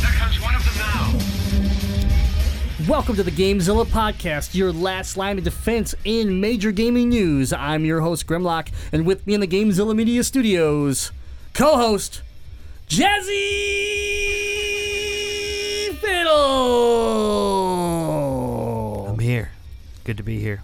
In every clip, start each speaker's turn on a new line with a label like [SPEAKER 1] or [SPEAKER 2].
[SPEAKER 1] there comes one of them now.
[SPEAKER 2] Welcome to the GameZilla podcast, your last line of defense in major gaming news. I'm your host Grimlock, and with me in the GameZilla Media Studios, co-host Jazzy Fiddle.
[SPEAKER 3] I'm here. Good to be here.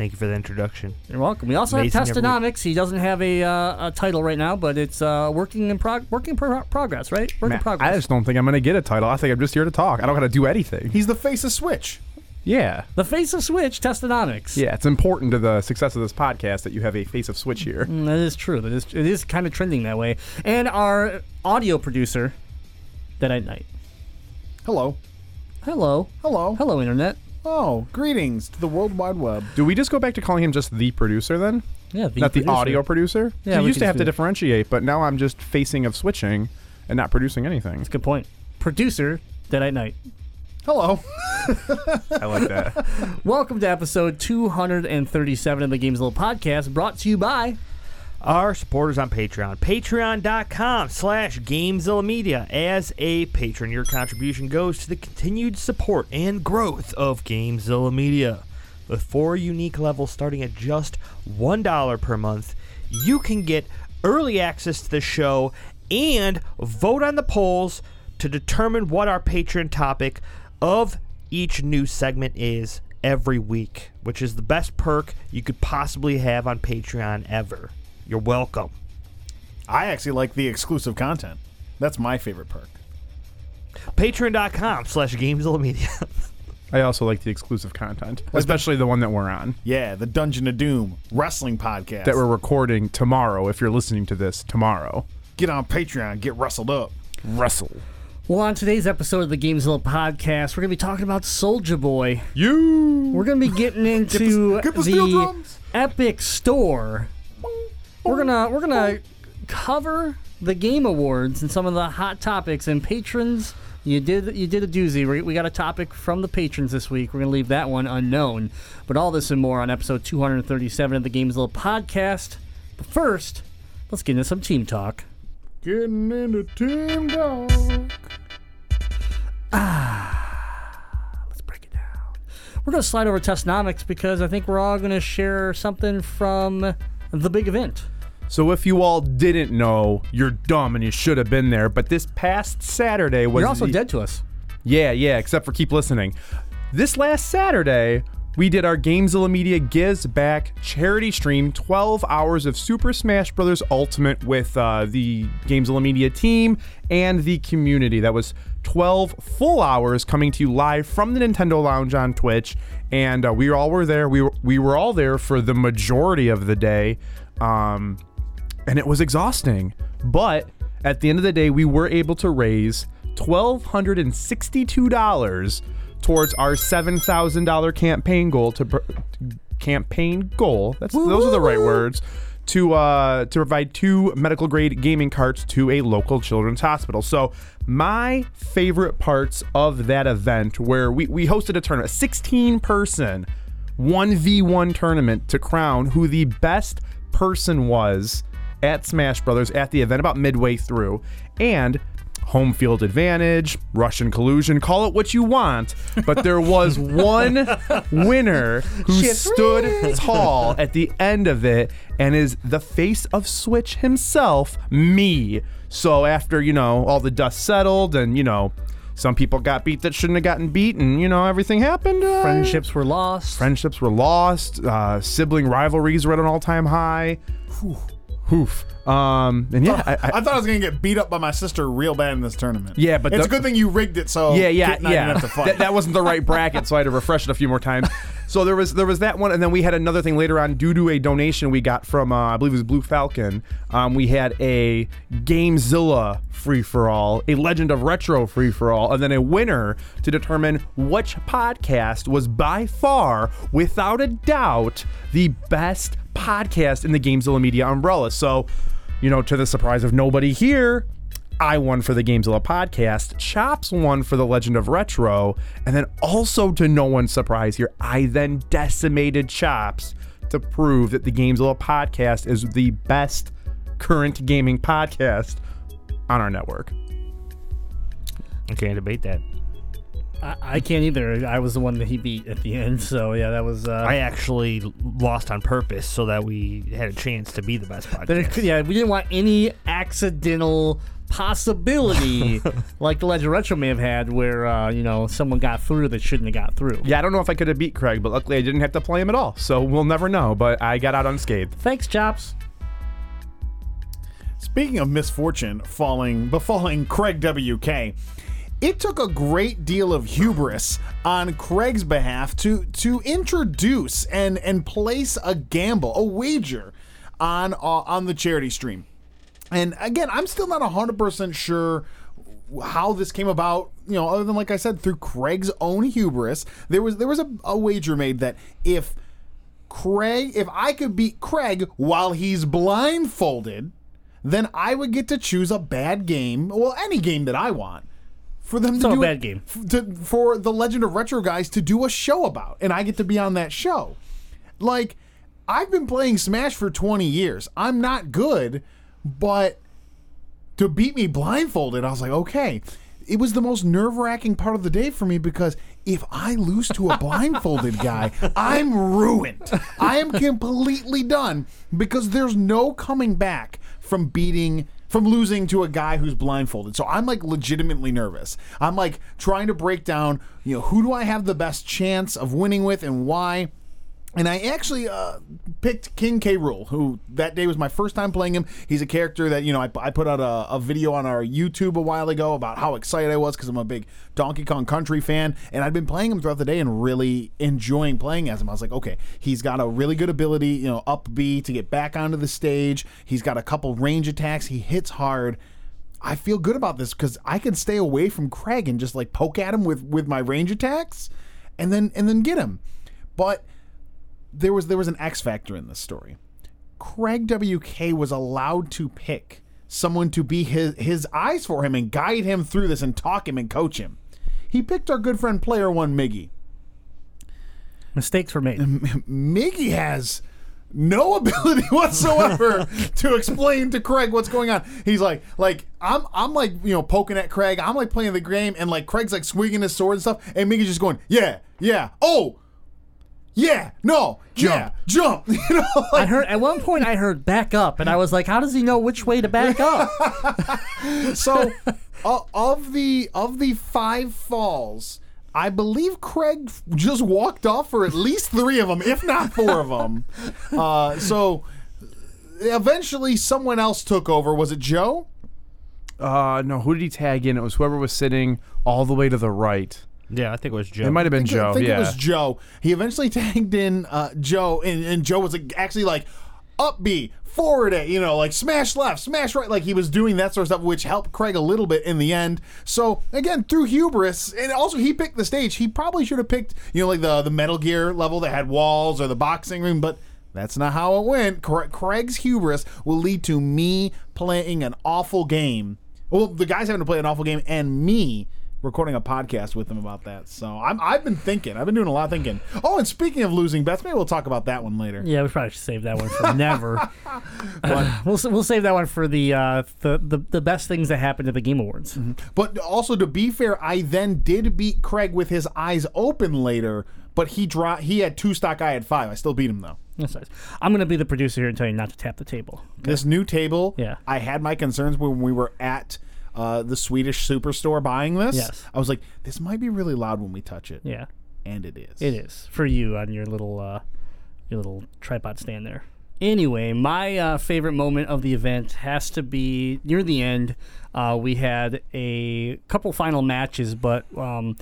[SPEAKER 3] Thank you for the introduction.
[SPEAKER 2] You're welcome. We also
[SPEAKER 3] Amazing
[SPEAKER 2] have Testonomics. He doesn't have a, uh, a title right now, but it's uh, working in prog- working pro- progress, right? Work in
[SPEAKER 4] Man,
[SPEAKER 2] progress.
[SPEAKER 4] I just don't think I'm going to get a title. I think I'm just here to talk. I don't got to do anything.
[SPEAKER 5] He's the face of Switch.
[SPEAKER 4] Yeah.
[SPEAKER 2] the face of Switch, Testonomics.
[SPEAKER 4] Yeah, it's important to the success of this podcast that you have a face of Switch here.
[SPEAKER 2] Mm, That is true. That is it is kind of trending that way. And our audio producer, Dead at Night.
[SPEAKER 5] Hello.
[SPEAKER 2] Hello,
[SPEAKER 5] Hello.
[SPEAKER 2] hello, internet.
[SPEAKER 5] Oh, greetings to the World Wide Web.
[SPEAKER 4] Do we just go back to calling him just the producer then?
[SPEAKER 2] Yeah, the
[SPEAKER 4] Not the
[SPEAKER 2] producer.
[SPEAKER 4] audio producer?
[SPEAKER 2] Yeah,
[SPEAKER 4] You
[SPEAKER 2] we
[SPEAKER 4] used to have to differentiate, but now I'm just facing of switching and not producing anything.
[SPEAKER 2] That's a good point. Producer, Dead at Night.
[SPEAKER 5] Hello.
[SPEAKER 4] I like that.
[SPEAKER 2] Welcome to episode 237 of the GameZilla Podcast, brought to you by.
[SPEAKER 3] Our supporters on Patreon. Patreon.com slash Gamezilla Media. As a patron, your contribution goes to the continued support and growth of Gamezilla Media. With four unique levels starting at just $1 per month, you can get early access to the show and vote on the polls to determine what our patron topic of each new segment is every week, which is the best perk you could possibly have on Patreon ever. You're welcome.
[SPEAKER 5] I actually like the exclusive content. That's my favorite perk.
[SPEAKER 3] Patreon.com slash Gamezilla Media.
[SPEAKER 4] I also like the exclusive content, especially the one that we're on,
[SPEAKER 5] Yeah, the Dungeon of Doom wrestling podcast.
[SPEAKER 4] that we're recording tomorrow if you're listening to this tomorrow.
[SPEAKER 5] get on Patreon, get wrestled up.
[SPEAKER 4] Wrestle.
[SPEAKER 2] Well, on today's episode of the Gamezilla Podcast, we're going to be talking about Soulja Boy.
[SPEAKER 4] You.
[SPEAKER 2] We're going to be getting into
[SPEAKER 5] get the steel
[SPEAKER 2] the
[SPEAKER 5] drums.
[SPEAKER 2] Epic Store. We're gonna we're gonna cover the Game Awards and some of the hot topics and patrons. You did you did a doozy. We, we got a topic from the patrons this week. We're gonna leave that one unknown. But all this and more on episode 237 of the GameZilla Podcast. But first, let's get into some team talk.
[SPEAKER 5] Getting into team dog.
[SPEAKER 2] Ah, let's break it down. We're gonna slide over to Testonomics because I think we're all gonna share something from the big event.
[SPEAKER 4] So if you all didn't know, you're dumb and you should have been there. But this past Saturday was
[SPEAKER 2] You're also
[SPEAKER 4] the-
[SPEAKER 2] dead to us.
[SPEAKER 4] Yeah, yeah, except for keep listening. This last Saturday, we did our Gamezilla Media Gives Back charity stream, 12 hours of Super Smash Bros. Ultimate with uh, the Gamezilla Media team and the community. That was 12 full hours coming to you live from the Nintendo Lounge on Twitch, and uh, we all were there. We were, we were all there for the majority of the day. Um, and it was exhausting. But at the end of the day, we were able to raise $1,262 towards our $7,000 campaign goal to pr- campaign goal. That's those are the right words. To uh, to provide two medical grade gaming carts to a local children's hospital. So my favorite parts of that event, where we, we hosted a tournament, a 16 person 1v1 tournament to crown who the best person was at Smash Brothers at the event about midway through. And home field advantage, Russian collusion, call it what you want, but there was one winner who stood tall at the end of it and is the face of Switch himself, me. So after, you know, all the dust settled and, you know, some people got beat that shouldn't have gotten beat, and you know everything happened. uh,
[SPEAKER 2] Friendships were lost.
[SPEAKER 4] friendships were lost. Uh, sibling rivalries were at an all-time high. Oof. Um, and yeah, I, I,
[SPEAKER 5] I thought I was gonna get beat up by my sister real bad in this tournament.
[SPEAKER 4] Yeah, but
[SPEAKER 5] it's
[SPEAKER 4] the-
[SPEAKER 5] a good thing you rigged it so
[SPEAKER 4] yeah, yeah,
[SPEAKER 5] Kit and I
[SPEAKER 4] yeah.
[SPEAKER 5] didn't have to fight.
[SPEAKER 4] That, that wasn't the right bracket, so I had to refresh it a few more times. So there was there was that one, and then we had another thing later on due to a donation we got from uh, I believe it was Blue Falcon. Um, we had a Gamezilla free for all, a Legend of Retro free for all, and then a winner to determine which podcast was by far, without a doubt, the best podcast in the Gamezilla media umbrella. So, you know, to the surprise of nobody here, I won for the Gamezilla podcast. Chops won for the Legend of Retro. And then also to no one's surprise here, I then decimated Chops to prove that the Gamezilla podcast is the best current gaming podcast on our network.
[SPEAKER 3] I can't debate that.
[SPEAKER 2] I, I can't either. I was the one that he beat at the end. So yeah, that was. Uh,
[SPEAKER 3] I actually lost on purpose so that we had a chance to be the best
[SPEAKER 2] But it,
[SPEAKER 3] podcast.
[SPEAKER 2] yeah, we didn't want any accidental possibility like the Legend Retro may have had, where uh, you know someone got through that shouldn't have got through.
[SPEAKER 4] Yeah, I don't know if I could have beat Craig, but luckily I didn't have to play him at all. So we'll never know. But I got out unscathed.
[SPEAKER 2] Thanks, Chops.
[SPEAKER 5] Speaking of misfortune falling befalling Craig WK, it took a great deal of hubris on Craig's behalf to to introduce and and place a gamble, a wager on uh, on the charity stream. And again, I'm still not 100% sure how this came about, you know, other than like I said through Craig's own hubris. There was there was a, a wager made that if Craig, if I could beat Craig while he's blindfolded, then I would get to choose a bad game, well, any game that I want, for them
[SPEAKER 2] It's
[SPEAKER 5] to
[SPEAKER 2] not a
[SPEAKER 5] do
[SPEAKER 2] bad
[SPEAKER 5] it-
[SPEAKER 2] game.
[SPEAKER 5] to, for the Legend of Retro guys to do a show about, and I get to be on that show. Like, I've been playing Smash for 20 years. I'm not good, but to beat me blindfolded, I was like, okay. It was the most nerve wracking part of the day for me because if I lose to a blindfolded guy, I'm ruined. I am completely done because there's no coming back from beating, from losing to a guy who's blindfolded. So I'm like legitimately nervous. I'm like trying to break down, you know, who do I have the best chance of winning with and why. And I actually uh, picked King K. Rool, who that day was my first time playing him. He's a character that, you know, I, I put out a, a video on our YouTube a while ago about how excited I was because I'm a big Donkey Kong Country fan. And I'd been playing him throughout the day and really enjoying playing as him. I was like, okay, he's got a really good ability, you know, up B to get back onto the stage. He's got a couple range attacks. He hits hard. I feel good about this because I can stay away from Craig and just like poke at him with, with my range attacks and then and then get him. But there was there was an X factor in this story. Craig WK was allowed to pick someone to be his his eyes for him and guide him through this and talk him and coach him. He picked our good friend Player One Miggy.
[SPEAKER 2] Mistakes were made.
[SPEAKER 5] Miggy has no ability whatsoever to explain to Craig what's going on. He's like, like I'm, I'm like, you know, poking at Craig. I'm like playing the game, and like Craig's like swinging his sword and stuff, and Miggy's just going, yeah, yeah, oh, yeah, no, yeah, jump. You know,
[SPEAKER 2] I heard at one point I heard back up, and I was like, "How does he know which way to back up?"
[SPEAKER 5] so uh, of the of the five falls. I believe Craig just walked off for at least three of them, if not four of them. Uh, so eventually, someone else took over. Was it Joe?
[SPEAKER 4] Uh, no, who did he tag in? It was whoever was sitting all the way to the right.
[SPEAKER 3] Yeah, I think it was Joe.
[SPEAKER 4] It might have been Joe.
[SPEAKER 5] I
[SPEAKER 4] Joe.
[SPEAKER 5] think
[SPEAKER 4] yeah.
[SPEAKER 5] it was Joe. He eventually tagged in uh, Joe, and, and Joe was like, actually like up B, forward A, you know, like smash left, smash right. Like he was doing that sort of stuff, which helped Craig a little bit in the end. So again, through hubris, and also he picked the stage. He probably should have picked, you know, like the the Metal Gear level that had walls or the boxing ring, but. That's not how it went. Craig's hubris will lead to me playing an awful game. Well, the guys having to play an awful game and me recording a podcast with them about that. So I'm, I've been thinking. I've been doing a lot of thinking. Oh, and speaking of losing bets, maybe we'll talk about that one later.
[SPEAKER 2] yeah, we probably should save that one for never. we'll we'll save that one for the uh, the, the the best things that happened at the Game Awards.
[SPEAKER 5] But also to be fair, I then did beat Craig with his eyes open later. But he draw he had two stock. I had five. I still beat him though.
[SPEAKER 2] That's nice. I'm gonna be the producer here and tell you not to tap the table.
[SPEAKER 5] This new table.
[SPEAKER 2] Yeah.
[SPEAKER 5] I had my concerns when we were at. Uh, the Swedish superstore buying this.
[SPEAKER 2] Yes.
[SPEAKER 5] I was like, this might be really loud when we touch it.
[SPEAKER 2] Yeah,
[SPEAKER 5] And it is.
[SPEAKER 2] it is for you on your little uh, your little tripod stand there. Anyway, my uh, favorite moment of the event has to be near the end. Uh, we had a couple final matches, but um,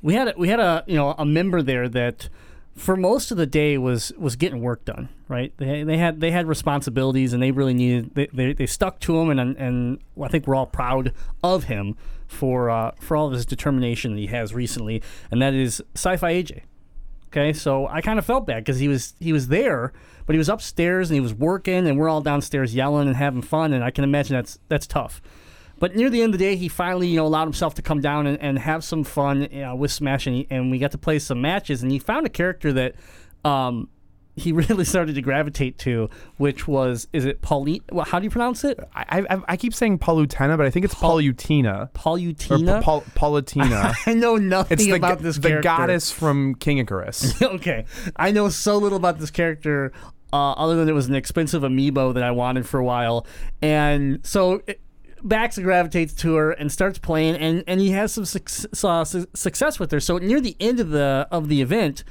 [SPEAKER 2] we had a, we had a you know a member there that for most of the day was was getting work done. Right? They, they had they had responsibilities and they really needed they, they, they stuck to him and and I think we're all proud of him for uh, for all of his determination that he has recently, and that is Sci-Fi AJ. Okay, so I kind of felt bad because he was he was there, but he was upstairs and he was working, and we're all downstairs yelling and having fun, and I can imagine that's that's tough. But near the end of the day, he finally you know allowed himself to come down and, and have some fun you know, with Smash, and, he, and we got to play some matches, and he found a character that um, he really started to gravitate to, which was is it Pauline? Well, how do you pronounce it?
[SPEAKER 4] I, I, I keep saying Palutena, but I think it's Palutina. Or
[SPEAKER 2] Paulutina.
[SPEAKER 4] Pa- Paulatina.
[SPEAKER 2] I know nothing
[SPEAKER 4] it's
[SPEAKER 2] about
[SPEAKER 4] g-
[SPEAKER 2] this
[SPEAKER 4] the
[SPEAKER 2] character.
[SPEAKER 4] goddess from Kid Icarus.
[SPEAKER 2] okay, I know so little about this character, uh, other than it was an expensive amiibo that I wanted for a while, and so. It, Bax gravitates to her and starts playing, and, and he has some suc- uh, su- success with her. So near the end of the of the event,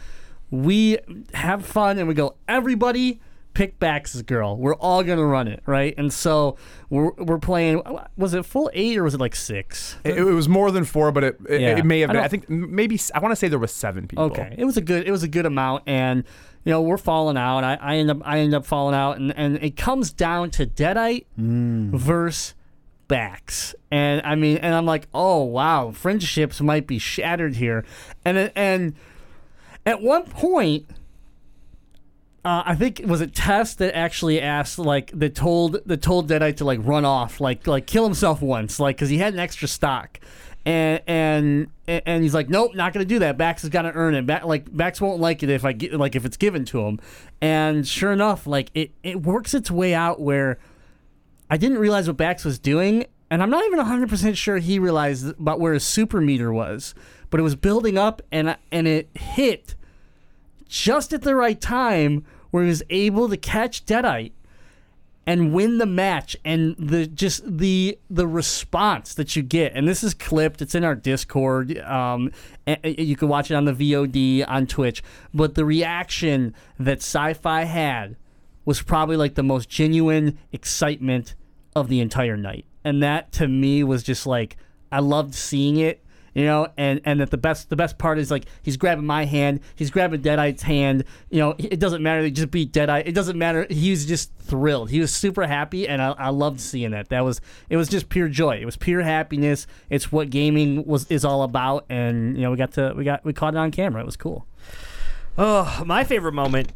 [SPEAKER 2] we have fun and we go, everybody pick Bax's girl. We're all gonna run it, right? And so we're we're playing. Was it full eight or was it like six?
[SPEAKER 4] it, it was more than four, but it it,
[SPEAKER 2] Yeah.
[SPEAKER 4] it may have
[SPEAKER 2] I
[SPEAKER 4] been.
[SPEAKER 2] don't-
[SPEAKER 4] I think maybe I want to say there was seven people.
[SPEAKER 2] Okay, it was a good it was a good amount, and you know we're falling out. I, I end up I end up falling out, and, and it comes down to Deadite versus Bax, and I mean, and I'm like, oh wow, friendships might be shattered here, and and at one point. Uh, I think it was it Tess that actually asked like that told that told Deadite to like run off like like kill himself once like because he had an extra stock. And and and he's like nope not gonna do that. Bax has got to earn it. Back like Bax won't like it if I get like if it's given to him. And sure enough like it it works its way out where I didn't realize what Bax was doing and I'm not even 100% sure he realized about where his super meter was but it was building up and and it hit just at the right time where he was able to catch Deadite and win the match and the just the the response that you get. And this is clipped. It's in our discord. Um you can watch it on the vod on twitch. But the reaction that sci-fi had was probably like the most genuine excitement of the entire night and that to me was just like i loved seeing it you know, and and that the best the best part is like he's grabbing my hand, he's grabbing Deadite's hand. You know, it doesn't matter. They just beat Deadite. It doesn't matter. He was just thrilled. He was super happy, and I, I loved seeing that. That was it was just pure joy. It was pure happiness. It's what gaming was is all about, and you know we got to we got we caught it on camera. It was cool.
[SPEAKER 3] Oh, my favorite moment.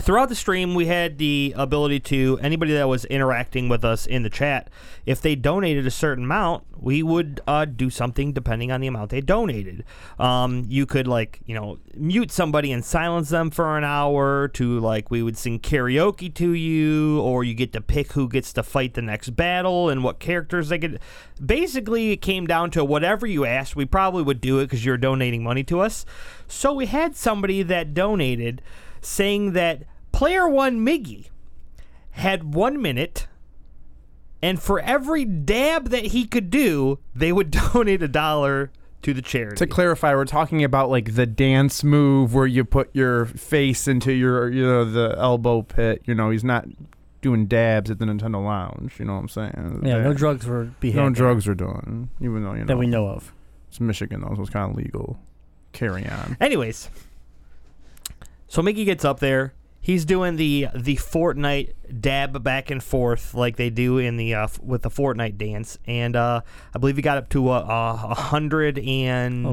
[SPEAKER 3] Throughout the stream, we had the ability to anybody that was interacting with us in the chat, if they donated a certain amount, we would uh, do something depending on the amount they donated. Um, you could like you know mute somebody and silence them for an hour. To like we would sing karaoke to you, or you get to pick who gets to fight the next battle and what characters they could. Basically, it came down to whatever you asked. We probably would do it because you're donating money to us. So we had somebody that donated saying that player one Miggy had one minute, and for every dab that he could do, they would donate a dollar to the charity.
[SPEAKER 4] To clarify, we're talking about like the dance move where you put your face into your, you know, the elbow pit. You know, he's not doing dabs at the Nintendo Lounge. You know what I'm saying?
[SPEAKER 2] Yeah, no drugs were be
[SPEAKER 4] No
[SPEAKER 2] had
[SPEAKER 4] drugs were doing, even though you know
[SPEAKER 2] that we know of.
[SPEAKER 4] it's Michigan though, so it's kind of legal. Carry on.
[SPEAKER 3] Anyways, so Miggy gets up there. He's doing the the Fortnite dab back and forth like they do in the uh, f- with the Fortnite dance, and uh, I believe he got up to a, a hundred and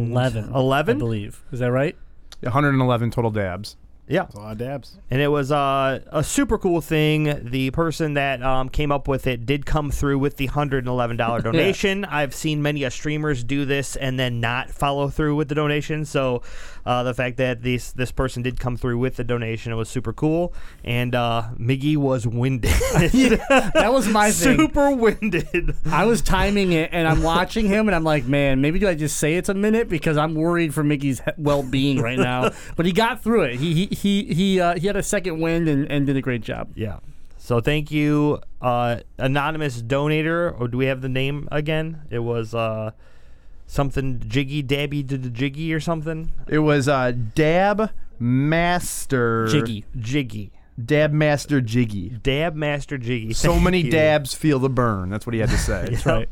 [SPEAKER 2] Eleven. I believe. Is that right?
[SPEAKER 4] 111 total dabs.
[SPEAKER 3] Yeah.
[SPEAKER 5] it's A lot of dabs.
[SPEAKER 3] And it was uh, a super cool thing. The person that um, came up with it did come through with the hundred and eleven dollar donation. I've seen many a streamers do this and then not follow through with the donation. So uh, the fact that this this person did come through with the donation it was super cool. And uh, Miggy was winded.
[SPEAKER 2] That was my thing.
[SPEAKER 3] super winded.
[SPEAKER 2] I was timing it, and I'm watching him, and I'm like, man, maybe do I just say it's a minute because I'm worried for Miggy's he- well-being right now. but he got through it. He he he he, uh, he had a second wind and, and did a great job.
[SPEAKER 3] Yeah. So thank you, uh, anonymous donator. Or do we have the name again? It was uh, something Jiggy Dabby did the Jiggy or something.
[SPEAKER 4] It was uh, Dab Master
[SPEAKER 2] Jiggy.
[SPEAKER 3] Jiggy.
[SPEAKER 4] Dab Master Jiggy.
[SPEAKER 3] Dab Master Jiggy.
[SPEAKER 4] So
[SPEAKER 3] Thank
[SPEAKER 4] many
[SPEAKER 3] you.
[SPEAKER 4] dabs feel the burn. That's what he had to say.
[SPEAKER 2] That's right.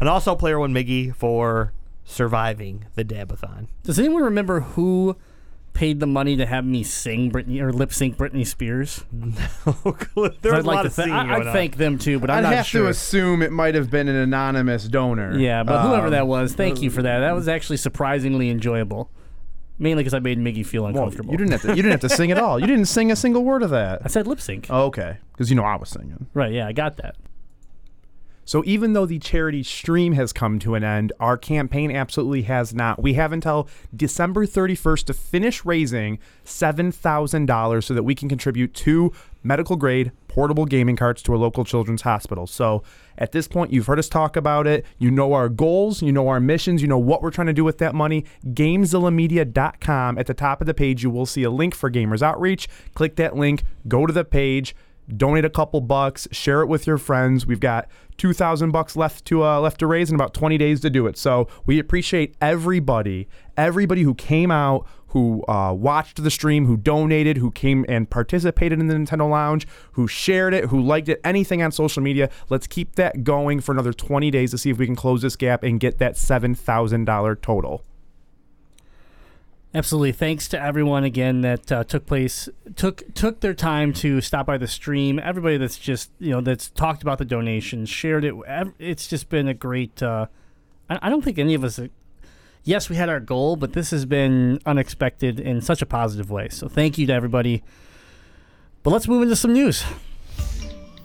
[SPEAKER 3] And also Player One Miggy for surviving the Dabathon.
[SPEAKER 2] Does anyone remember who paid the money to have me sing Britney or lip sync Britney Spears.
[SPEAKER 3] No, There's
[SPEAKER 2] So
[SPEAKER 3] a
[SPEAKER 2] I'd
[SPEAKER 3] lot
[SPEAKER 2] like to
[SPEAKER 3] of
[SPEAKER 2] th-
[SPEAKER 3] singing
[SPEAKER 2] I-
[SPEAKER 3] going
[SPEAKER 2] I'd
[SPEAKER 3] on.
[SPEAKER 2] thank them too, but I'm
[SPEAKER 4] I'd
[SPEAKER 2] not
[SPEAKER 4] have
[SPEAKER 2] sure.
[SPEAKER 4] to assume it might have been an anonymous donor.
[SPEAKER 2] yeah, but whoever
[SPEAKER 4] Um,
[SPEAKER 2] that was, thank you for that. That was actually surprisingly enjoyable. Mainly because I made Miggy feel
[SPEAKER 4] well,
[SPEAKER 2] uncomfortable.
[SPEAKER 4] you didn't have to. You didn't have to sing at all. You didn't sing a single word of that.
[SPEAKER 2] I said lip sync.
[SPEAKER 4] Oh, okay, because you know I was singing.
[SPEAKER 2] Right? Yeah, I got that.
[SPEAKER 4] So even though the charity stream has come to an end, our campaign absolutely has not. We have until December 31st to finish raising $7,000 so that we can contribute two medical grade portable gaming carts to a local children's hospital. So at this point, you've heard us talk about it. You know our goals, you know our missions, you know what we're trying to do with that money. GameZillaMedia.com. At the top of the page, you will see a link for Gamers Outreach. Click that link, go to the page donate a couple bucks, share it with your friends. We've got 2000 bucks left to uh, left to raise and about 20 days to do it. So, we appreciate everybody, everybody who came out, who uh, watched the stream, who donated, who came and participated in the Nintendo Lounge, who shared it, who liked it, anything on social media. Let's keep that going for another 20 days to see if we can close this gap and get that $7,000 total.
[SPEAKER 2] Absolutely. Thanks to everyone again that uh, took place took took their time to stop by the stream. Everybody that's just you know that's talked about the donations, shared it. It's just been a great. Uh, I, I don't think any of us. Yes, we had our goal, but this has been unexpected in such a positive way. So thank you to everybody. But let's move into some news.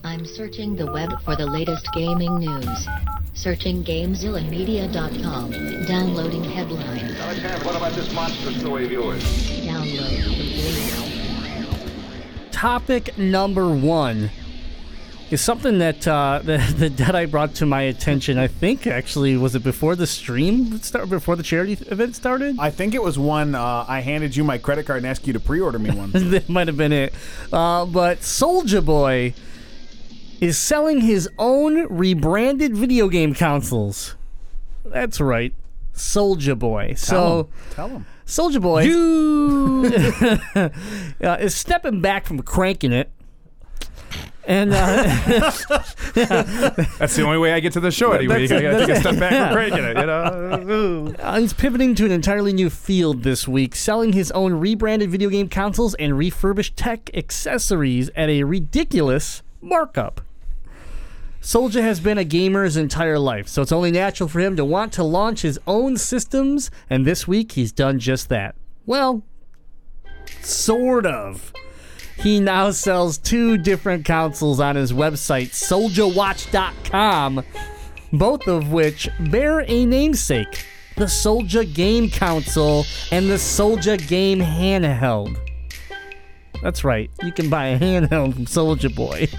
[SPEAKER 6] I'm searching the web for the latest gaming news. Searching GameZillaMedia.com. Downloading headline.
[SPEAKER 1] Alexander, what about this monster story of yours?
[SPEAKER 6] Download complete.
[SPEAKER 2] Topic number one is something that uh, the, the Deadeye brought to my attention. I think actually was it before the stream start before the charity event started.
[SPEAKER 5] I think it was one uh, I handed you my credit card and asked you to pre-order me one.
[SPEAKER 2] that might have been it. Uh, but Soulja Boy is selling his own rebranded video game consoles. That's right, Soulja Boy. So
[SPEAKER 5] Tell him.
[SPEAKER 2] Soulja Boy uh, is stepping back from cranking it. And uh,
[SPEAKER 4] That's the only way I get to the show anyway. You gotta,
[SPEAKER 2] it,
[SPEAKER 4] gotta take a
[SPEAKER 2] that's
[SPEAKER 4] step back from cranking it, you know?
[SPEAKER 2] Uh, he's pivoting to an entirely new field this week, selling his own rebranded video game consoles and refurbished tech accessories at a ridiculous markup. Soulja has been a gamer his entire life, so it's only natural for him to want to launch his own systems, and this week he's done just that. Well, sort of. He now sells two different consoles on his website, souljawatch.com, both of which bear a namesake the Soulja Game Console and the Soulja Game Handheld. That's right, you can buy a handheld from Soulja Boy.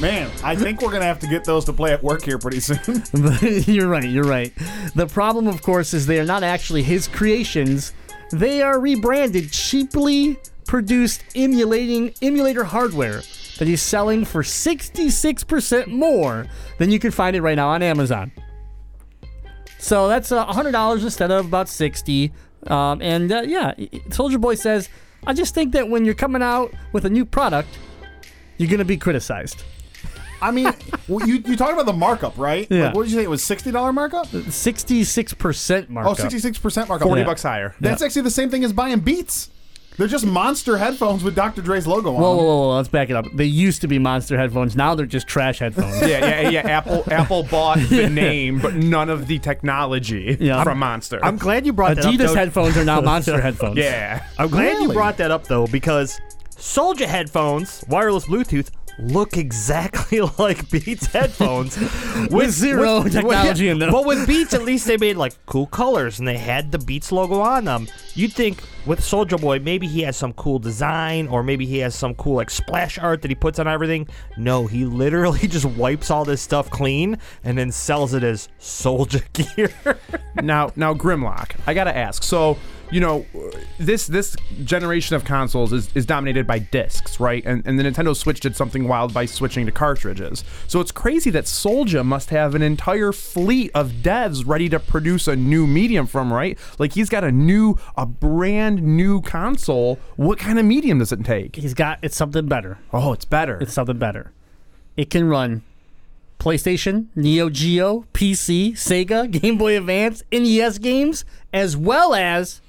[SPEAKER 5] Man, I think we're gonna have to get those to play at work here pretty soon.
[SPEAKER 2] you're right, you're right. The problem, of course, is they are not actually his creations. They are rebranded, cheaply produced emulating emulator hardware that he's selling for 66% more than you can find it right now on Amazon. So that's uh, $100 instead of about 60 um, And uh, yeah, Soulja Boy says, I just think that when you're coming out with a new product, you're going to be criticized.
[SPEAKER 5] I mean, well, you you talked about the markup, right?
[SPEAKER 2] Yeah.
[SPEAKER 5] Like, what did you say? It was sixty dollar markup.
[SPEAKER 2] Uh, 66% markup.
[SPEAKER 5] Oh,
[SPEAKER 2] markup.
[SPEAKER 5] 66 percent markup.
[SPEAKER 4] 40
[SPEAKER 2] Yeah.
[SPEAKER 4] bucks higher.
[SPEAKER 5] That's actually the same thing as buying Beats. They're just monster headphones with Dr. Dre's logo on
[SPEAKER 2] Whoa,
[SPEAKER 5] them.
[SPEAKER 2] whoa, whoa, whoa, let's back it up. They used to be monster headphones. Now they're just trash headphones.
[SPEAKER 4] yeah, yeah, yeah. Apple Apple bought the name, but none of the technology
[SPEAKER 2] Yeah.
[SPEAKER 4] from Monster.
[SPEAKER 3] I'm glad you brought that up.
[SPEAKER 2] Adidas
[SPEAKER 3] though.
[SPEAKER 2] headphones are now monster headphones.
[SPEAKER 4] yeah.
[SPEAKER 3] I'm glad you
[SPEAKER 5] Really?
[SPEAKER 3] brought that up though because Soulja headphones, wireless Bluetooth, look exactly like Beats headphones
[SPEAKER 2] With zero technology in them.
[SPEAKER 3] But with Beats, at least they made like cool colors and they had the Beats logo on them. You'd think with Soulja Boy, maybe he has some cool design or maybe he has some cool like splash art that he puts on everything. No, he literally just wipes all this stuff clean and then sells it as Soulja gear.
[SPEAKER 4] now now Grimlock, I gotta ask. So you know, this this generation of consoles is, is dominated by discs, right? And and the Nintendo Switch did something wild by switching to cartridges. So it's crazy that Soulja must have an entire fleet of devs ready to produce a new medium from, right? Like he's got a new, a brand new console. What kind of medium does it take?
[SPEAKER 2] He's got it's something better.
[SPEAKER 4] Oh, it's better.
[SPEAKER 2] It's something better. It can run PlayStation, Neo Geo, PC, Sega, Game Boy Advance, NES games, as well as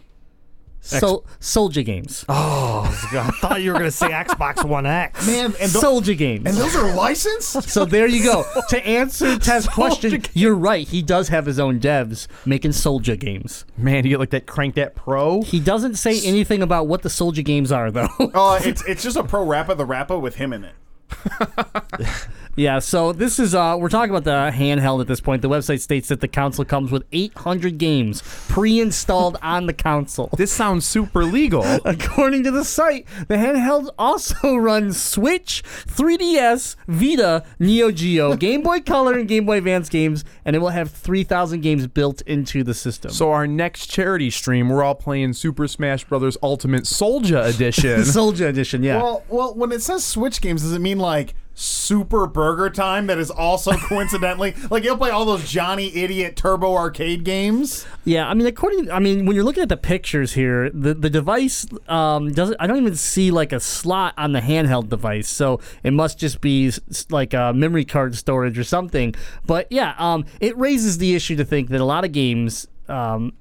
[SPEAKER 2] Sol- Soulja games.
[SPEAKER 3] Oh, I thought you were going to say Xbox One X.
[SPEAKER 5] Man, and, tho-
[SPEAKER 2] Soulja games.
[SPEAKER 5] and those are licensed?
[SPEAKER 2] So there you go. to answer Ted's question, you're right. He does have his own devs making Soulja games.
[SPEAKER 4] Man, you get like that crank that pro.
[SPEAKER 2] He doesn't say anything about what the Soulja games are, though.
[SPEAKER 5] Uh, it's it's just a pro rapper the rapper with him in it.
[SPEAKER 2] yeah. So this is uh, we're talking about the handheld at this point. The website states that the console comes with 800 games pre-installed on the console.
[SPEAKER 4] This sounds super legal.
[SPEAKER 2] According to the site, the handheld also runs Switch, 3DS, Vita, Neo Geo, Game Boy Color, and Game Boy Advance games, and it will have 3,000 games built into the system.
[SPEAKER 4] So our next charity stream, we're all playing Super Smash Brothers Ultimate Soulja Edition.
[SPEAKER 2] Soulja Edition, yeah.
[SPEAKER 5] Well, well, when it says Switch games, does it mean like Super Burger Time that is also coincidentally like you'll play all those Johnny Idiot Turbo Arcade games?
[SPEAKER 2] Yeah, I mean, according, I mean, when you're looking at the pictures here, the the device um, doesn't. I don't even see like a slot on the handheld device, so it must just be like a memory card storage or something. But yeah, um, it raises the issue to think that a lot of games. Um,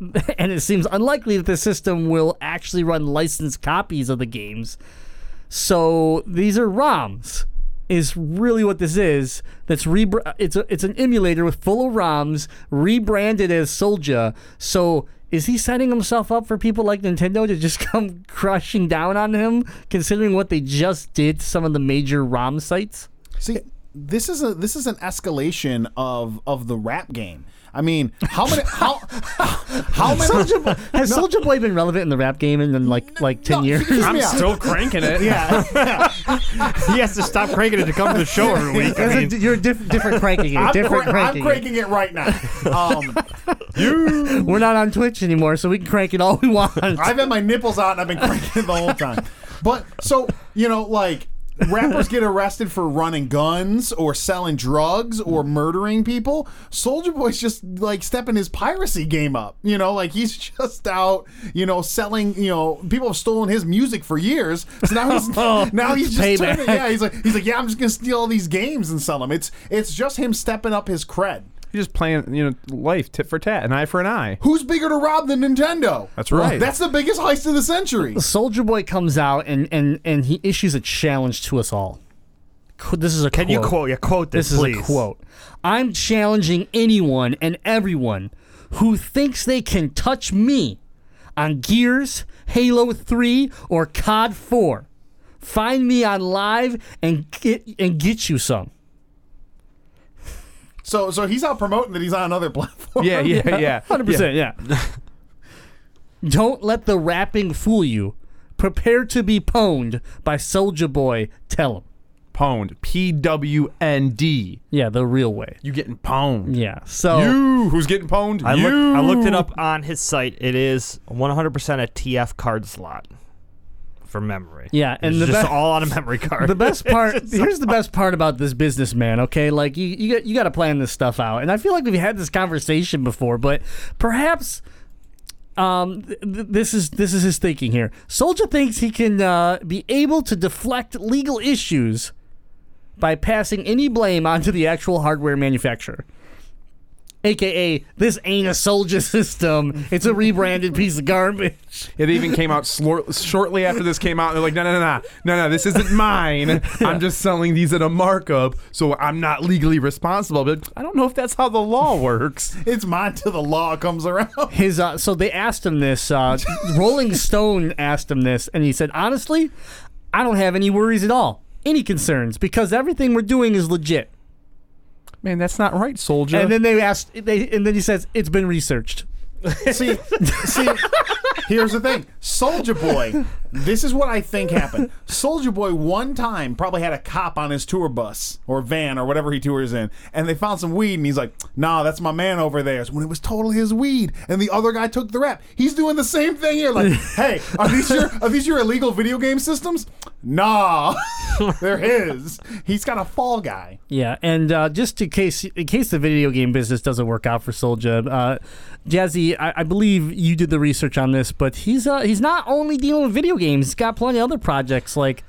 [SPEAKER 2] and it seems unlikely that the system will actually run licensed copies of the games. So these are ROMs. Is really what this is. That's rebr- It's a, it's an emulator with full of ROMs rebranded as Soulja. So is he setting himself up for people like Nintendo to just come crushing down on him, considering what they just did to some of the major ROM sites?
[SPEAKER 5] See, this is a this is an escalation of of the rap game. I mean, how many how how many
[SPEAKER 2] Soulja Boy, has Soulja Boy been relevant in the rap game in, in like like ten
[SPEAKER 5] No,
[SPEAKER 2] years?
[SPEAKER 4] I'm still cranking it.
[SPEAKER 5] Yeah,
[SPEAKER 3] He has to stop cranking it to come to the show every week. I mean,
[SPEAKER 2] You're diff- different cranking it.
[SPEAKER 5] I'm,
[SPEAKER 2] Different
[SPEAKER 5] cra- I'm
[SPEAKER 2] cranking. it.
[SPEAKER 5] it right now. Um,
[SPEAKER 2] We're not on Twitch anymore, so we can crank it all we want.
[SPEAKER 5] I've had my nipples out and I've been cranking it the whole time. But so you know, like rappers get arrested for running guns or selling drugs or mm. murdering people. Soulja Boy's just like stepping his piracy game up. You know, like he's just out, you know, selling. You know, people have stolen his music for years. So now he's oh, now he's just turning, yeah. He's like he's like yeah, I'm just gonna steal all these games and sell them. It's it's just him stepping up his cred.
[SPEAKER 4] You're just playing, you know, life tit for tat, an eye for an eye.
[SPEAKER 5] Who's bigger to rob than Nintendo?
[SPEAKER 4] That's right.
[SPEAKER 5] That's the biggest heist of the century.
[SPEAKER 2] Soulja Boy comes out and, and, and he issues a challenge to us all. Qu- This is a
[SPEAKER 3] can
[SPEAKER 2] quote.
[SPEAKER 3] you quote? Yeah, quote this,
[SPEAKER 2] This is
[SPEAKER 3] please.
[SPEAKER 2] a quote. I'm challenging anyone and everyone who thinks they can touch me on Gears, Halo 3, or COD 4. Find me on live and get and get you some.
[SPEAKER 5] So so he's out promoting that he's on another platform.
[SPEAKER 4] Yeah, yeah, yeah.
[SPEAKER 2] Hundred percent, yeah. Don't let the rapping fool you. Prepare to be pwned by Soulja Boy. Tell him.
[SPEAKER 4] Pwned. P W N D.
[SPEAKER 2] Yeah, the real way.
[SPEAKER 4] You getting pwned.
[SPEAKER 2] Yeah. So
[SPEAKER 4] You who's getting pwned?
[SPEAKER 3] I,
[SPEAKER 4] you.
[SPEAKER 3] look, I looked it up on his site. It is 100% a TF card slot for memory.
[SPEAKER 2] Yeah, and
[SPEAKER 3] it's
[SPEAKER 2] the
[SPEAKER 3] just
[SPEAKER 2] be-
[SPEAKER 3] all on a memory card.
[SPEAKER 2] the best part here's the best part about this businessman. Okay, like you you got you got to plan this stuff out, and I feel like we've had this conversation before, but perhaps. Um, th- this is this is his thinking here. Soulja thinks he can uh, be able to deflect legal issues by passing any blame onto the actual hardware manufacturer. AKA, this ain't a Soulja system. It's a rebranded piece of garbage.
[SPEAKER 4] It even came out slor- shortly after this came out. And they're like, no, no, no, no, no, no. This isn't mine. I'm just selling these at a markup, so I'm not legally responsible. But I don't know if that's how the law works.
[SPEAKER 5] It's mine till the law comes around.
[SPEAKER 2] his uh, so they asked him this uh, rolling stone asked him this and he said honestly i don't have any worries at all any concerns because everything we're doing is legit
[SPEAKER 4] Man, that's not right, Soulja.
[SPEAKER 2] and then they asked they and then he says it's been researched
[SPEAKER 5] see, see, here's the thing. Soulja Boy, this is what I think happened. Soulja Boy one time probably had a cop on his tour bus or van or whatever he tours in, and they found some weed, and he's like, "Nah, that's my man over there." When it was totally his weed, and the other guy took the rap. He's doing the same thing here. Like, hey, are these your are these your illegal video game systems? Nah, they're his. He's got a fall guy.
[SPEAKER 2] yeah and uh, just in case in case the video game business doesn't work out for Soulja uh, jazzy I, I believe you did the research on this but he's uh, he's not only dealing with video games he's got plenty of other projects like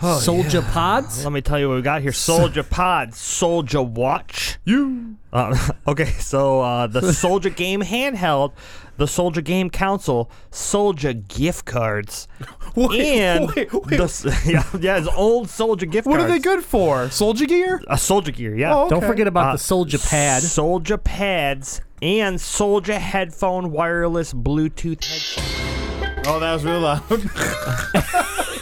[SPEAKER 2] Soulja Pods.
[SPEAKER 3] Let me tell you what we got here. Soulja pods, Soulja Watch.
[SPEAKER 4] You.
[SPEAKER 3] Uh, okay, so uh, the Soulja Game handheld, the Soulja Game console, Soulja gift cards, and
[SPEAKER 4] wait, wait.
[SPEAKER 3] the yeah, yeah, it's old Soulja gift
[SPEAKER 4] What
[SPEAKER 3] cards.
[SPEAKER 4] What are they good for? Soulja gear?
[SPEAKER 3] A Soulja Gear, yeah.
[SPEAKER 4] Oh,
[SPEAKER 2] Don't forget about
[SPEAKER 3] Uh,
[SPEAKER 2] the Soulja Pad.
[SPEAKER 3] Soulja pads, and Soulja headphone wireless Bluetooth headset.
[SPEAKER 5] Oh, that was real loud.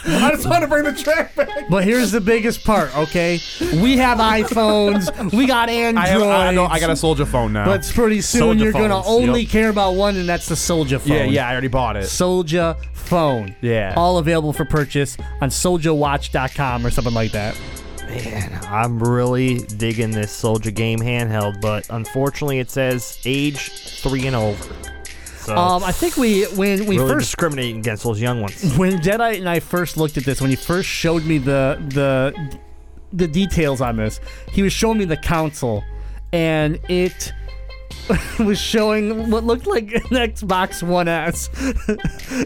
[SPEAKER 5] I just want to bring the track back.
[SPEAKER 2] But here's the biggest part, okay? We have iPhones, we got
[SPEAKER 4] I,
[SPEAKER 2] Androids.
[SPEAKER 4] I, know, I got a Soulja phone now.
[SPEAKER 2] But pretty soon
[SPEAKER 3] Soulja
[SPEAKER 2] you're gonna
[SPEAKER 3] phones,
[SPEAKER 2] only
[SPEAKER 3] yep.
[SPEAKER 2] care about one, and that's the Soulja phone.
[SPEAKER 4] yeah, yeah, I already bought it.
[SPEAKER 2] Soulja phone.
[SPEAKER 4] Yeah.
[SPEAKER 2] All available for purchase on souljawatch.com or something like that.
[SPEAKER 3] Man, I'm really digging this Soulja Game handheld, but unfortunately it says age three and over. So
[SPEAKER 2] Um, I think we when we
[SPEAKER 3] really
[SPEAKER 2] first
[SPEAKER 3] discriminating against those young ones.
[SPEAKER 2] when Deadite and I first looked at this, when he first showed me the the the details on this, he was showing me the council, and it was showing what looked like an Xbox One S,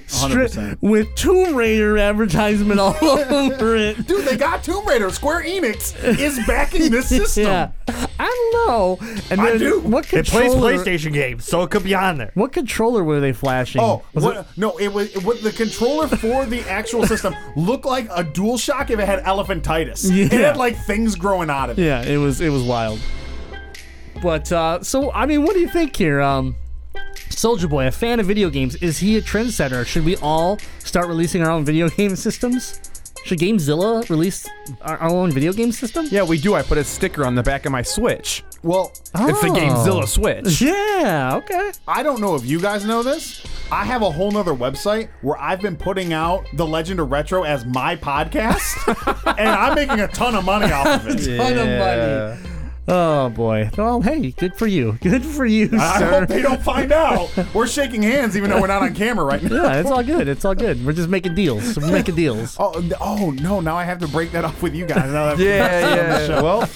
[SPEAKER 2] Stri-
[SPEAKER 5] 100%.
[SPEAKER 2] with Tomb Raider advertisement all over it.
[SPEAKER 5] Dude, they got Tomb Raider. Square Enix is backing this system.
[SPEAKER 2] Yeah, I don't know. And
[SPEAKER 5] I
[SPEAKER 2] then
[SPEAKER 5] do.
[SPEAKER 2] What
[SPEAKER 3] It plays
[SPEAKER 2] controller?
[SPEAKER 3] PlayStation games, so it could be on there.
[SPEAKER 2] What controller were they flashing?
[SPEAKER 5] Oh,
[SPEAKER 2] Was
[SPEAKER 5] what,
[SPEAKER 2] it-
[SPEAKER 5] no! It was it, was- the controller for the actual system looked like a DualShock if it had elephantitis. It
[SPEAKER 2] Yeah.
[SPEAKER 5] had like things growing out of it.
[SPEAKER 2] Yeah, it was it was wild. But uh, so I mean, what do you think here? Um, Soulja Boy, a fan of video games, is he a trendsetter? Should we all start releasing our own video game systems? Should GameZilla release our, our own video game system?
[SPEAKER 4] yeah, we do. I put a sticker on the back of my Switch.
[SPEAKER 5] Well,
[SPEAKER 4] It's the
[SPEAKER 2] Oh.
[SPEAKER 4] GameZilla Switch.
[SPEAKER 2] Yeah. Okay.
[SPEAKER 5] I don't know if you guys know this. I have a whole nother website where I've been putting out The Legend of Retro as my podcast, and I'm making a ton of money off of it.
[SPEAKER 2] A ton of money. Oh boy. Well, hey, good for you. Good for you,
[SPEAKER 5] I
[SPEAKER 2] sir.
[SPEAKER 5] hope they don't find out. We're shaking hands even though we're not on camera right now.
[SPEAKER 2] yeah, it's all good. It's all good. We're just making deals. We're making deals.
[SPEAKER 5] Oh, oh no! Now I have to break that off with you guys. Now that
[SPEAKER 4] Yeah, yeah. well,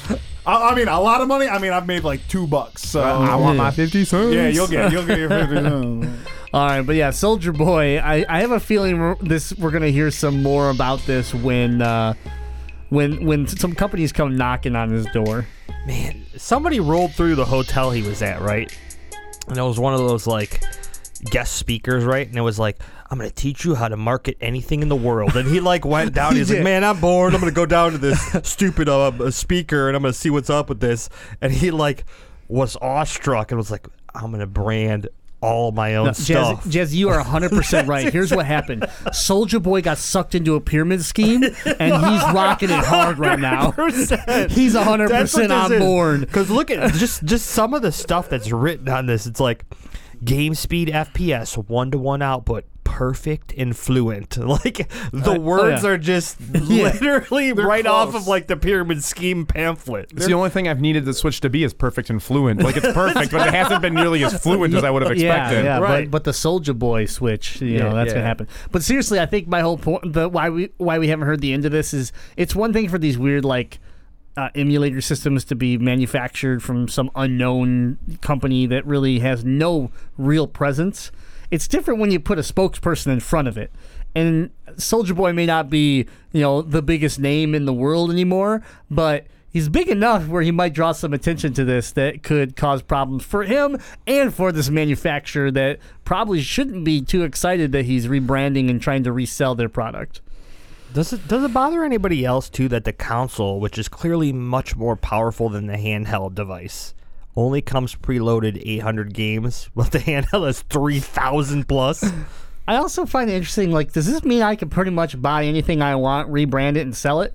[SPEAKER 5] I, I mean, a lot of money. I mean, I've made like two bucks. So
[SPEAKER 4] I want my 50 cents.
[SPEAKER 5] yeah, you'll get you'll get your fifty.
[SPEAKER 2] All right, but yeah, Soulja Boy. I, I have a feeling we're, this we're gonna hear some more about this when uh, when when some companies come knocking on his door.
[SPEAKER 3] Man, somebody rolled through the hotel he was at, right? And it was one of those like guest speakers, right? And it was like, I'm gonna teach you how to market anything in the world. And he like went down. He's like, man, I'm bored. I'm gonna go down to this stupid uh, speaker and I'm gonna see what's up with this. And he like was awestruck and was like, I'm gonna brand all my own
[SPEAKER 2] Jazz,
[SPEAKER 3] stuff.
[SPEAKER 2] Jazz, you are 100% right. Here's what happened Soulja Boy got sucked into a pyramid scheme, and he's rocking it hard right now. He's 100% on board.
[SPEAKER 3] Because look at just just some of the stuff that's written on this. It's like game speed FPS, one to one output, perfect and fluent. Like the
[SPEAKER 2] Uh, oh,
[SPEAKER 3] words
[SPEAKER 2] yeah.
[SPEAKER 3] are just literally right off of like the pyramid scheme pamphlet.
[SPEAKER 4] It's the only thing I've needed the Switch to be is perfect and fluent. Like it's perfect, but it hasn't been nearly as fluent as I would have expected.
[SPEAKER 2] Yeah, yeah,
[SPEAKER 3] Right.
[SPEAKER 2] but, but the Soulja Boy switch, you know,
[SPEAKER 4] Yeah,
[SPEAKER 2] that's
[SPEAKER 4] yeah.
[SPEAKER 2] gonna happen. But seriously, I think my whole point, the why we why we haven't heard the end of this is it's one thing for these weird like uh, emulator systems to be manufactured from some unknown company that really has no real presence. It's different when you put a spokesperson in front of it. And Soulja Boy may not be, you know, the biggest name in the world anymore, but he's big enough where he might draw some attention to this that could cause problems for him and for this manufacturer that probably shouldn't be too excited that he's rebranding and trying to resell their product.
[SPEAKER 3] Does it does it bother anybody else too that the console, which is clearly much more powerful than the handheld device, only comes preloaded 800 games, but the handheld has 3,000 plus?
[SPEAKER 2] I also find it interesting. Like, does this mean I can pretty much buy anything I want, rebrand it, and sell it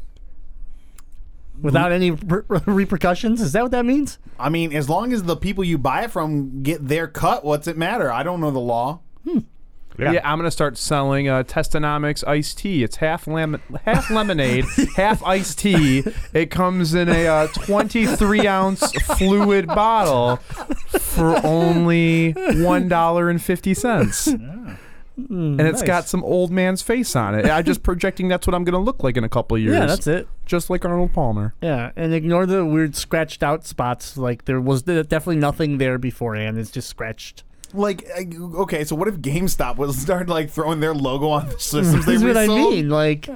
[SPEAKER 2] without any re- repercussions? Is that what that means?
[SPEAKER 5] I mean, as long as the people you buy it from get their cut, what's it matter? I don't know the law. Hmm.
[SPEAKER 4] Yeah. I'm gonna start selling uh, Testonomics iced tea. It's half lemon, half lemonade, half iced tea. It comes in a uh, 23 ounce fluid bottle for only one dollar and fifty cents. and it's
[SPEAKER 2] nice.
[SPEAKER 4] got some old man's face on it. I'm just projecting that's what I'm gonna look like in a couple of years.
[SPEAKER 2] Yeah, that's it.
[SPEAKER 4] Just like Arnold Palmer.
[SPEAKER 2] Yeah, and ignore the weird scratched out spots. Like there was definitely nothing there beforehand. It's just scratched.
[SPEAKER 5] Like, okay, so what if GameStop was start like throwing their logo on the systems they
[SPEAKER 2] That's what I
[SPEAKER 5] resold?
[SPEAKER 2] mean. Like,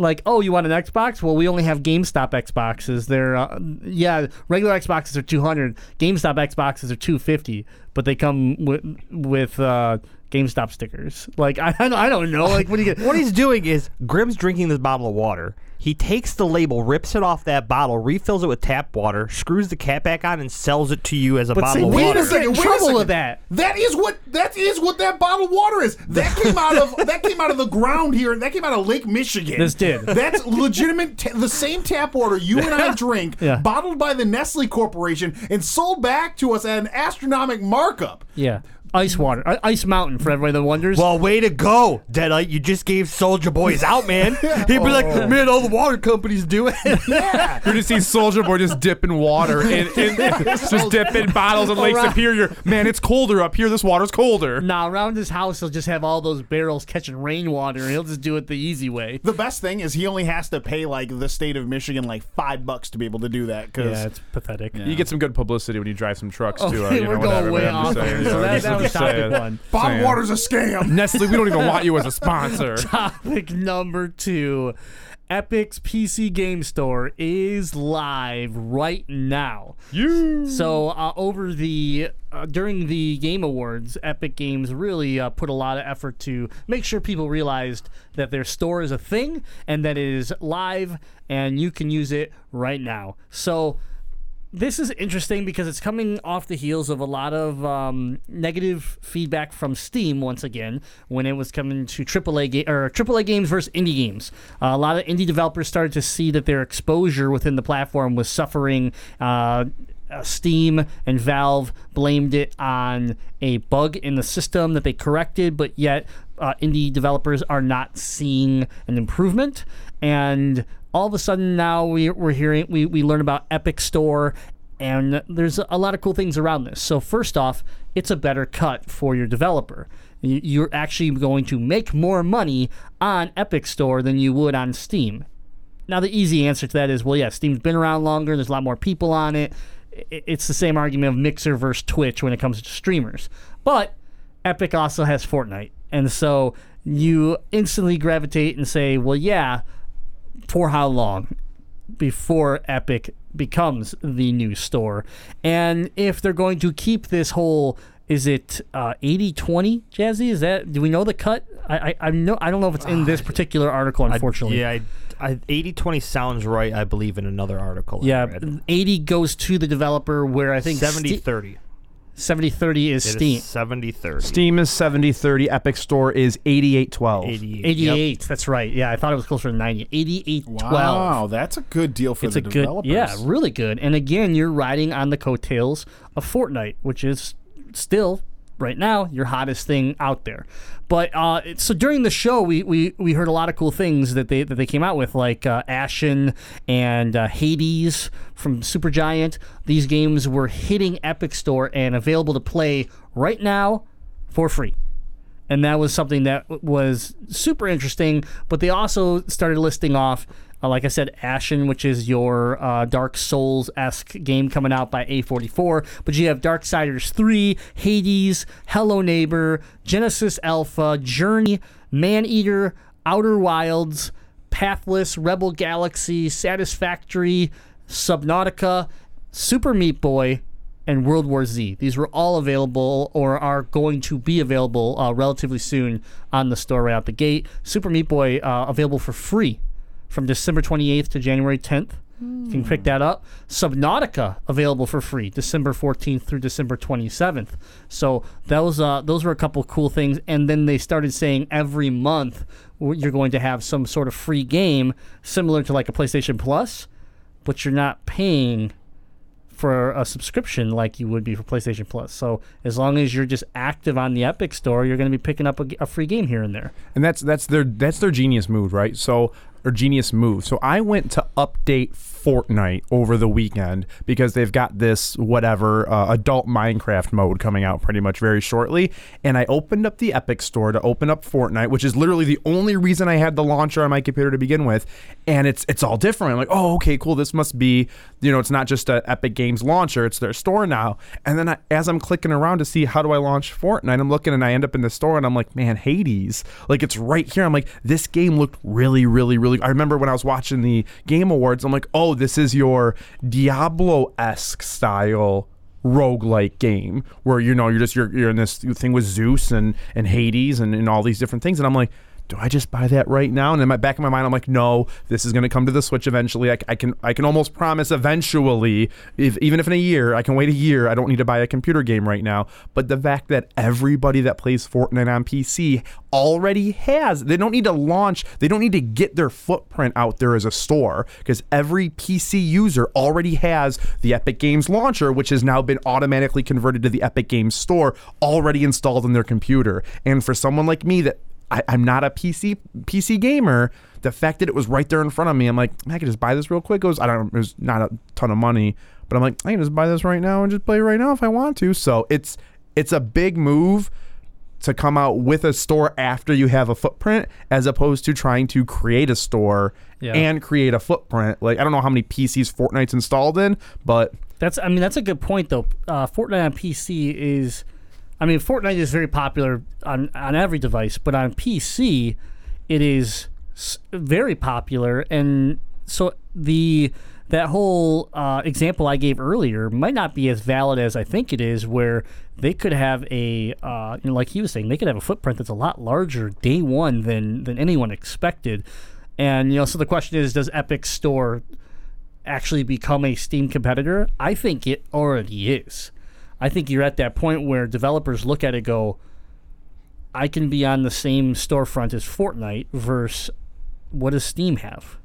[SPEAKER 2] like, oh, you want an Xbox? Well, we only have GameStop Xboxes. They're uh, yeah, regular Xboxes are 200. GameStop Xboxes are 250, but they come with with uh, GameStop stickers. Like I, I don't- I don't know. Like what do you get?
[SPEAKER 3] What he's doing is Grimm's drinking this bottle of water. He takes the label, rips it off that bottle, refills it with tap water, screws the cap back on, and sells it to you as a
[SPEAKER 2] But
[SPEAKER 3] bottle
[SPEAKER 2] see,
[SPEAKER 3] of
[SPEAKER 2] wait a
[SPEAKER 3] water.
[SPEAKER 2] second. in
[SPEAKER 5] wait a
[SPEAKER 2] trouble
[SPEAKER 5] second.
[SPEAKER 2] with that.
[SPEAKER 5] That is what that is what that bottled water is. That came out of that came out of the ground here. That came out of Lake Michigan.
[SPEAKER 2] This did.
[SPEAKER 5] That's legitimate. Ta- the same tap water you and I drink,
[SPEAKER 2] Yeah.
[SPEAKER 5] bottled by the Nestle Corporation and sold back to us at an astronomical markup.
[SPEAKER 2] Yeah, ice water, I- Ice Mountain for everybody that wonders.
[SPEAKER 3] Well, way to go, Deadite. You just gave Soulja Boys out, man. He'd be like, man, all the water companies do it.
[SPEAKER 5] Yeah.
[SPEAKER 4] You're just see Soulja Boy just dipping water in, in just dipping bottles in Lake
[SPEAKER 2] Around-
[SPEAKER 4] Superior. Man, it's colder up here. This water's colder.
[SPEAKER 2] Now around his house, he'll just have all those barrels catching rainwater, and he'll just do it the easy way.
[SPEAKER 5] The best thing is he only has to pay like the state of Michigan like five bucks to be able to do that. Because
[SPEAKER 2] Yeah, it's pathetic.
[SPEAKER 4] You get some good publicity when you drive some trucks too. Uh,
[SPEAKER 2] Okay,
[SPEAKER 4] you know,
[SPEAKER 2] we're
[SPEAKER 4] whatever,
[SPEAKER 2] going way
[SPEAKER 4] man, I'm
[SPEAKER 2] off
[SPEAKER 4] just saying,
[SPEAKER 2] here.
[SPEAKER 4] you
[SPEAKER 2] So that, that was
[SPEAKER 4] just
[SPEAKER 2] topic
[SPEAKER 4] saying.
[SPEAKER 2] one.
[SPEAKER 5] bottled
[SPEAKER 4] Saying.
[SPEAKER 5] water's a scam.
[SPEAKER 4] Nestle, we don't even want you as a sponsor.
[SPEAKER 2] Topic number two. Epic's PC Game Store is live right now.
[SPEAKER 4] You.
[SPEAKER 2] So uh, over the uh, during the Game Awards, Epic Games really uh, put a lot of effort to make sure people realized that their store is a thing and that it is live and you can use it right now. So this is interesting because it's coming off the heels of a lot of um, negative feedback from Steam once again when it was coming to AAA ga- or AAA games versus indie games. Uh, a lot of indie developers started to see that their exposure within the platform was suffering. Uh, uh, Steam and Valve blamed it on a bug in the system that they corrected, but yet uh, indie developers are not seeing an improvement. And all of a sudden now we, we're hearing we, we learn about Epic Store and there's a lot of cool things around this. So first off, it's a better cut for your developer. You- You're actually going to make more money on Epic Store than you would on Steam. Now, the easy answer to that is, well, yeah, Steam's been around longer. There's a lot more people on it. It's the same argument of Mixer versus Twitch when it comes to streamers. But Epic also has Fortnite. And so you instantly gravitate and say, well, yeah, for how long before Epic becomes the new store? And if they're going to keep this whole is it uh, 80-20 jazzy is that do we know the cut I, I i know i don't know if it's in this particular article unfortunately
[SPEAKER 3] yeah, I, I, 80-20 sounds right, I believe, in another article.
[SPEAKER 2] Yeah, 80 goes to the developer, where I think
[SPEAKER 3] 70-30.
[SPEAKER 2] 70 30 is
[SPEAKER 3] It
[SPEAKER 2] Steam.
[SPEAKER 3] is 70-30.
[SPEAKER 4] Steam is 70 30. Epic Store is 88 12.
[SPEAKER 3] 88.
[SPEAKER 2] 88, that's right. Yeah, I thought it was closer to 90. 88 12.
[SPEAKER 5] Wow, that's a good deal for
[SPEAKER 2] It's
[SPEAKER 5] the
[SPEAKER 2] a good, yeah, really good. And again, you're riding on the coattails of Fortnite, which is still right now your hottest thing out there. But uh, so during the show, we, we we heard a lot of cool things that they that they came out with, like uh, Ashen and uh, Hades from Supergiant. These games were hitting Epic Store and available to play right now for free and that was something that was super interesting. But they also started listing off, uh, like I said, Ashen, which is your uh, Dark Souls esque game coming out by A44. But you have Darksiders 3, Hades, Hello Neighbor, Genesis Alpha, Journey, Man Eater, Outer Wilds, Pathless, Rebel Galaxy, Satisfactory, Subnautica, Super Meat Boy, and World War Z. These were all available or are going to be available uh, relatively soon on the store right out the gate. Super Meat Boy uh, available for free from December 28th to January 10th. You can pick that up. Subnautica available for free December 14th through December 27th. So those uh, those were a couple cool things. And then they started saying every month you're going to have some sort of free game similar to like a PlayStation Plus, but you're not paying for a subscription like you would be for PlayStation Plus. So as long as you're just active on the Epic Store, you're going to be picking up a free game here and there.
[SPEAKER 4] and that's that's their that's their genius move, right? So or genius move. So I went to update Fortnite over the weekend because they've got this whatever uh, adult Minecraft mode coming out pretty much very shortly, and I opened up the Epic Store to open up Fortnite, which is literally the only reason I had the launcher on my computer to begin with, and it's it's all different. I'm like, oh, okay, cool. This must be, you know, it's not just a Epic Games launcher; it's their store now. And then I, as I'm clicking around to see how do I launch Fortnite, I'm looking and I end up in the store and I'm like, man, Hades, like it's right here. I'm like, this game looked really, really, really I remember when I was watching the Game Awards, I'm like, oh, Oh, this is your Diablo esque style roguelike game where you know you're just you're, you're in this thing with Zeus and and Hades and, and all these different things, and I'm like. Do I just buy that right now? And in my back of my mind, I'm like, no, this is going to come to the Switch eventually. I, I can I can almost promise eventually, if, even if in a year, I can wait a year. I don't need to buy a computer game right now. But the fact that everybody that plays Fortnite on PC already has, they don't need to launch, they don't need to get their footprint out there as a store because every PC user already has the Epic Games launcher, which has now been automatically converted to the Epic Games store, already installed on their computer. And for someone like me that I, I'm not a PC PC gamer. The fact that it was right there in front of me, I'm like, I can just buy this real quick. It was I don't it was not a ton of money, but I'm like, I can just buy this right now and just play right now if I want to. So it's it's a big move to come out with a store after you have a footprint, as opposed to trying to create a store
[SPEAKER 2] Yeah.
[SPEAKER 4] and create a footprint. Like I don't know how many PCs Fortnite's installed in, but
[SPEAKER 2] That's I mean that's a good point though. Uh, Fortnite on PC is, I mean Fortnite is very popular on on every device, but on PC, it is very popular, and so the that whole uh, example I gave earlier might not be as valid as I think it is, where they could have a uh, you know, like he was saying, they could have a footprint that's a lot larger day one than than anyone expected. And you know, so the question is, does Epic Store actually become a Steam competitor? I think it already is. I think you're at that point where developers look at it, go, I can be on the same storefront as Fortnite versus what does Steam have?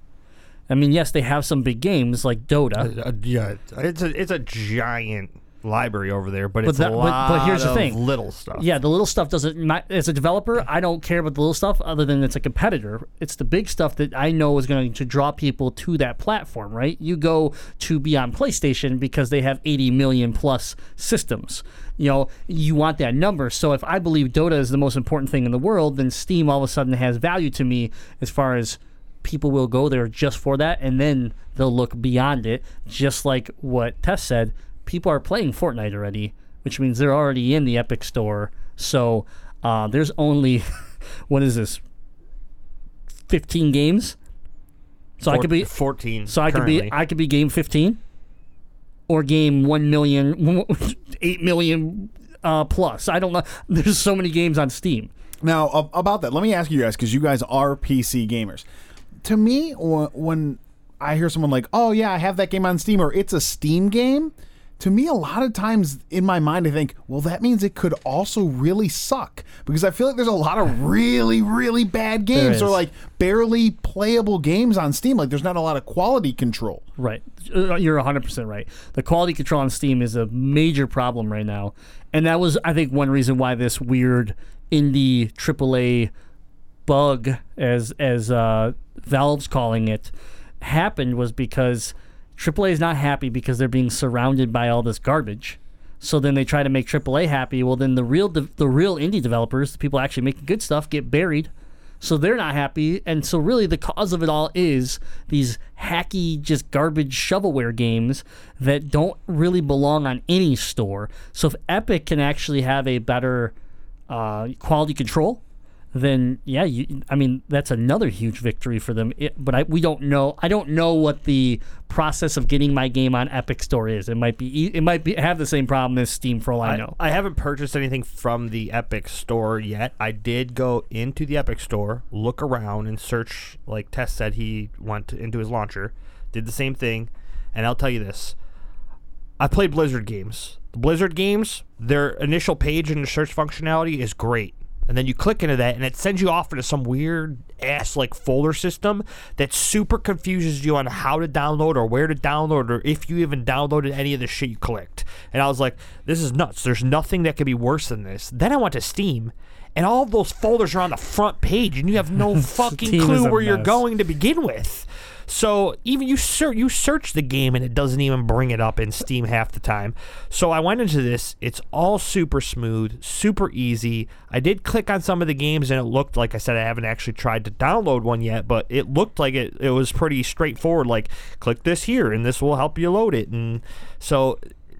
[SPEAKER 2] I mean, yes, they have some big games like Dota.
[SPEAKER 3] Uh, yeah, it's a it's a giant library over there, but, it's
[SPEAKER 2] that-
[SPEAKER 3] a lot
[SPEAKER 2] but here's the
[SPEAKER 3] of
[SPEAKER 2] thing.
[SPEAKER 3] little stuff.
[SPEAKER 2] Yeah, the little stuff doesn't. My, as a developer, I don't care about the little stuff other than it's a competitor. It's the big stuff that I know is going to draw people to that platform, right? You go to be on PlayStation because they have 80 million plus systems. You know, you want that number. So if I believe Dota is the most important thing in the world, then Steam all of a sudden has value to me as far as people will go there just for that and then they'll look beyond it just like what tess said people are playing fortnite already which means they're already in the epic store. So uh, there's only what is this? 15 games? So i could be
[SPEAKER 3] fourteen.
[SPEAKER 2] so i could be i could be game 15 or game 1 million 8 million uh, plus. I don't know. There's so many games on steam.
[SPEAKER 5] Now a- about that, let me ask you guys because you guys are PC gamers. To me, when I hear someone like, "Oh yeah, I have that game on Steam," or "It's a Steam game," to me, a lot of times in my mind, I think, "Well, that means it could also really suck," because I feel like there's a lot of really, really bad games or like barely playable games on Steam. Like there's not a lot of quality control.
[SPEAKER 2] Right. Uh, You're 100% right. The quality control on Steam is a major problem right now. And that was, I think, one reason why this weird indie AAA bug, as, as uh, Valve's calling it, happened was because AAA is not happy because they're being surrounded by all this garbage. So then they try to make AAA happy. Well, then the real de- the real indie developers, the people actually making good stuff, get buried. So they're not happy, and so really the cause of it all is these hacky, just garbage shovelware games that don't really belong on any store. So if Epic can actually have a better uh, quality control, then yeah, you, I mean that's another huge victory for them. It, but I, we don't know. I don't know what the process of getting my game on Epic Store is. It might be it might be have the same problem as Steam for all I,
[SPEAKER 3] I
[SPEAKER 2] know.
[SPEAKER 3] I haven't purchased anything from the Epic store yet. I did go into the Epic store, look around, and search. Like Tess said, he went into his launcher, did the same thing, and I'll tell you this: I played Blizzard games. The Blizzard games, their initial page and the search functionality is great. And then you click into that, and it sends you off into some weird ass like folder system that super confuses you on how to download or where to download or if you even downloaded any of the shit you clicked. And I was like, this is nuts. There's nothing that could be worse than this. Then I went to Steam, and all of those folders are on the front page, and you have no fucking clue where you're going to begin with. So even you search you search the game and it doesn't even bring it up in Steam half the time. So I went into this. It's all super smooth, super easy. I did click on some of the games and it looked like I said I haven't actually tried to download one yet, but it looked like it it was pretty straightforward. Like click this here and this will help you load it. And so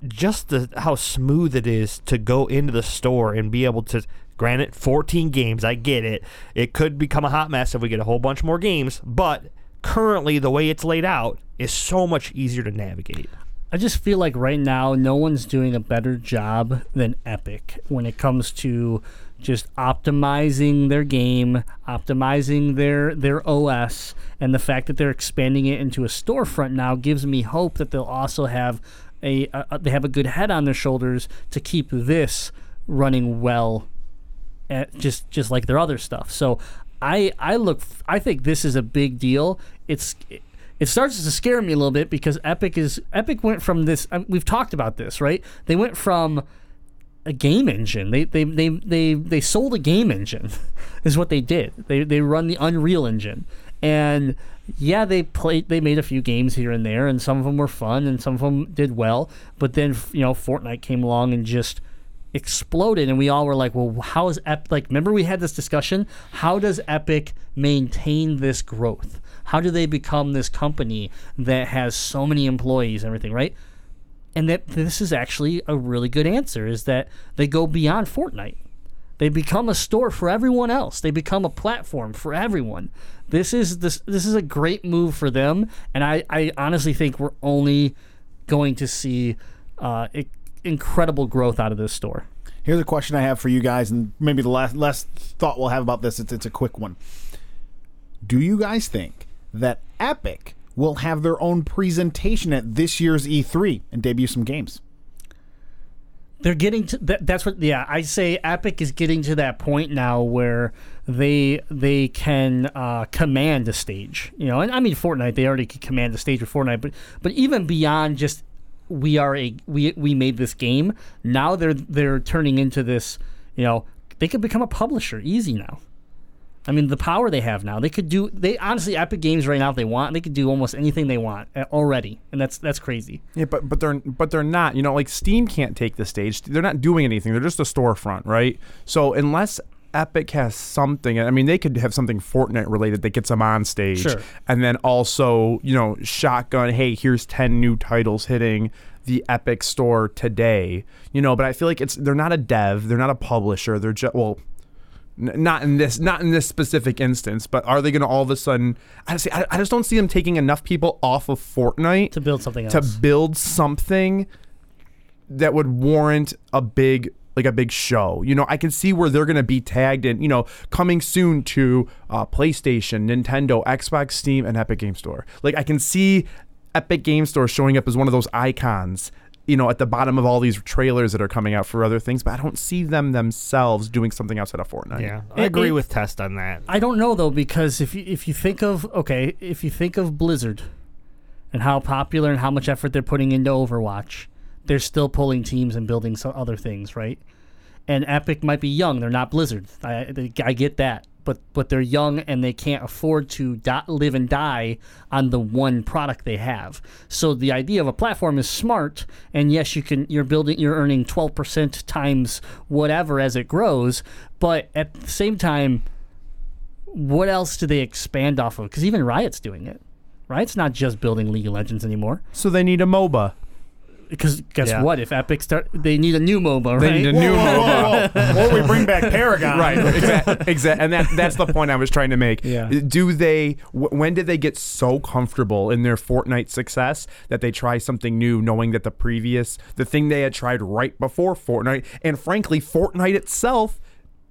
[SPEAKER 3] just the how smooth it is to go into the store and be able to granted 14 games i get it it could become a hot mess if we get a whole bunch more games but currently the way it's laid out is so much easier to navigate.
[SPEAKER 2] I just feel like right now no one's doing a better job than Epic when it comes to just optimizing their game, optimizing their their OS, and the fact that they're expanding it into a storefront now gives me hope that they'll also have a, a they have a good head on their shoulders to keep this running well at just just like their other stuff. So I I look I think this is a big deal. It's it starts to scare me a little bit because Epic is Epic went from this. We've talked about this, right? They went from a game engine. They they they they, they sold a game engine, is what they did. They they run the Unreal Engine, and yeah, they played. They made a few games here and there, and some of them were fun, and some of them did well. But then you know, Fortnite came along and just exploded and we all were like well how is epic like remember we had this discussion how does epic maintain this growth how do they become this company that has so many employees and everything right and that this is actually a really good answer is that they go beyond fortnite they become a store for everyone else they become a platform for everyone this is this this is a great move for them and i i honestly think we're only going to see uh, incredible growth out of this store
[SPEAKER 5] Here's a question I have for you guys, and maybe the last last thought we'll have about this. It's it's a quick one. Do you guys think that Epic will have their own presentation at this year's E3 and debut some games?
[SPEAKER 2] they're getting to that, that's what yeah i say epic is getting to that point now where they they can uh, command a stage you know and i mean fortnite they already command the stage with fortnite but but even beyond just we are a we we made this game now they're they're turning into this you know they could become a publisher easy now I mean, the power they have now, they could do. They honestly, Epic Games right now, if they want, they could do almost anything they want uh, already, and that's that's crazy.
[SPEAKER 4] Yeah, but but they're but they're not. You know, like Steam can't take the stage. They're not doing anything. They're just a storefront, right? So unless Epic has something, I mean, they could have something Fortnite related that gets them on stage,
[SPEAKER 2] Sure.
[SPEAKER 4] and then also, you know, shotgun. Hey, here's ten new titles hitting the Epic store today. You know, but I feel like it's they're not a dev, they're not a publisher. They're just well. N- not in this, not in this specific instance, but are they going to all of a sudden? I, see, I, I just don't see them taking enough people off of Fortnite
[SPEAKER 2] To build something else.
[SPEAKER 4] to build something that would warrant a big like a big show. You know, I can see where they're going to be tagged in, you know, coming soon to uh, PlayStation, Nintendo, Xbox, Steam, and Epic Game Store. Like I can see Epic Game Store showing up as one of those icons, you know, at the bottom of all these trailers that are coming out for other things, but I don't see them themselves doing something outside of Fortnite.
[SPEAKER 3] Yeah, I
[SPEAKER 2] It-
[SPEAKER 3] agree
[SPEAKER 2] it-
[SPEAKER 3] with Tess on that.
[SPEAKER 2] I don't know though because if you if you think of okay, if you think of Blizzard and how popular and how much effort they're putting into Overwatch, they're still pulling teams and building some other things, right? And Epic might be young; they're not Blizzard. I I get that, but but they're young and they can't afford to di- live and die on the one product they have. So the idea of a platform is smart, and yes, you can you're building you're earning twelve percent times whatever as it grows, but at the same time what else do they expand off of? Because even Riot's doing it. Riot's not just building League of Legends anymore.
[SPEAKER 4] So they need a MOBA.
[SPEAKER 2] Because guess
[SPEAKER 3] Yeah.
[SPEAKER 2] what? If Epic start, they need a new MOBA,
[SPEAKER 4] They need a new MOBA.
[SPEAKER 5] or we bring back Paragon.
[SPEAKER 4] right exactly exactly and that that's the point i was trying to make
[SPEAKER 2] Yeah.
[SPEAKER 4] do they wh- when did they get so comfortable in their fortnite success that they try something new knowing that the previous the thing they had tried right before fortnite and frankly fortnite itself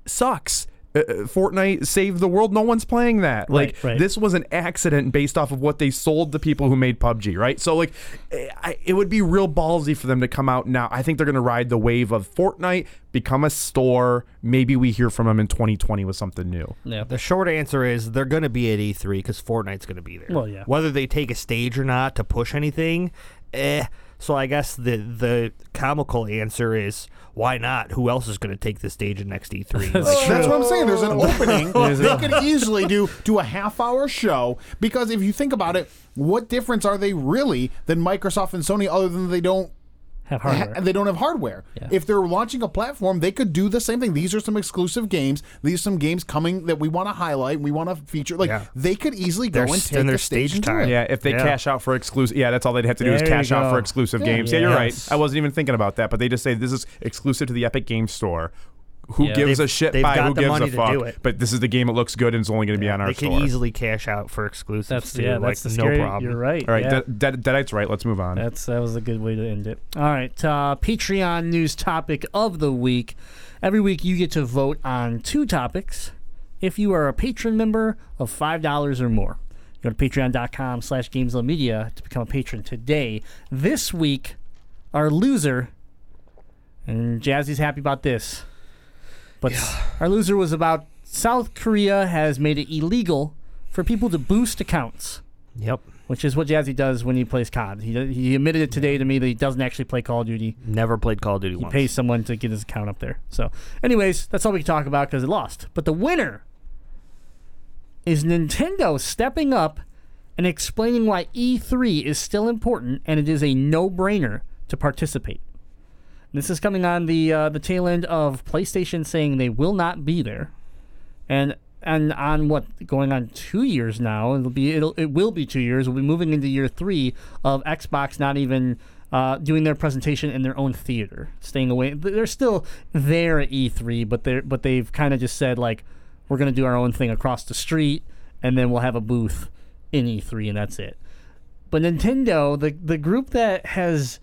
[SPEAKER 4] sucks uh, uh, Fortnite saved the world. No one's playing that. Like
[SPEAKER 2] right.
[SPEAKER 4] this was an accident based off of what they sold the people who made PUBG, right? So like, eh, I, it would be real ballsy for them to come out now. I think they're going to ride the wave of Fortnite, become a store. Maybe we hear from them in 2020 with something new.
[SPEAKER 2] yeah.
[SPEAKER 3] The short answer is they're going to be at E3 because Fortnite's going to be there.
[SPEAKER 2] Well, yeah.
[SPEAKER 3] Whether they take a stage or not to push anything, eh. So I guess the the comical answer is why not? Who else is going to take the stage at next E3? Like,
[SPEAKER 5] That's what I'm saying. There's an opening. they could easily do do a half hour show because if you think about it, what difference are they really than Microsoft and Sony other than they don't
[SPEAKER 2] Have
[SPEAKER 5] ha-
[SPEAKER 2] hardware.
[SPEAKER 5] they don't have hardware.
[SPEAKER 2] Yeah.
[SPEAKER 5] If they're launching a platform, they could do the same thing. These are some exclusive games. These are some games coming that we want to highlight. We want to feature. Like
[SPEAKER 3] Yeah.
[SPEAKER 5] they could easily go
[SPEAKER 3] Their
[SPEAKER 5] and take
[SPEAKER 3] and their
[SPEAKER 5] the stage,
[SPEAKER 3] stage time.
[SPEAKER 4] Yeah, if they
[SPEAKER 3] Yeah.
[SPEAKER 4] cash out for exclusive, yeah, that's all they'd have to do is cash out for exclusive games. Yeah, you're right. I wasn't even thinking about that, but they just say this is exclusive to the Epic Game Store. Who
[SPEAKER 2] Yeah.
[SPEAKER 4] gives
[SPEAKER 3] They've-
[SPEAKER 4] a shit
[SPEAKER 3] they've
[SPEAKER 4] by
[SPEAKER 3] got
[SPEAKER 4] who
[SPEAKER 3] the
[SPEAKER 4] gives
[SPEAKER 3] money
[SPEAKER 4] a
[SPEAKER 3] to
[SPEAKER 4] fuck.
[SPEAKER 3] do it.
[SPEAKER 4] But this is the game. It looks good and it's only going to be on our
[SPEAKER 3] they
[SPEAKER 4] store.
[SPEAKER 3] can easily cash out for exclusives.
[SPEAKER 2] That's
[SPEAKER 3] too,
[SPEAKER 2] yeah.
[SPEAKER 3] like
[SPEAKER 2] That's the
[SPEAKER 3] no
[SPEAKER 2] scary.
[SPEAKER 3] problem.
[SPEAKER 2] You're right.
[SPEAKER 4] All right,
[SPEAKER 2] yeah.
[SPEAKER 4] Dead, Dead, Deadite's right. Let's move on.
[SPEAKER 2] That's that was a good way to end it. All right, uh, Patreon news topic of the week. Every week you get to vote on two topics. If you are a patron member of five dollars or more, go to patreon.com/slash Media to become a patron today. This week, our loser, and Jazzy's happy about this, but our loser was about South Korea has made it illegal for people to boost accounts
[SPEAKER 3] Yep.
[SPEAKER 2] which is what Jazzy does when he plays COD. He, he admitted it today to me that he doesn't actually play Call of Duty.
[SPEAKER 3] Never played Call of Duty
[SPEAKER 2] He
[SPEAKER 3] once.
[SPEAKER 2] pays someone to get his account up there. So, anyways, that's all we can talk about because it lost. But the winner is Nintendo stepping up and explaining why E3 is still important and it is a no-brainer to participate. This is coming on the uh, the tail end of PlayStation saying they will not be there, and and on what going on two years now. It'll be it'll it will be two years. We'll be moving into year three of Xbox not even uh, doing their presentation in their own theater, staying away. They're still there at E3, but they're but they've kind of just said like we're gonna do our own thing across the street, and then we'll have a booth in E3, and that's it. But Nintendo, the the group that has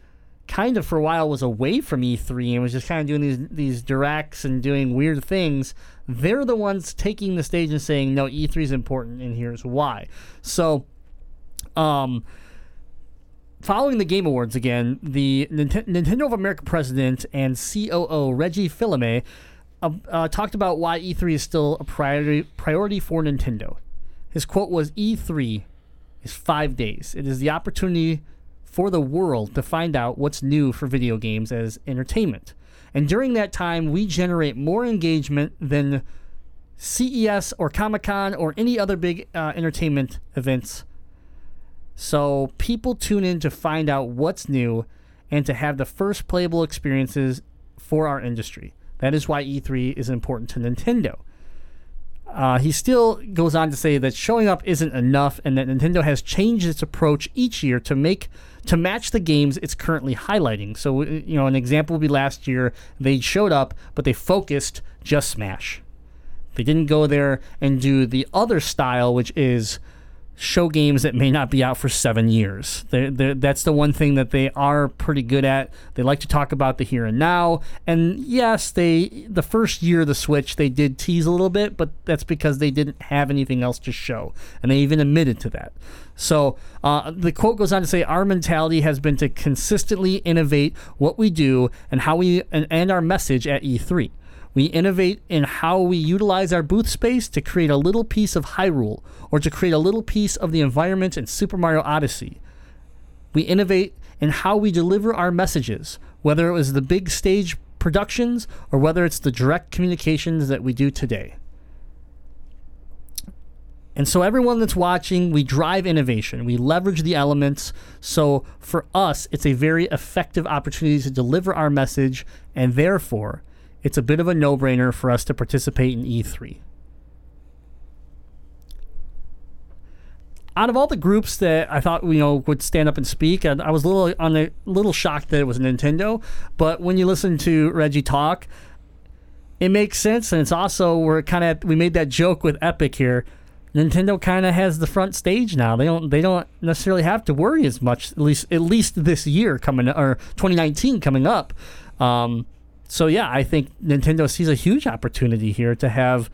[SPEAKER 2] kind of for a while was away from E3 and was just kind of doing these these directs and doing weird things. They're the ones taking the stage and saying, "No, E3 is important, and here's why." So, um, following the Game Awards again, the Nint- Nintendo of America president and COO Reggie Fils-Aimé uh, uh, talked about why E3 is still a priority priority for Nintendo. His quote was, "E3 is five days. It is the opportunity for the world to find out what's new for video games as entertainment. And during that time, we generate more engagement than CES or Comic Con or any other big uh, entertainment events. So people tune in to find out what's new and to have the first playable experiences for our industry. That is why E3 is important to Nintendo. Uh, he still goes on to say that showing up isn't enough, and that Nintendo has changed its approach each year to make to match the games it's currently highlighting. So, uh, you know, an example would be last year they showed up, but they focused just Smash. They didn't go there and do the other style, which is show games that may not be out for seven years. They're, they're, that's the one thing that they are pretty good at. They like to talk about the here and now. And yes, they the first year of the Switch they did tease a little bit, but that's because they didn't have anything else to show, and they even admitted to that. So uh, the quote goes on to say, "Our mentality has been to consistently innovate what we do and how we and, and our message at E3." We innovate in how we utilize our booth space to create a little piece of Hyrule or to create a little piece of the environment in Super Mario Odyssey. We innovate in how we deliver our messages, whether it was the big stage productions or whether it's the direct communications that we do today. And so, everyone that's watching, we drive innovation. We leverage the elements. So, for us, it's a very effective opportunity to deliver our message, and therefore, it's a bit of a no brainer for us to participate in E3. Out of all the groups that I thought you know would stand up and speak, I, I was a little on a little shocked that it was Nintendo. But when you listen to Reggie talk, it makes sense, and it's also we're kind of we made that joke with Epic here. Nintendo kind of has the front stage now. They don't they don't necessarily have to worry as much at least at least this year coming or 2019 coming up. Um, so yeah, I think Nintendo sees a huge opportunity here to have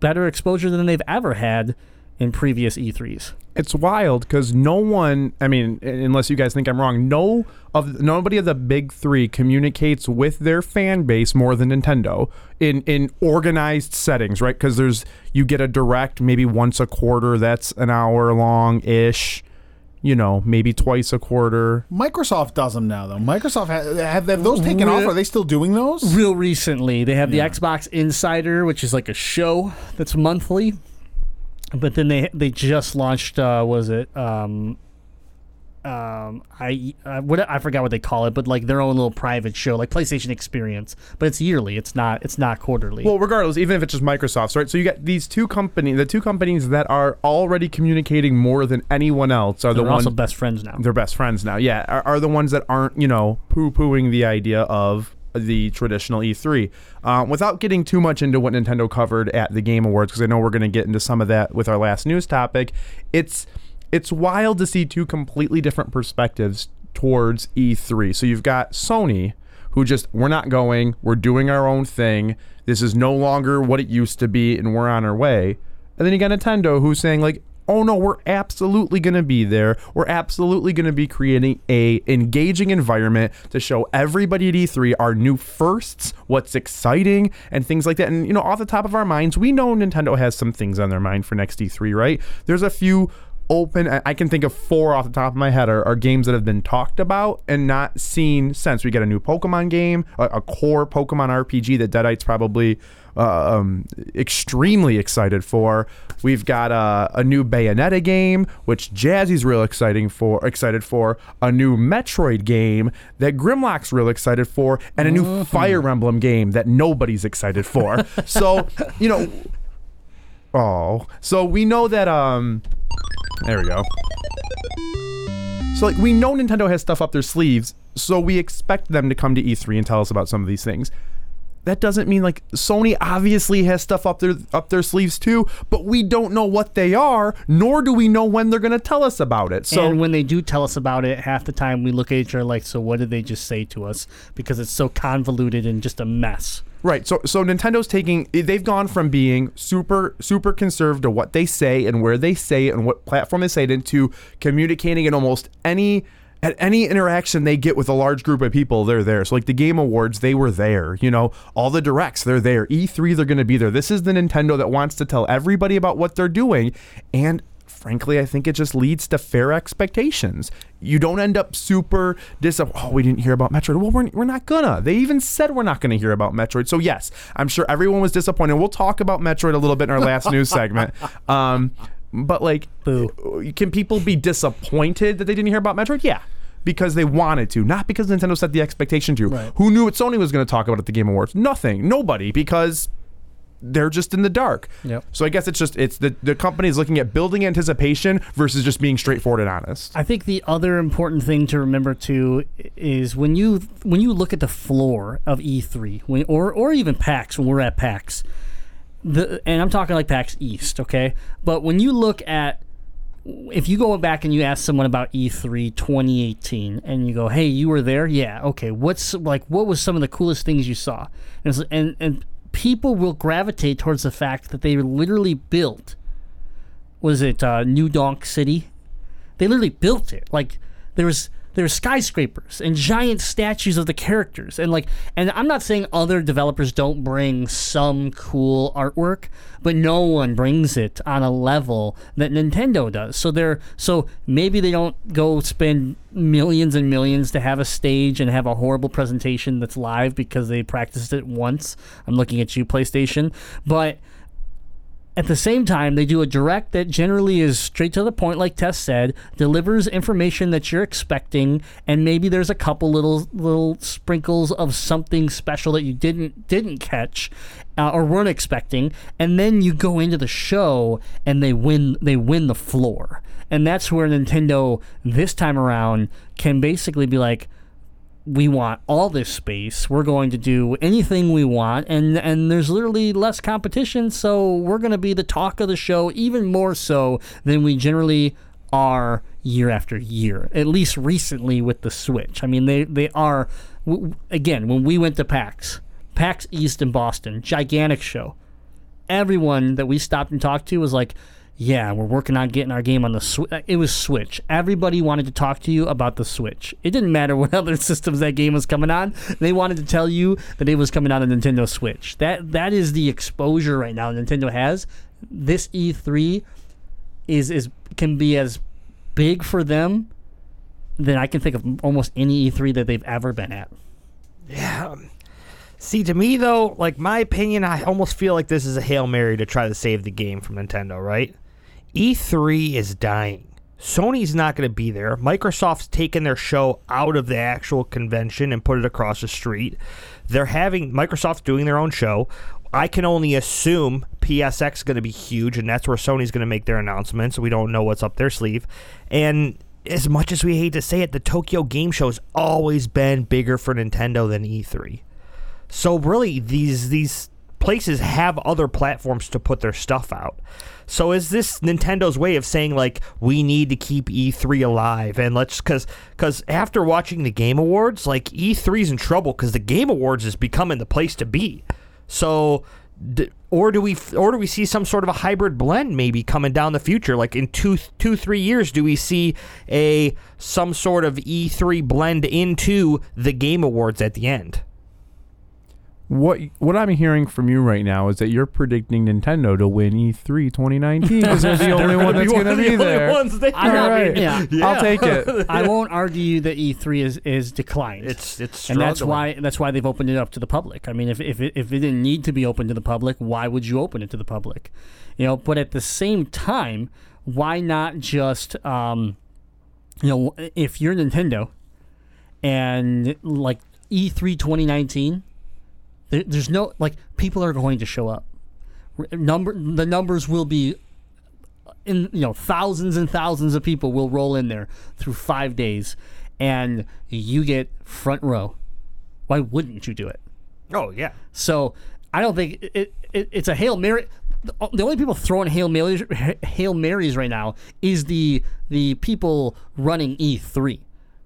[SPEAKER 2] better exposure than they've ever had in previous E E3s.
[SPEAKER 4] It's wild because no one, I mean, unless you guys think I'm wrong, no of nobody of the big three communicates with their fan base more than Nintendo in in organized settings, right? Because there's you get a direct maybe once a quarter that's an hour long ish, you know, maybe twice a quarter.
[SPEAKER 5] Microsoft does them now, though. Microsoft ha- have, have those taken off? Are they still doing those?
[SPEAKER 2] Real recently, they have the Xbox Insider, which is like a show that's monthly. But then they they just launched. Uh, was it? Um, um, I uh, what I forgot what they call it, but like their own little private show, like PlayStation Experience. But it's yearly. It's not. It's not quarterly.
[SPEAKER 4] Well, regardless, even if it's just Microsoft's, right? So you got these two companies, the two companies that are already communicating more than anyone else are the
[SPEAKER 2] they're
[SPEAKER 4] ones
[SPEAKER 2] also best friends now.
[SPEAKER 4] they're best friends now. Yeah, are, are the ones that aren't, you know, poo pooing the idea of the traditional E3. Um, without getting too much into what Nintendo covered at the Game Awards, because I know we're going to get into some of that with our last news topic, it's it's wild to see two completely different perspectives towards E3. So you've got Sony, who just we're not going, we're doing our own thing. This is no longer what it used to be, and we're on our way. And then you got Nintendo, who's saying like, oh no, we're absolutely going to be there. We're absolutely going to be creating a engaging environment to show everybody at E3 our new firsts, what's exciting, and things like that. And you know, off the top of our minds, we know Nintendo has some things on their mind for next E3, right? There's a few open I- can think of four off the top of my head are, are games that have been talked about and not seen since. We get a new pokemon game a, a core pokemon rpg that deadites probably uh, um, extremely excited for. We've got a, a new bayonetta game which jazzy's real exciting for excited for. A new metroid game that grimlock's real excited for and a new fire emblem game that nobody's excited for. So you know oh so we know that um there we go. So like we know Nintendo has stuff up their sleeves, so we expect them to come to E3 and tell us about some of these things. That doesn't mean like Sony obviously has stuff up their up their sleeves too, but we don't know what they are, nor do we know when they're going to tell us about it. So
[SPEAKER 2] and when they do tell us about it, half the time we look at each other like, so what did they just say to us? Because it's so convoluted and just a mess.
[SPEAKER 4] Right. So so Nintendo's taking they've gone from being super super conserved to what they say and where they say it and what platform they say it into communicating in almost any at any interaction they get with a large group of people, they're there. So like the Game Awards, they were there. You know, all the directs, they're there. E3, they're going to be there. This is the Nintendo that wants to tell everybody about what they're doing, and frankly, I think it just leads to fair expectations. You don't end up super disappointed. Oh, we didn't hear about Metroid. Well, we're, we're not gonna. They even said we're not gonna hear about Metroid. So, yes, I'm sure everyone was disappointed. We'll talk about Metroid a little bit in our last news segment. Um, but, like, can people be disappointed that they didn't hear about Metroid? Yeah. Because they wanted to, not because Nintendo set the expectation to.
[SPEAKER 2] Right.
[SPEAKER 4] Who knew what Sony was going to talk about at the Game Awards? Nothing. Nobody. Because they're just in the dark.
[SPEAKER 2] Yep.
[SPEAKER 4] So I guess it's just it's the the company is looking at building anticipation versus just being straightforward and honest.
[SPEAKER 2] I think the other important thing to remember too is when you when you look at the floor of E3 when, or or even PAX when we're at PAX, the and I'm talking like PAX East, okay? But when you look at if you go back and you ask someone about E E3 2018 and you go, "Hey, you were there?" Yeah, okay. What's like what was some of the coolest things you saw? And and, and people will gravitate towards the fact that they literally built was it uh, New Donk City? They literally built it. Like there was there were skyscrapers and giant statues of the characters and like and I'm not saying other developers don't bring some cool artwork, but no one brings it on a level that Nintendo does. So they're so maybe they don't go spend millions and millions to have a stage and have a horrible presentation that's live because they practiced it once. I'm looking at you PlayStation, but at the same time, they do a direct that generally is straight to the point, like Tess said, delivers information that you're expecting, and maybe there's a couple little little sprinkles of something special that you didn't didn't catch uh, or weren't expecting, and then you go into the show and they win they win the floor, and that's where Nintendo this time around can basically be like we want all this space. We're going to do anything we want, and and there's literally less competition, so we're going to be the talk of the show even more so than we generally are year after year. At least recently with the Switch. I mean, they they are w- again when we went to PAX, PAX East in Boston, gigantic show. Everyone that we stopped and talked to was like. Yeah, we're working on getting our game on the Switch. Uh, it was Switch. Everybody wanted to talk to you about the Switch. It didn't matter what other systems that game was coming on. They wanted to tell you that it was coming on the Nintendo Switch. That that is the exposure right now Nintendo has. This E3 is is can be as big for them than I can think of almost any E3 that they've ever been at. Yeah.
[SPEAKER 3] See, to me though, like my opinion, I almost feel like this is a hail mary to try to save the game from Nintendo. Right? E3 is dying. Sony's not going to be there. Microsoft's taken their show out of the actual convention and put it across the street. They're having Microsoft's doing their own show. I can only assume PSX is going to be huge, and that's where Sony's going to make their announcements. We don't know what's up their sleeve. And as much as we hate to say it, the Tokyo Game Show has always been bigger for Nintendo than E3. So really, these these places have other platforms to put their stuff out. So is this Nintendo's way of saying like we need to keep E3 alive and let's because because after watching the Game Awards, like E3's in trouble because the Game Awards is becoming the place to be. So. D- or do we or do we see some sort of a hybrid blend maybe coming down the future like in two two three years do we see a some sort of E3 blend into the game awards at the end
[SPEAKER 4] What what I'm hearing from you right now is that you're predicting Nintendo to win E E3 2019 because they're the only one that's going to be there.
[SPEAKER 2] I'm not-
[SPEAKER 4] All right.
[SPEAKER 2] yeah.
[SPEAKER 4] I'll take it.
[SPEAKER 2] I won't argue that E3 is is declined.
[SPEAKER 3] It's it's
[SPEAKER 2] and that's why that's why they've opened it up to the public. I mean, if if it, if it didn't need to be open to the public, why would you open it to the public? You know, but at the same time, why not just um, you know, if you're Nintendo and like E E3 2019, there, there's no like people are going to show up. Number the numbers will be in you know thousands and thousands of people will roll in there through five days, and you get front row. Why wouldn't you do it?
[SPEAKER 3] oh yeah
[SPEAKER 2] So I don't think it, it, it's a hail mary. The the only people throwing hail marys, hail marys right now is the the people running E3.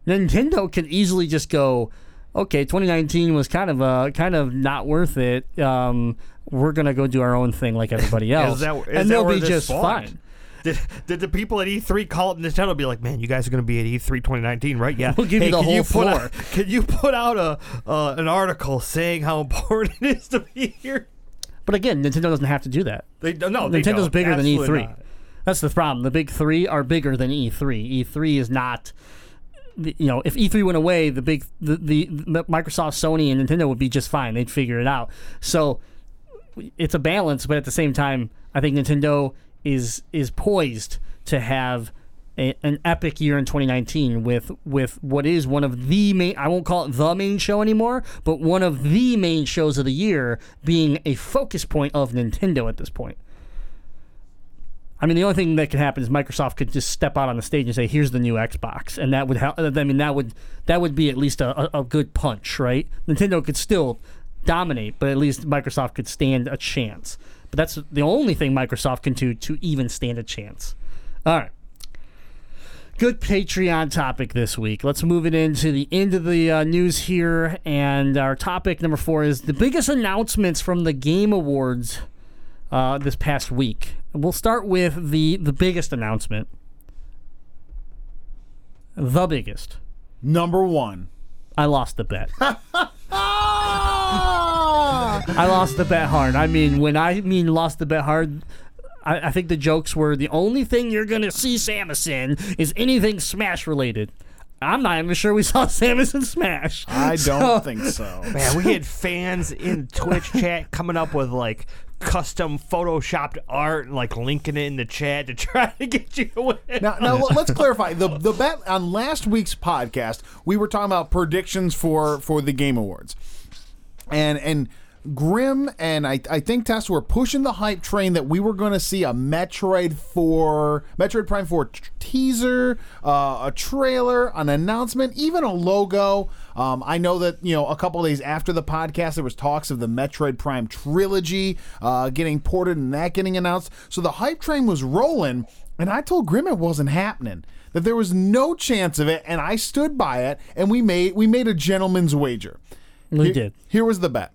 [SPEAKER 2] Nintendo can easily just go, okay, 2019 was kind of uh kind of not worth it. Um, we're gonna go do our own thing like everybody else,
[SPEAKER 3] that- is
[SPEAKER 2] and they'll be just
[SPEAKER 3] spawned?
[SPEAKER 2] fine.
[SPEAKER 3] Did, did the people at E3 call up Nintendo and be like, "Man, you guys are going to be at E E3 2019, right? Yeah,
[SPEAKER 2] We'll give you the
[SPEAKER 3] can
[SPEAKER 2] whole
[SPEAKER 3] you put
[SPEAKER 2] floor."
[SPEAKER 3] out- can you put out a uh, an article saying how important it is to be here?"
[SPEAKER 2] But again, Nintendo doesn't have to do that.
[SPEAKER 3] They no, they
[SPEAKER 2] Nintendo's
[SPEAKER 3] don't.
[SPEAKER 2] bigger than E3.
[SPEAKER 3] not.
[SPEAKER 2] That's the problem. The big three are bigger than E3. E3 is not. You know, if E3 went away, the big the, the, the Microsoft, Sony, and Nintendo would be just fine. They'd figure it out. So it's a balance, but at the same time, I think Nintendo is is poised to have a, an epic year in 2019 with with what is one of the main I won't call it the main show anymore, but one of the main shows of the year being a focus point of Nintendo at this point. I mean, the only thing that could happen is Microsoft could just step out on the stage and say, "Here's the new Xbox," and that would help. I mean, that would that would be at least a, a, good punch, right? Nintendo could still dominate, but at least Microsoft could stand a chance. But that's the only thing Microsoft can do to even stand a chance. All right. Good Patreon topic this week. Let's move it into the end of the uh, news here. And our topic number four is the biggest announcements from the Game Awards uh, this past week. We'll start with the, the biggest announcement. The biggest.
[SPEAKER 5] Number one.
[SPEAKER 2] I lost the bet. I lost the bet hard. I mean, when I mean lost the bet hard, I, I think the jokes were the only thing you're gonna see Samus in is anything Smash related. I'm not even sure we saw Samus in Smash.
[SPEAKER 5] I don't think so.
[SPEAKER 3] Man, we had fans in Twitch chat coming up with like custom photoshopped art and like linking it in the chat to try to get you to win.
[SPEAKER 5] Now, now let- let's clarify the the bet on last week's podcast. We were talking about predictions for for the Game Awards, and and Grim and I I think Tess were pushing the hype train that we were going to see a Metroid for Metroid Prime Four t- teaser, uh, a trailer, an announcement, even a logo. Um, I know that you know a couple days after the podcast, there was talks of the Metroid Prime trilogy uh, getting ported and that getting announced. So the hype train was rolling, and I told Grim it wasn't happening. That there was no chance of it, and I stood by it. And we made we made a gentleman's wager.
[SPEAKER 2] We
[SPEAKER 5] Here-
[SPEAKER 2] did.
[SPEAKER 5] Here was the bet.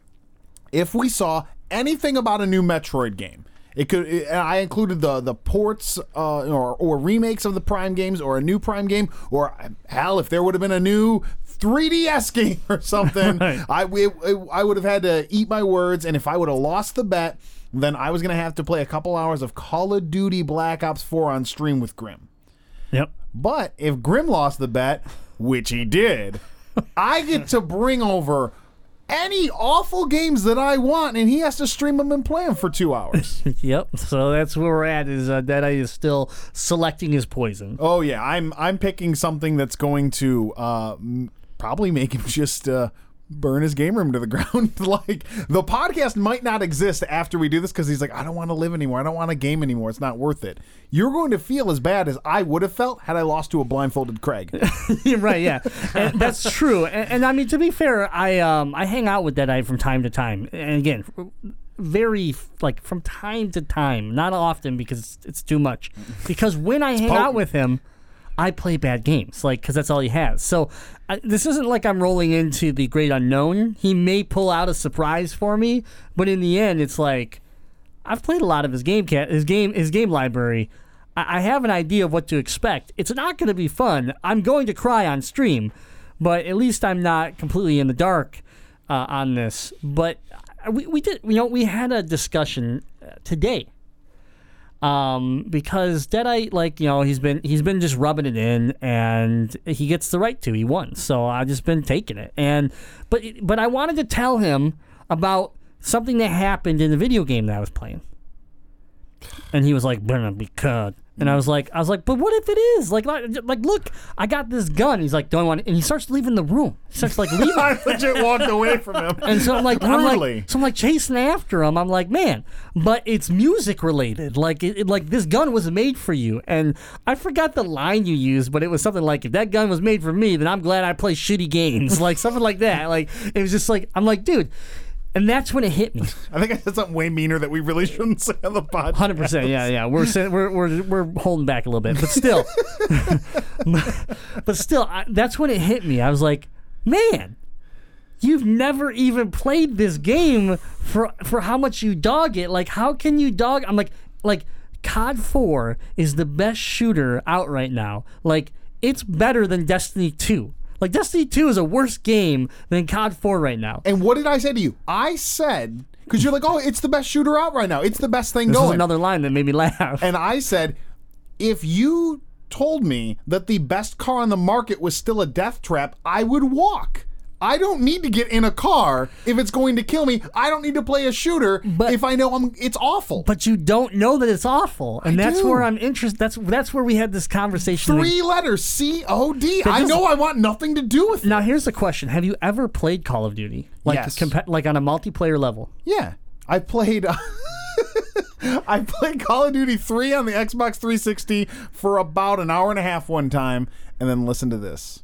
[SPEAKER 5] If we saw anything about a new Metroid game, it could. It, I included the the ports uh, or or remakes of the Prime games, or a new Prime game, or hell, if there would have been a new 3DS game or something,
[SPEAKER 2] Right.
[SPEAKER 5] I it, it- I would have had to eat my words. And if I would have lost the bet, then I was gonna have to play a couple hours of Call of Duty Black Ops 4 on stream with Grim.
[SPEAKER 2] Yep.
[SPEAKER 5] But if Grim lost the bet, which he did, I get to bring over any awful games that I want, and he has to stream them and play them for two hours.
[SPEAKER 2] Yep. So that's where we're at. Is uh, Deadite is still selecting his poison.
[SPEAKER 5] oh yeah, I'm I'm picking something that's going to uh, m- probably make him just uh, burn his game room to the ground. like the podcast might not exist after we do this because he's like, I don't want to live anymore. I don't want to game anymore. It's not worth it. You're going to feel as bad as I would have felt had I lost to a blindfolded Craig.
[SPEAKER 2] right, yeah, and that's true. And, and I mean, to be fair, I um I hang out with Deadite from time to time, and again, very like from time to time, not often because it's, it's too much. Because when I hang out with him, I play bad games, like because that's all he has. So I, this isn't like I'm rolling into the great unknown. He may pull out a surprise for me, but in the end, it's like I've played a lot of his game cat his game his game library. I, I have an idea of what to expect. It's not going to be fun. I'm going to cry on stream, but at least I'm not completely in the dark uh, on this. But uh, we we did you know we had a discussion uh, today. Um, because Deadite, like you know, he's been he's been just rubbing it in, and he gets the right to. He won, so I've just been taking it. And but but I wanted to tell him about something that happened in the video game that I was playing. And he was like, "Better be cut." And I was like, I was like, but what if it is? Like, like, like, look, I got this gun. He's like, don't want it. And he starts leaving the room. He starts like leaving.
[SPEAKER 5] I legit walked away from him.
[SPEAKER 2] And so I'm like, I'm like, so I'm like chasing after him. I'm like, man, but it's music related. Like, it, it- like this gun was made for you. And I forgot the line you used, but it was something like, if that gun was made for me, then I'm glad I play shitty games. Like something like that. Like it was just like, I'm like, dude. And that's when it hit me.
[SPEAKER 5] I think I said something way meaner that we really shouldn't say on the podcast.
[SPEAKER 2] Hundred percent, yeah, yeah. We're, we're we're we're holding back a little bit, but still, but still, I, that's when it hit me. I was like, man, you've never even played this game for for how much you dog it. Like, how can you dog? I'm like, like COD Four is the best shooter out right now. Like, it's better than Destiny Two. Like, Destiny Two is a worse game than COD Four right now.
[SPEAKER 5] And what did I say to you? I said because you're like, oh, it's the best shooter out right now. It's the best thing
[SPEAKER 2] This is
[SPEAKER 5] going.
[SPEAKER 2] another line that made me laugh.
[SPEAKER 5] and I said, if you told me that the best car on the market was still a death trap, I would walk. I don't need to get in a car if it's going to kill me. I don't need to play a shooter
[SPEAKER 2] But-
[SPEAKER 5] if I know I'm it's awful.
[SPEAKER 2] but you don't know that it's awful, and
[SPEAKER 5] I
[SPEAKER 2] that's
[SPEAKER 5] do.
[SPEAKER 2] where I'm interested. That's that's where we had this conversation.
[SPEAKER 5] Three letters, C O D. I know I want nothing to do with it.
[SPEAKER 2] Now here's the question: Have you ever played Call of Duty, like
[SPEAKER 5] Yes.
[SPEAKER 2] compa- like on a multiplayer level?
[SPEAKER 5] Yeah, I played. I played Call of Duty 3 on the Xbox 360 for about an hour and a half one time, and then listen to this.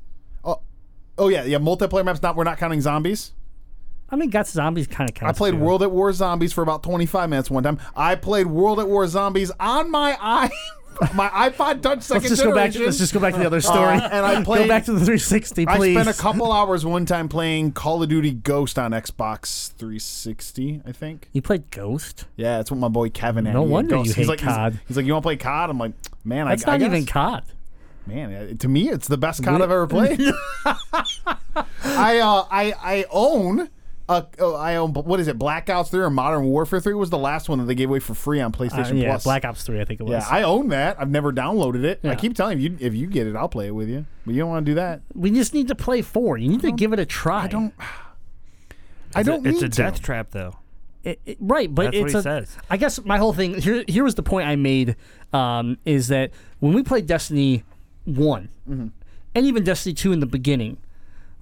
[SPEAKER 5] Oh, yeah, yeah. Multiplayer maps. Not we're not counting zombies.
[SPEAKER 2] I mean, got zombies kind of
[SPEAKER 5] I played
[SPEAKER 2] too.
[SPEAKER 5] World at War Zombies for about 25 minutes one time. I played World at War Zombies on my i my iPod Touch second
[SPEAKER 2] Let's just go back. To,
[SPEAKER 5] generation.
[SPEAKER 2] let's just go back to the other story.
[SPEAKER 5] Uh, and I played.
[SPEAKER 2] go back to the 360,
[SPEAKER 5] I
[SPEAKER 2] please.
[SPEAKER 5] spent a couple hours one time playing Call of Duty Ghost on Xbox 360. I think.
[SPEAKER 2] You played Ghost.
[SPEAKER 5] Yeah, that's what my boy Kevin had.
[SPEAKER 2] No
[SPEAKER 5] had
[SPEAKER 2] wonder you
[SPEAKER 5] he's
[SPEAKER 2] hate
[SPEAKER 5] like, he's-
[SPEAKER 2] COD.
[SPEAKER 5] He's, like, you want to play COD? I'm like, man,
[SPEAKER 2] That's
[SPEAKER 5] I, I
[SPEAKER 2] not even. COD.
[SPEAKER 5] Man, uh, to me, it's the best COD I've ever played. I uh, I I own. Uh, oh, I own what is it? Black Ops three or Modern Warfare three was the last one that they gave away for free on
[SPEAKER 2] Uh,
[SPEAKER 5] PlayStation
[SPEAKER 2] yeah,
[SPEAKER 5] Plus.
[SPEAKER 2] Black Ops 3, I think it was.
[SPEAKER 5] Yeah, I own that. I've never downloaded it. I keep telling you, if you get it, I'll play it with you. But you don't want to do that.
[SPEAKER 2] we just need to play four. You need to give it a try.
[SPEAKER 5] I don't. I don't
[SPEAKER 3] It's
[SPEAKER 5] need
[SPEAKER 3] a
[SPEAKER 5] to.
[SPEAKER 3] death trap, though.
[SPEAKER 2] It- it- right, but
[SPEAKER 3] That's what
[SPEAKER 2] it's
[SPEAKER 3] he
[SPEAKER 2] a,
[SPEAKER 3] says.
[SPEAKER 2] I guess my whole thing here. Here was the point I made um, is that when we played Destiny one,
[SPEAKER 5] Mm-hmm.
[SPEAKER 2] and even Destiny two in the beginning,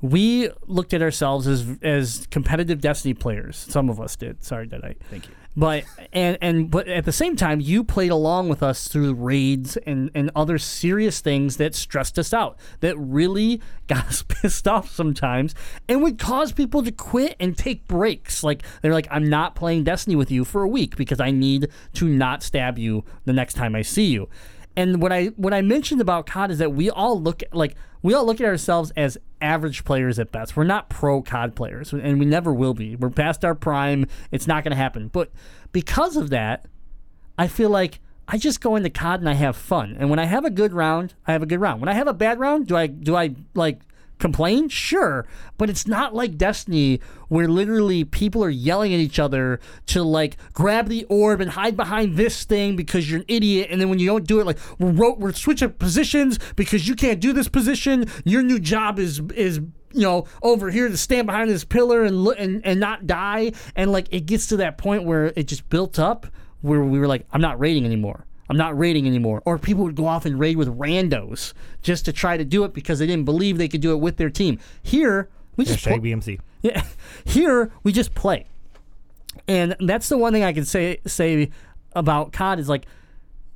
[SPEAKER 2] we looked at ourselves as as competitive Destiny players. Some of us did. Sorry, did I? Thank you. But and and but at the same time, you played along with us through raids and and other serious things that stressed us out, that really got us pissed off sometimes, and would cause people to quit and take breaks. Like they're like, I'm not playing Destiny with you for a week because I need to not stab you the next time I see you. And what I what I mentioned about COD is that we all look like we all look at ourselves as average players at best. We're not pro COD players, and we never will be. We're past our prime. It's not going to happen. But because of that, I feel like I just go into COD and I have fun. And when I have a good round, I have a good round. When I have a bad round, do I do I like complain? Sure, but it's not like Destiny where literally people are yelling at each other to like grab the orb and hide behind this thing because you're an idiot. And then when you don't do it, like we're ro- we're switching positions because you can't do this position. Your new job is is you know, over here to stand behind this pillar and look and, and not die. And like it gets to that point where it just built up where we were like, I'm not raiding anymore. I'm not raiding anymore. Or people would go off and raid with randos just to try to do it because they didn't believe they could do it with their team. Here, we just
[SPEAKER 3] Hashtag
[SPEAKER 2] put-
[SPEAKER 3] BMC.
[SPEAKER 2] Yeah. Here we just play, and that's the one thing I can say say about COD is like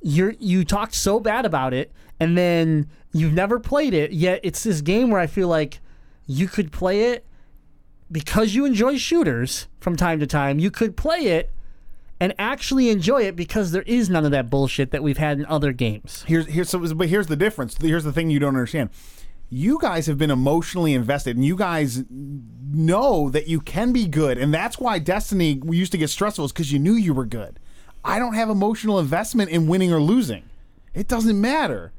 [SPEAKER 2] you're you talked so bad about it, and then you've never played it. Yet it's this game where I feel like you could play it because you enjoy shooters from time to time. You could play it and actually enjoy it because there is none of that bullshit that we've had in other games.
[SPEAKER 5] Here's here's so, but here's the difference. Here's the thing you don't understand. You guys have been emotionally invested, and you guys know that you can be good, and that's why Destiny used to get stressful, is because you knew you were good. I don't have emotional investment in winning or losing. It doesn't matter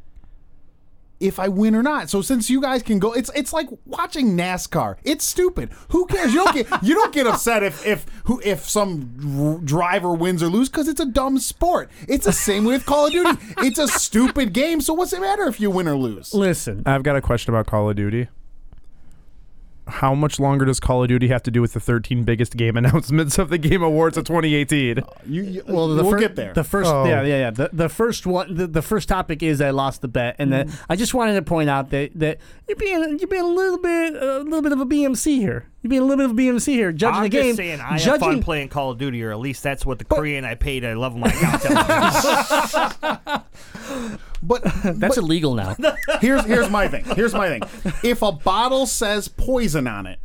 [SPEAKER 5] if I win or not. So since you guys can go, it's it's like watching NASCAR. It's stupid. Who cares? You don't get you don't get upset if if who if some driver wins or lose because it's a dumb sport. It's the same with Call of Duty. It's a stupid game. So what's it matter if you win or lose?
[SPEAKER 2] Listen,
[SPEAKER 4] I've got a question about Call of Duty. How much longer does Call of Duty have to do with the 13 biggest game announcements of the Game Awards of 2018?
[SPEAKER 5] Uh, you, you-
[SPEAKER 2] well, the
[SPEAKER 5] we'll
[SPEAKER 2] fir-
[SPEAKER 5] get there.
[SPEAKER 2] The first,
[SPEAKER 4] Oh.
[SPEAKER 2] yeah, yeah, yeah. The, the first one, the, the first topic is I lost the bet, and then mm-hmm. I just wanted to point out that that you're being you're being a little bit a little bit of a BMC here. You're being a little bit of a BMC here, judging
[SPEAKER 3] I'm
[SPEAKER 2] the game.
[SPEAKER 3] just saying I have
[SPEAKER 2] judging,
[SPEAKER 3] fun playing Call of Duty, or at least that's what the Korean I paid I love my account
[SPEAKER 5] but
[SPEAKER 2] That's illegal now.
[SPEAKER 5] here's here's my thing. Here's my thing. If a bottle says poison on it,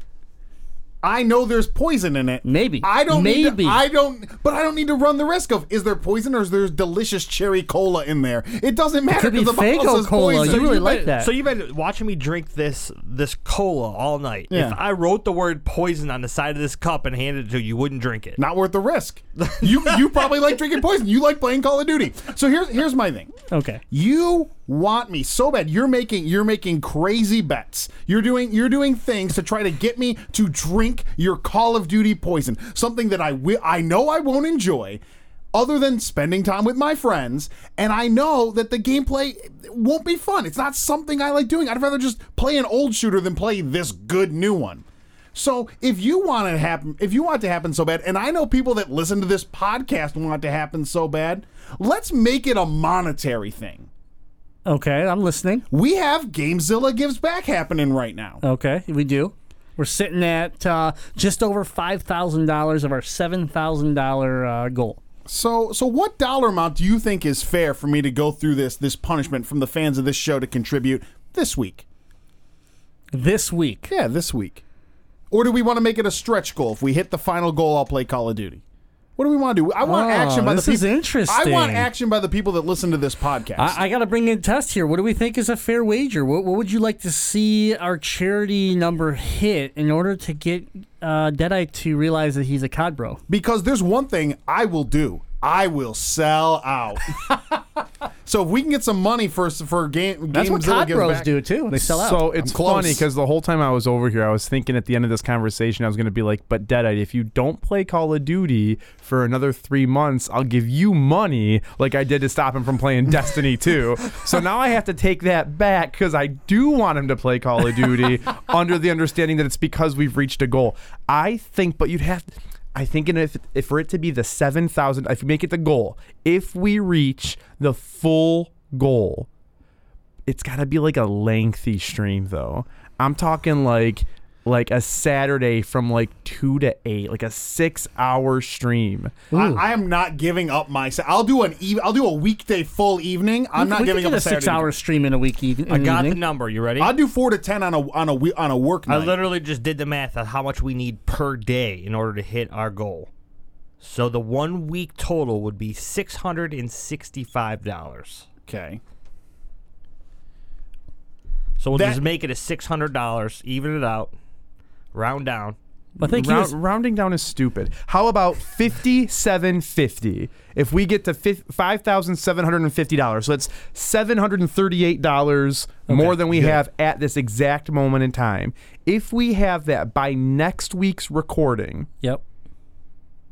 [SPEAKER 5] I know there's poison in it.
[SPEAKER 2] Maybe.
[SPEAKER 5] I don't need
[SPEAKER 2] Maybe.
[SPEAKER 5] to, I don't but I don't need to run the risk of is there poison or is there delicious cherry cola in there? It doesn't matter
[SPEAKER 2] could be
[SPEAKER 5] 'cause the bottle
[SPEAKER 2] Faygo
[SPEAKER 5] says
[SPEAKER 2] Cola.
[SPEAKER 5] poison.
[SPEAKER 2] You really like that.
[SPEAKER 3] So you've been watching me drink this this cola all night.
[SPEAKER 5] Yeah.
[SPEAKER 3] If I wrote the word poison on the side of this cup and handed it to you, you wouldn't drink it.
[SPEAKER 5] not worth the risk. You you probably like drinking poison. You like playing Call of Duty. So here's here's my thing.
[SPEAKER 2] Okay.
[SPEAKER 5] You want me so bad. You're making you're making crazy bets. You're doing you're doing things to try to get me to drink your Call of Duty poison. Something that I wi- I know I won't enjoy other than spending time with my friends and I know that the gameplay won't be fun. It's not something I like doing. I'd rather just play an old shooter than play this good new one. So if you want it happen, if you want it to happen so bad, and I know people that listen to this podcast want it to happen so bad, let's make it a monetary thing.
[SPEAKER 2] Okay, I'm listening.
[SPEAKER 5] We have Gamezilla Gives Back happening right now.
[SPEAKER 2] Okay, we do. We're sitting at uh, just over five thousand dollars of our seven thousand dollar uh, goal.
[SPEAKER 5] So, so what dollar amount do you think is fair for me to go through this this punishment from the fans of this show to contribute this week?
[SPEAKER 2] This week,
[SPEAKER 5] Yeah, this week. Or do we want to make it a stretch goal? If we hit the final goal, I'll play Call of Duty. What do we want to do? I want
[SPEAKER 2] Oh,
[SPEAKER 5] action by
[SPEAKER 2] this
[SPEAKER 5] the
[SPEAKER 2] is
[SPEAKER 5] people. I
[SPEAKER 2] interesting.
[SPEAKER 5] want action by the people that listen to this podcast.
[SPEAKER 2] I, I got to bring in Tess here. What do we think is a fair wager? What, what would you like to see our charity number hit in order to get uh, Deadite to realize that he's a cod bro?
[SPEAKER 5] because there's one thing I will do. I will sell out. so if we can get some money for for game,
[SPEAKER 2] That's what
[SPEAKER 5] Gamezilla
[SPEAKER 2] cod bros do too. They sell out.
[SPEAKER 4] So it's funny because the whole time I was over here, I was thinking at the end of this conversation, I was going to be like, "But Deadite, if you don't play Call of Duty for another three months, I'll give you money, like I did to stop him from playing Destiny 2." So now I have to take that back because I do want him to play Call of Duty under the understanding that it's because we've reached a goal. I think, but you'd have. I think if, if for it to be the seven thousand, if you make it the goal, if we reach the full goal, it's got to be like a lengthy stream though. I'm talking like like a Saturday from like 2 to 8, like a 6-hour stream.
[SPEAKER 5] I, I am not giving up my. sa- I'll do an. E- I'll do a weekday full evening. I'm not
[SPEAKER 2] we
[SPEAKER 5] giving
[SPEAKER 2] could
[SPEAKER 5] up
[SPEAKER 2] get
[SPEAKER 5] a
[SPEAKER 2] a
[SPEAKER 5] Saturday.
[SPEAKER 2] six-hour stream in a week. Even,
[SPEAKER 3] I got the number. You ready?
[SPEAKER 5] I'll do four to ten on a on a we- on a work
[SPEAKER 3] I
[SPEAKER 5] night.
[SPEAKER 3] literally just did the math on how much we need per day in order to hit our goal. So the one week total would be six hundred and sixty-five dollars.
[SPEAKER 5] okay.
[SPEAKER 3] So we'll
[SPEAKER 5] That-
[SPEAKER 3] just make it a six hundred dollars, even it out, round down.
[SPEAKER 2] I think
[SPEAKER 4] Round-
[SPEAKER 2] was,
[SPEAKER 4] rounding down is stupid. How about 5750? If we get to fif- $5,750, so that's $738 more than we have at this exact moment in time. If we have that by next week's recording,
[SPEAKER 2] Yep.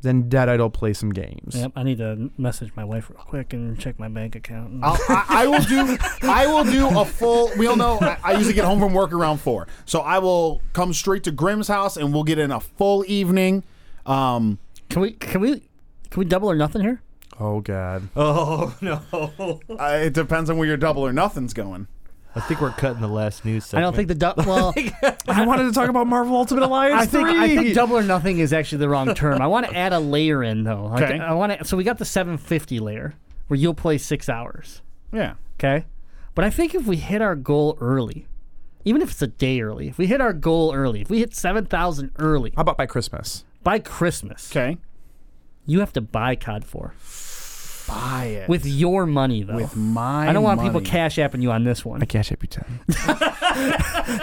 [SPEAKER 4] Then Deadite will play some games.
[SPEAKER 2] Yep. I need to message my wife real quick and check my bank account.
[SPEAKER 5] I'll, I, I will do. I will do a full. We all know I, I usually get home from work around four, so I will come straight to Grimm's house and we'll get in a full evening. Um,
[SPEAKER 2] Can we? Can we? Can we double or nothing here?
[SPEAKER 4] Oh, God.
[SPEAKER 3] Oh no!
[SPEAKER 5] uh, it depends on where your double or nothing's going.
[SPEAKER 3] I think we're cutting the last news.
[SPEAKER 2] I don't think the du- well.
[SPEAKER 4] I wanted to talk about Marvel Ultimate Alliance
[SPEAKER 2] I think
[SPEAKER 4] 3.
[SPEAKER 2] I think double or nothing is actually the wrong term. I want to add a layer in though. Like,
[SPEAKER 5] Okay.
[SPEAKER 2] I want to. So we got the 750 layer where you'll play six hours.
[SPEAKER 5] Yeah.
[SPEAKER 2] Okay, but I think if we hit our goal early, even if it's a day early, if we hit our goal early, if we hit 7,000 early
[SPEAKER 4] How about by Christmas?
[SPEAKER 2] by Christmas,
[SPEAKER 5] Okay.
[SPEAKER 2] you have to buy COD 4
[SPEAKER 5] Buy it.
[SPEAKER 2] with your money though.
[SPEAKER 5] with my
[SPEAKER 2] I don't want people
[SPEAKER 5] money.
[SPEAKER 2] cash apping you on this one.
[SPEAKER 4] I cash app you 10.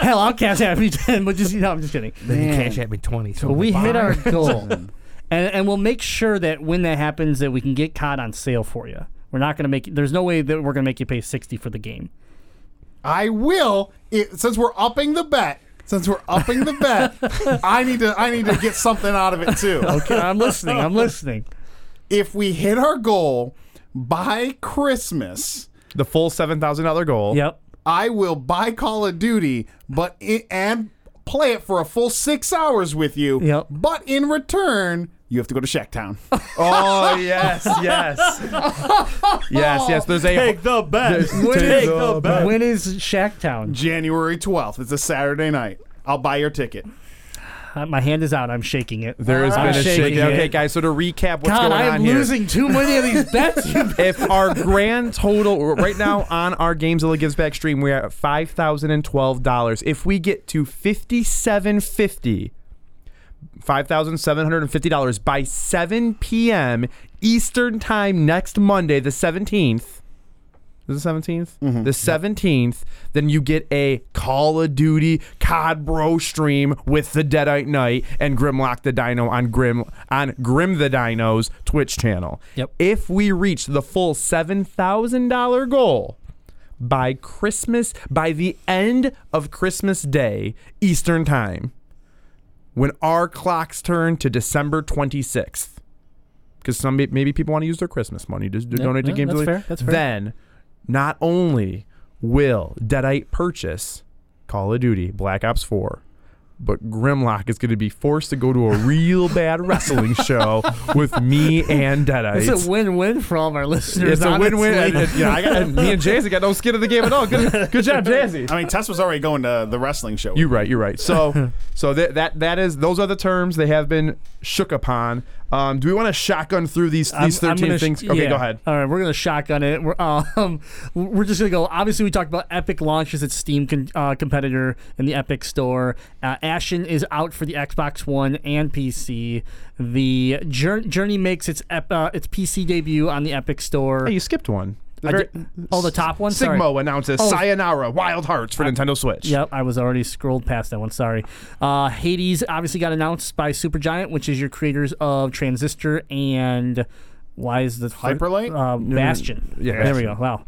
[SPEAKER 2] Hell, I'll cash app you 10, but just, you know, I'm just kidding.
[SPEAKER 3] Then you
[SPEAKER 5] Man.
[SPEAKER 3] cash at me twenty. So
[SPEAKER 2] But we hit our goal. and, and we'll make sure that when that happens that we can get COD on sale for you. We're not going to make there's no way that we're going to make you pay 60 for the game.
[SPEAKER 5] I will. It, since we're upping the bet, since we're upping the bet, I need to. I need to get something out of it too.
[SPEAKER 2] Okay, I'm listening. I'm listening.
[SPEAKER 5] If we hit our goal by Christmas,
[SPEAKER 4] The full $7,000 goal.
[SPEAKER 2] Yep.
[SPEAKER 5] I will buy Call of Duty, but i and play it for a full six hours with you.
[SPEAKER 2] Yep.
[SPEAKER 5] But in return, you have to go to Shacktown.
[SPEAKER 4] Oh, yes, yes. yes, yes. There's a.
[SPEAKER 3] Take the bet.
[SPEAKER 4] There's-
[SPEAKER 3] Take the bet.
[SPEAKER 2] When is Shacktown?
[SPEAKER 5] January twelfth. It's a Saturday night. I'll buy your ticket.
[SPEAKER 2] Uh, My hand is out. I'm shaking it.
[SPEAKER 4] There has
[SPEAKER 2] I'm
[SPEAKER 4] been a
[SPEAKER 2] shaking
[SPEAKER 4] shake. Okay, guys. So to recap, what's
[SPEAKER 2] God,
[SPEAKER 4] going
[SPEAKER 2] I
[SPEAKER 4] on
[SPEAKER 2] am
[SPEAKER 4] here?
[SPEAKER 2] losing too many of these bets.
[SPEAKER 4] if our grand total right now on our Gamezilla Gives Back stream, we're at five thousand and twelve dollars. If we get to fifty-seven fifty, five thousand seven hundred and fifty dollars by seven p.m. Eastern time next Monday, the seventeenth. Is it 17th? The 17th, mm-hmm. then you get a Call of Duty COD Bro stream with the Deadite Knight and Grimlock the Dino on Grim on Grim the Dino's Twitch channel.
[SPEAKER 2] Yep.
[SPEAKER 4] If we reach the full $7,000 goal by Christmas, by the end of Christmas Day, Eastern Time, when our clocks turn to December 26th, because some maybe people want to use their Christmas money to, to
[SPEAKER 2] Yeah,
[SPEAKER 4] donate to
[SPEAKER 2] yeah,
[SPEAKER 4] Games
[SPEAKER 2] that's
[SPEAKER 4] Deli-
[SPEAKER 2] fair, that's fair.
[SPEAKER 4] Then, not only will Deadite purchase Call of Duty Black Ops 4, but Grimlock is going to be forced to go to a real bad wrestling show with me and Deadite.
[SPEAKER 2] It's a win-win for all of our listeners.
[SPEAKER 4] It's a win-win.
[SPEAKER 2] honestly.
[SPEAKER 4] And, yeah, I got, me and Jazzy got no skin in the game at all. Good, good job, Jazzy.
[SPEAKER 5] I mean, Tess was already going to the wrestling show.
[SPEAKER 4] You're right. You're right. So, so that that that is those are the terms they have been shook upon. Um, do we want to shotgun through these
[SPEAKER 2] I'm-
[SPEAKER 4] these
[SPEAKER 2] I'm
[SPEAKER 4] 13
[SPEAKER 2] sh-
[SPEAKER 4] things? Okay,
[SPEAKER 2] yeah.
[SPEAKER 4] go ahead.
[SPEAKER 2] All right, we're gonna shotgun it. We're um, we're just gonna go. Obviously, we talked about Epic launches its Steam con- uh, competitor in the Epic Store. Uh, Ashen is out for the Xbox One and PC. The Jour- Journey makes its ep- uh, its PC debut on the Epic Store.
[SPEAKER 4] Hey, you skipped one. The
[SPEAKER 2] I
[SPEAKER 4] very-
[SPEAKER 2] did- oh, the top one. Sorry.
[SPEAKER 4] Simogo announces
[SPEAKER 2] Oh.
[SPEAKER 4] Sayonara Wild Hearts for Nintendo Switch.
[SPEAKER 2] Yep, I was already scrolled past that one. Sorry. Uh, Hades obviously got announced by Supergiant, which is your creators of Transistor and why is the
[SPEAKER 5] Hyperlight?
[SPEAKER 2] Uh, Bastion.
[SPEAKER 4] Yeah,
[SPEAKER 2] there we go. Wow.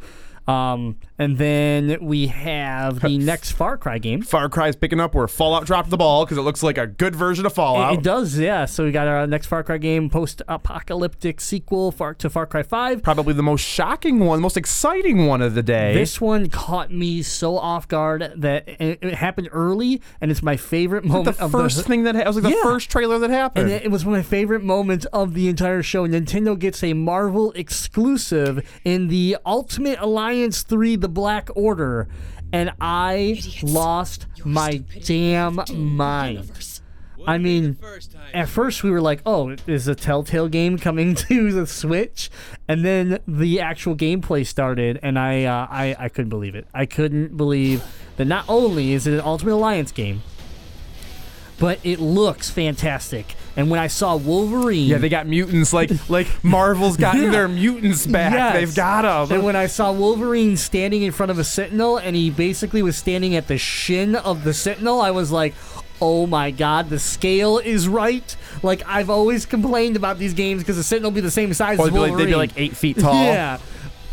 [SPEAKER 2] Um, and then we have the next Far Cry game.
[SPEAKER 4] Far Cry's picking up where Fallout dropped the ball because it looks like a good version of Fallout.
[SPEAKER 2] It, it does, yeah. So we got our next Far Cry game, post-apocalyptic sequel far, to Far Cry Five.
[SPEAKER 4] Probably the most shocking one, the most exciting one of the day.
[SPEAKER 2] This one caught me so off guard that it, it happened early, and it's my favorite moment
[SPEAKER 4] the first
[SPEAKER 2] the,
[SPEAKER 4] thing that ha- was like the
[SPEAKER 2] Yeah.
[SPEAKER 4] first trailer that happened.
[SPEAKER 2] And it it was one of my favorite moments of the entire show. Nintendo gets a Marvel exclusive in the Ultimate Alliance 3 The Black Order. And I lost my damn mind. I mean, at first we were like, oh, is a Telltale game coming to the Switch? And then the actual gameplay started, and I, uh, I, I couldn't believe it. I couldn't believe that not only is it an Ultimate Alliance game, but it looks fantastic. And when I saw Wolverine,
[SPEAKER 4] yeah, they got mutants like like Marvel's gotten
[SPEAKER 2] Yeah.
[SPEAKER 4] their mutants back.
[SPEAKER 2] Yes.
[SPEAKER 4] They've got them.
[SPEAKER 2] And when I saw Wolverine standing in front of a Sentinel, and he basically was standing at the shin of the Sentinel, I was like, "Oh my God, the scale is right!" Like I've always complained about these games because the Sentinel will be the same size
[SPEAKER 4] Well,
[SPEAKER 2] as
[SPEAKER 4] they'd, be like,
[SPEAKER 2] Wolverine.
[SPEAKER 4] they'd be like eight feet tall.
[SPEAKER 2] Yeah.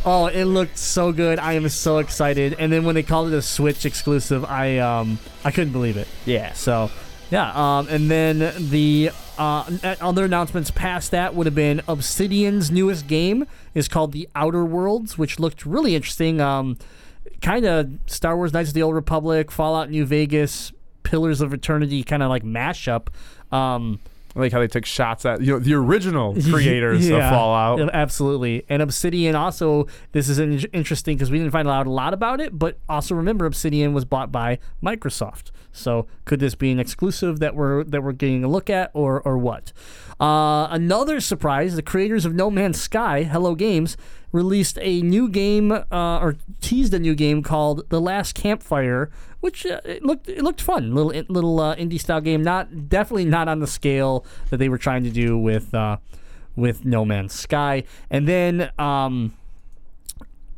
[SPEAKER 2] Oh, it looked so good. I am so excited. And then when they called it a Switch exclusive, I um I couldn't believe it.
[SPEAKER 4] Yeah.
[SPEAKER 2] So, yeah. Um, and then the uh, other announcements past that would have been Obsidian's newest game is called The Outer Worlds, which looked really interesting. Um, kind of Star Wars: Knights of the Old Republic, Fallout New Vegas, Pillars of Eternity, kind of like mashup. Um,
[SPEAKER 4] I like how they took shots at you know the original creators of Fallout.
[SPEAKER 2] Absolutely. And Obsidian also, this is interesting because we didn't find out a lot about it, but also remember Obsidian was bought by Microsoft. So could this be an exclusive that we're that we're getting a look at or or what? Uh, another surprise, the creators of No Man's Sky, Hello Games, released a new game uh, or teased a new game called The Last Campfire, which uh, it looked it looked fun. Little little uh, indie style game, not definitely not on the scale that they were trying to do with uh, with No Man's Sky. And then um,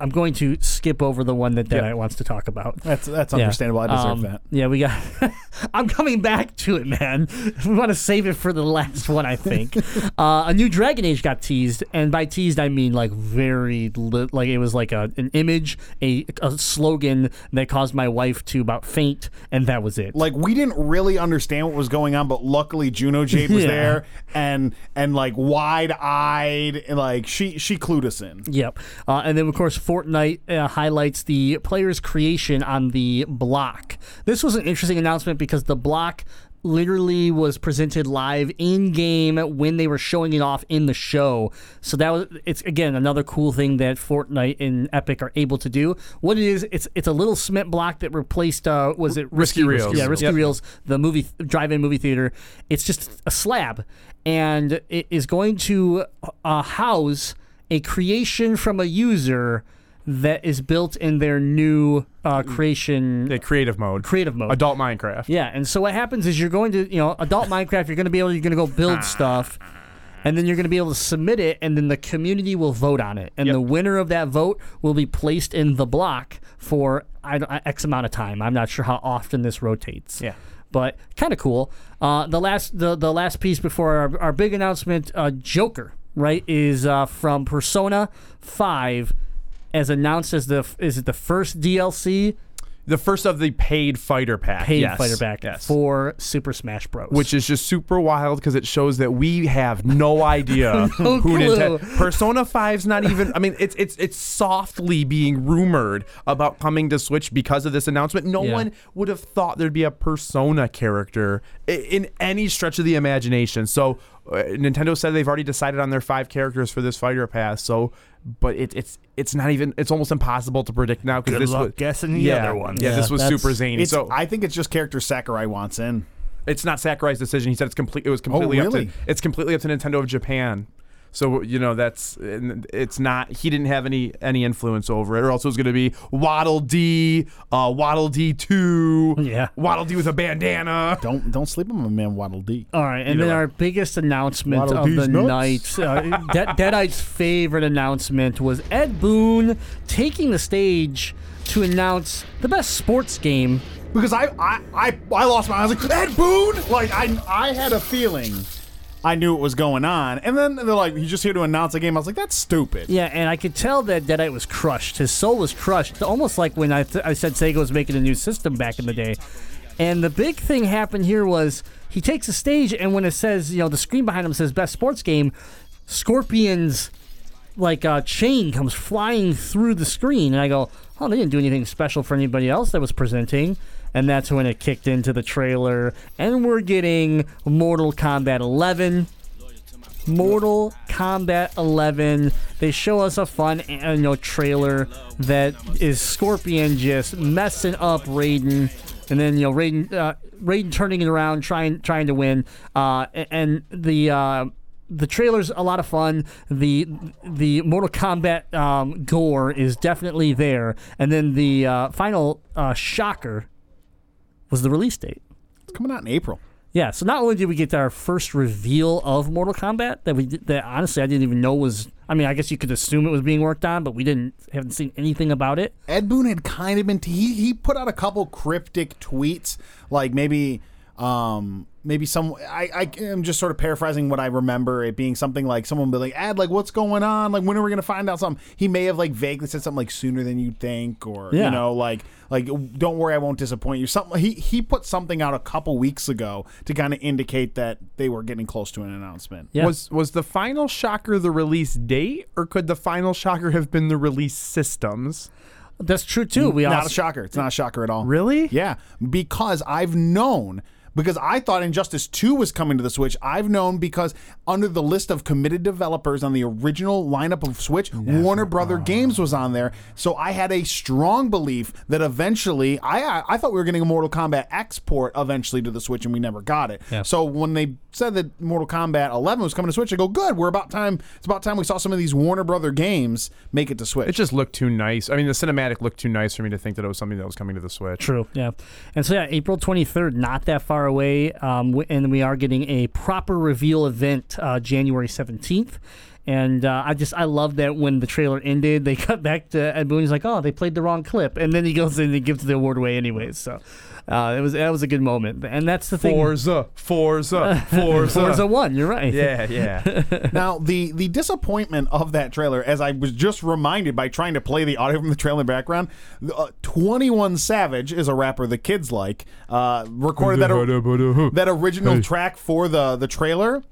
[SPEAKER 2] I'm going to skip over the one that Deadite wants to talk about.
[SPEAKER 5] That's that's
[SPEAKER 2] Yeah.
[SPEAKER 5] understandable. I deserve
[SPEAKER 2] Um,
[SPEAKER 5] that.
[SPEAKER 2] Yeah, we got. I'm coming back to it, man. We want to save it for the last one, I think. uh, a new Dragon Age got teased, and by teased I mean like very li- like it was like a an image, a, a slogan that caused my wife to about faint, and that was it.
[SPEAKER 5] Like we didn't really understand what was going on, but luckily Juno Jade was
[SPEAKER 2] Yeah.
[SPEAKER 5] there and and like wide eyed, like she she clued us in.
[SPEAKER 2] Yep. Uh, and then, of course, Fortnite uh, highlights the player's creation on the block. This was an interesting announcement because the block literally was presented live in game when they were showing it off in the show. So that was it's again another cool thing that Fortnite and Epic are able to do. What it is, it's it's a little cement block that replaced uh was it
[SPEAKER 4] Risky Reels.
[SPEAKER 2] Yeah, Risky
[SPEAKER 4] Yep.
[SPEAKER 2] Reels, the movie drive-in movie theater. It's just a slab and it is going to uh, house a creation from a user that is built in their new uh, creation
[SPEAKER 4] The creative mode.
[SPEAKER 2] creative mode.
[SPEAKER 4] Adult Minecraft.
[SPEAKER 2] Yeah, and so what happens is you're going to, you know, adult Minecraft, you're going to be able, you're going to go build stuff, and then you're going to be able to submit it, and then the community will vote on it, and
[SPEAKER 4] Yep.
[SPEAKER 2] the winner of that vote will be placed in the block for I X amount of time. I'm not sure how often this rotates.
[SPEAKER 4] Yeah.
[SPEAKER 2] But kind of cool. Uh, the last the, the last piece before our, our big announcement, uh, Joker, right, is uh, from Persona Five, as announced as the is it the first DLC
[SPEAKER 4] The first of the paid fighter pack.
[SPEAKER 2] paid
[SPEAKER 4] yes.
[SPEAKER 2] fighter pack
[SPEAKER 4] Yes.
[SPEAKER 2] for Super Smash Bros.
[SPEAKER 4] which is just super wild because it shows that we have no idea
[SPEAKER 2] No
[SPEAKER 4] who. Nintendo. Persona 5's not even. I mean, it's it's it's softly being rumored about coming to Switch because of this announcement. No
[SPEAKER 2] Yeah.
[SPEAKER 4] one would have thought there'd be a Persona character in any stretch of the imagination. So. Uh, Nintendo said they've already decided on their five characters for this fighter pass. So, but it, it's it's not even it's almost impossible to predict now because this
[SPEAKER 3] luck
[SPEAKER 4] was
[SPEAKER 3] guessing the
[SPEAKER 4] yeah,
[SPEAKER 3] other one.
[SPEAKER 4] Yeah,
[SPEAKER 2] Yeah,
[SPEAKER 4] this was super zany. So
[SPEAKER 5] I think it's just characters Sakurai wants in.
[SPEAKER 4] it's not Sakurai's decision. He said it's complete. It was completely up
[SPEAKER 5] really?
[SPEAKER 4] to. It's completely up to Nintendo of Japan. So you know that's it's not. He didn't have any any influence over it, or else it was going to be Waddle Dee, uh, Waddle Dee two,
[SPEAKER 2] Yeah.
[SPEAKER 4] Waddle Dee with a bandana.
[SPEAKER 5] Don't don't sleep on my man Waddle Dee.
[SPEAKER 2] All right, and
[SPEAKER 4] Either
[SPEAKER 2] then
[SPEAKER 4] way.
[SPEAKER 2] our biggest announcement
[SPEAKER 5] Waddle
[SPEAKER 2] of the
[SPEAKER 5] nuts.
[SPEAKER 2] night, uh, De- Deadite's favorite announcement was Ed Boon taking the stage to announce the best sports game.
[SPEAKER 5] Because I I I, I lost my. I was like Ed Boon. Like I I had a feeling. I knew what was going on, and then they're like, "He's just here to announce a game." I was like, "That's stupid."
[SPEAKER 2] Yeah, and I could tell that Deadite was crushed. His soul was crushed, almost like when I, th- I said Sega was making a new system back in the day. And the big thing happened here was he takes the stage, and when it says, you know, the screen behind him says best sports game, Scorpion's like uh, chain comes flying through the screen, and I go, "Oh, they didn't do anything special for anybody else that was presenting." And that's when it kicked into the trailer, and we're getting Mortal Kombat 11. Mortal Kombat 11. They show us a fun, you know, trailer that is Scorpion just messing up Raiden, and then you know Raiden, uh, Raiden turning it around, trying trying to win. Uh, and the uh, the trailer's a lot of fun. The the Mortal Kombat um, gore is definitely there, and then the uh, final uh, shocker was the release date.
[SPEAKER 5] It's coming out in April.
[SPEAKER 2] Yeah, so not only did we get our first reveal of Mortal Kombat that we did, that honestly I didn't even know was I mean I guess you could assume it was being worked on, but we didn't haven't seen anything about it.
[SPEAKER 5] Ed Boon had kind of been he he put out a couple cryptic tweets, like maybe um maybe some I I am just sort of paraphrasing what I remember it being something like someone be like, Ad, like what's going on? Like when are we gonna find out something?" He may have like vaguely said something like sooner than you think, or
[SPEAKER 2] Yeah.
[SPEAKER 5] you know like like don't worry, I won't disappoint you. Something he he put something out a couple weeks ago to kind of indicate that they were getting close to an announcement.
[SPEAKER 2] Yeah.
[SPEAKER 4] Was was the final shocker the release date, or could the final shocker have been the release systems?
[SPEAKER 2] That's true too. We
[SPEAKER 5] not
[SPEAKER 2] also
[SPEAKER 5] a shocker. It's not a shocker at all.
[SPEAKER 4] Really?
[SPEAKER 5] Yeah, because I've known because I thought Injustice 2 was coming to the Switch. I've known because under the list of committed developers on the original lineup of Switch, Warner uh, Brother Games was on there. So I had a strong belief that eventually I I, I thought we were getting a Mortal Kombat export eventually to the Switch and we never got it. So when they said that Mortal Kombat 11 was coming to Switch, I go, "Good, we're about time it's about time we saw some of these Warner Brother games make it to Switch."
[SPEAKER 4] It just looked too nice. I mean, the cinematic looked too nice for me to think that it was something that was coming to the Switch.
[SPEAKER 2] True. Yeah. And so yeah, April 23rd, not that far away, um, and we are getting a proper reveal event uh, January 17th. And uh, I just I love that when the trailer ended, they cut back to Ed Boon. He's like, "Oh, they played the wrong clip," and then he goes in and gives the award away anyways. So uh, it was that was a good moment, and that's the thing.
[SPEAKER 4] Forza, Forza, Forza.
[SPEAKER 2] Forza One. You're right.
[SPEAKER 4] Yeah, yeah.
[SPEAKER 5] now the the disappointment of that trailer, as I was just reminded by trying to play the audio from the trailer in the background, uh, Twenty One Savage is a rapper the kids like. Uh, recorded that or- that original track for the the trailer.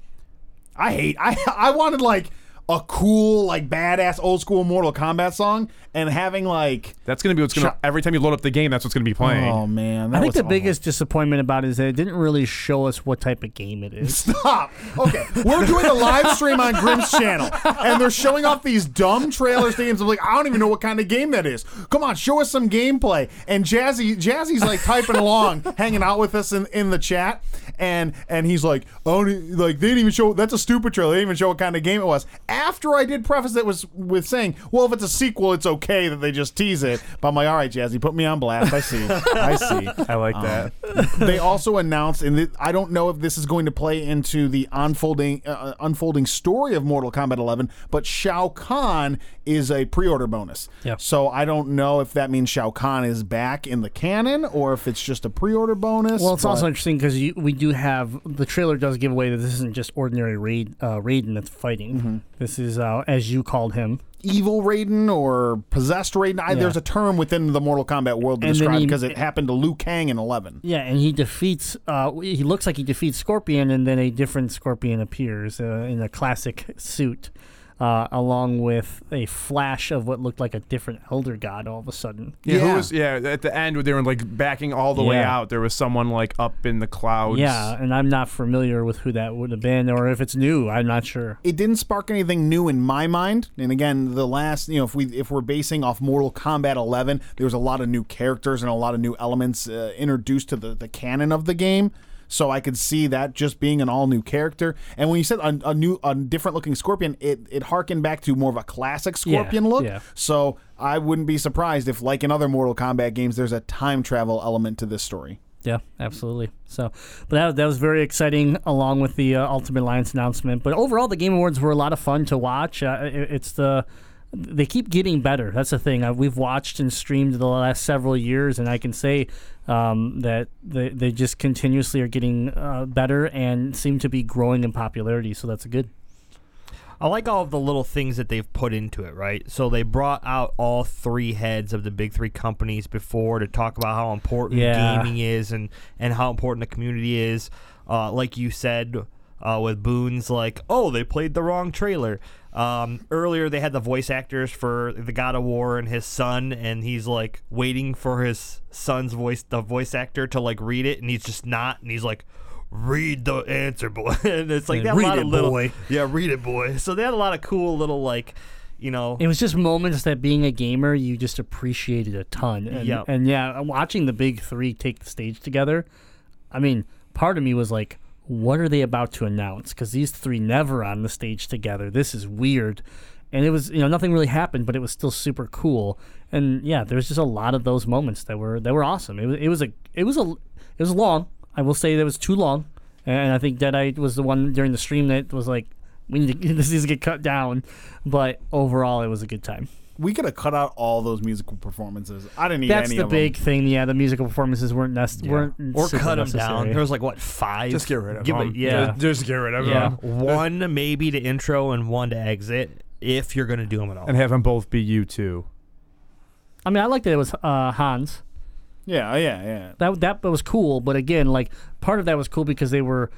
[SPEAKER 5] I hate. I I wanted like a cool like badass old school Mortal Kombat song and having like
[SPEAKER 4] That's gonna be what's gonna.
[SPEAKER 5] Shut-
[SPEAKER 4] Every time you load up the game, that's what's gonna be playing.
[SPEAKER 5] oh man,
[SPEAKER 2] I think the
[SPEAKER 5] awful.
[SPEAKER 2] biggest disappointment about it is that it didn't really show us what type of game it is.
[SPEAKER 5] Stop. Okay, we're doing a live stream on Grimm's channel, and they're showing off these dumb trailers to games. I'm like, I don't even know what kind of game that is. Come on, show us some gameplay. And Jazzy, Jazzy's like typing along, hanging out with us in, in the chat, and and he's like, oh, like they didn't even show. That's a stupid trailer. They didn't even show what kind of game it was. After I did preface it was with saying, well, if it's a sequel, it's okay that they just tease it. But I'm like, all right, Jazzy, put me on blast. I see. I see
[SPEAKER 4] I like that.
[SPEAKER 5] they also announced, and I don't know if this is going to play into the unfolding uh, unfolding story of Mortal Kombat 11, but Shao Kahn is a pre-order bonus.
[SPEAKER 2] Yeah.
[SPEAKER 5] So I don't know if that means Shao Kahn is back in the canon or if it's just a pre-order bonus.
[SPEAKER 2] Well, it's
[SPEAKER 5] but-
[SPEAKER 2] also interesting because we do have the trailer does give away that this isn't just ordinary Raid uh, Raiden that's fighting.
[SPEAKER 5] Mm-hmm.
[SPEAKER 2] This is uh, as you called him.
[SPEAKER 5] evil Raiden or possessed Raiden. I,
[SPEAKER 2] Yeah.
[SPEAKER 5] There's a term within the Mortal Kombat world to
[SPEAKER 2] And
[SPEAKER 5] describe because it happened to Liu Kang in 11.
[SPEAKER 2] Yeah, and he defeats. Uh, he looks like he defeats Scorpion, and then a different Scorpion appears uh, in a classic suit, uh, along with a flash of what looked like a different Elder God. All of a sudden,
[SPEAKER 4] Yeah,
[SPEAKER 5] Yeah.
[SPEAKER 4] who was yeah at the end when they were like backing all the way out? There was someone like up in the clouds.
[SPEAKER 2] yeah, and I'm not familiar with who that would have been, or if it's new. I'm not sure.
[SPEAKER 5] it didn't spark anything new in my mind. And again, the last, you know, if we if we're basing off Mortal Kombat 11, there was a lot of new characters and a lot of new elements uh, introduced to the the canon of the game. So I could see that just being an all new character. And when you said a, a new, a different looking Scorpion, it it harkened back to more of a classic Scorpion look.
[SPEAKER 2] yeah.
[SPEAKER 5] So I wouldn't be surprised if, like in other Mortal Kombat games, there's a time travel element to this story.
[SPEAKER 2] Yeah, absolutely. So, but that, that was very exciting, along with the uh, Ultimate Alliance announcement. But overall, the Game Awards were a lot of fun to watch. Uh, it, it's the they keep getting better. That's the thing. Uh, we've watched and streamed the last several years, and I can say um, that they they just continuously are getting uh, better and seem to be growing in popularity. So that's good.
[SPEAKER 3] I like all of the little things that they've put into it, right? So they brought out all three heads of the big three companies before to talk about how important
[SPEAKER 2] Yeah.
[SPEAKER 3] gaming is and, and how important the community is. Uh, like you said, uh, with Boon's like, oh, they played the wrong trailer. Um, earlier, they had the voice actors for the God of War and his son, and he's like waiting for his son's voice, the voice actor, to like read it, and he's just not, and he's like, read the answer, boy. and it's like
[SPEAKER 2] Yeah,
[SPEAKER 3] they had a
[SPEAKER 2] read
[SPEAKER 3] lot
[SPEAKER 2] it,
[SPEAKER 3] of little,
[SPEAKER 2] boy.
[SPEAKER 3] yeah, read it, boy. So they had a lot of cool little like, you know,
[SPEAKER 2] It was just moments that being a gamer, you just appreciated a ton. And,
[SPEAKER 3] Yep.
[SPEAKER 2] and yeah, watching the big three take the stage together, I mean, part of me was like, what are they about to announce? Because these three never on the stage together. This is weird. And it was, you know, nothing really happened, but it was still super cool. And yeah, there's just a lot of those moments that were that were awesome. It was, it was a, it was a, it was long. I will say that was too long, and I think Deadite was the one during the stream that was like, we need to, this needs to get cut down. But overall, it was a good time.
[SPEAKER 5] We could have cut out all those musical performances. I didn't need
[SPEAKER 2] That's
[SPEAKER 5] any
[SPEAKER 2] the
[SPEAKER 5] of
[SPEAKER 2] big
[SPEAKER 5] them.
[SPEAKER 2] thing. Yeah, the musical performances weren't nec- weren't
[SPEAKER 3] or
[SPEAKER 2] super
[SPEAKER 3] cut them down.
[SPEAKER 2] necessary.
[SPEAKER 3] There was like what five?
[SPEAKER 4] Just get rid of
[SPEAKER 3] Give
[SPEAKER 4] them.
[SPEAKER 3] it- yeah,
[SPEAKER 4] Just, just get rid of
[SPEAKER 3] yeah.
[SPEAKER 4] them.
[SPEAKER 3] one maybe to intro and one to exit if you're gonna do them at all.
[SPEAKER 4] And have them both be you too.
[SPEAKER 2] I mean, I liked that it was uh, Hans.
[SPEAKER 5] Yeah, yeah, yeah.
[SPEAKER 2] That that was cool. But again, like part of that was cool because they were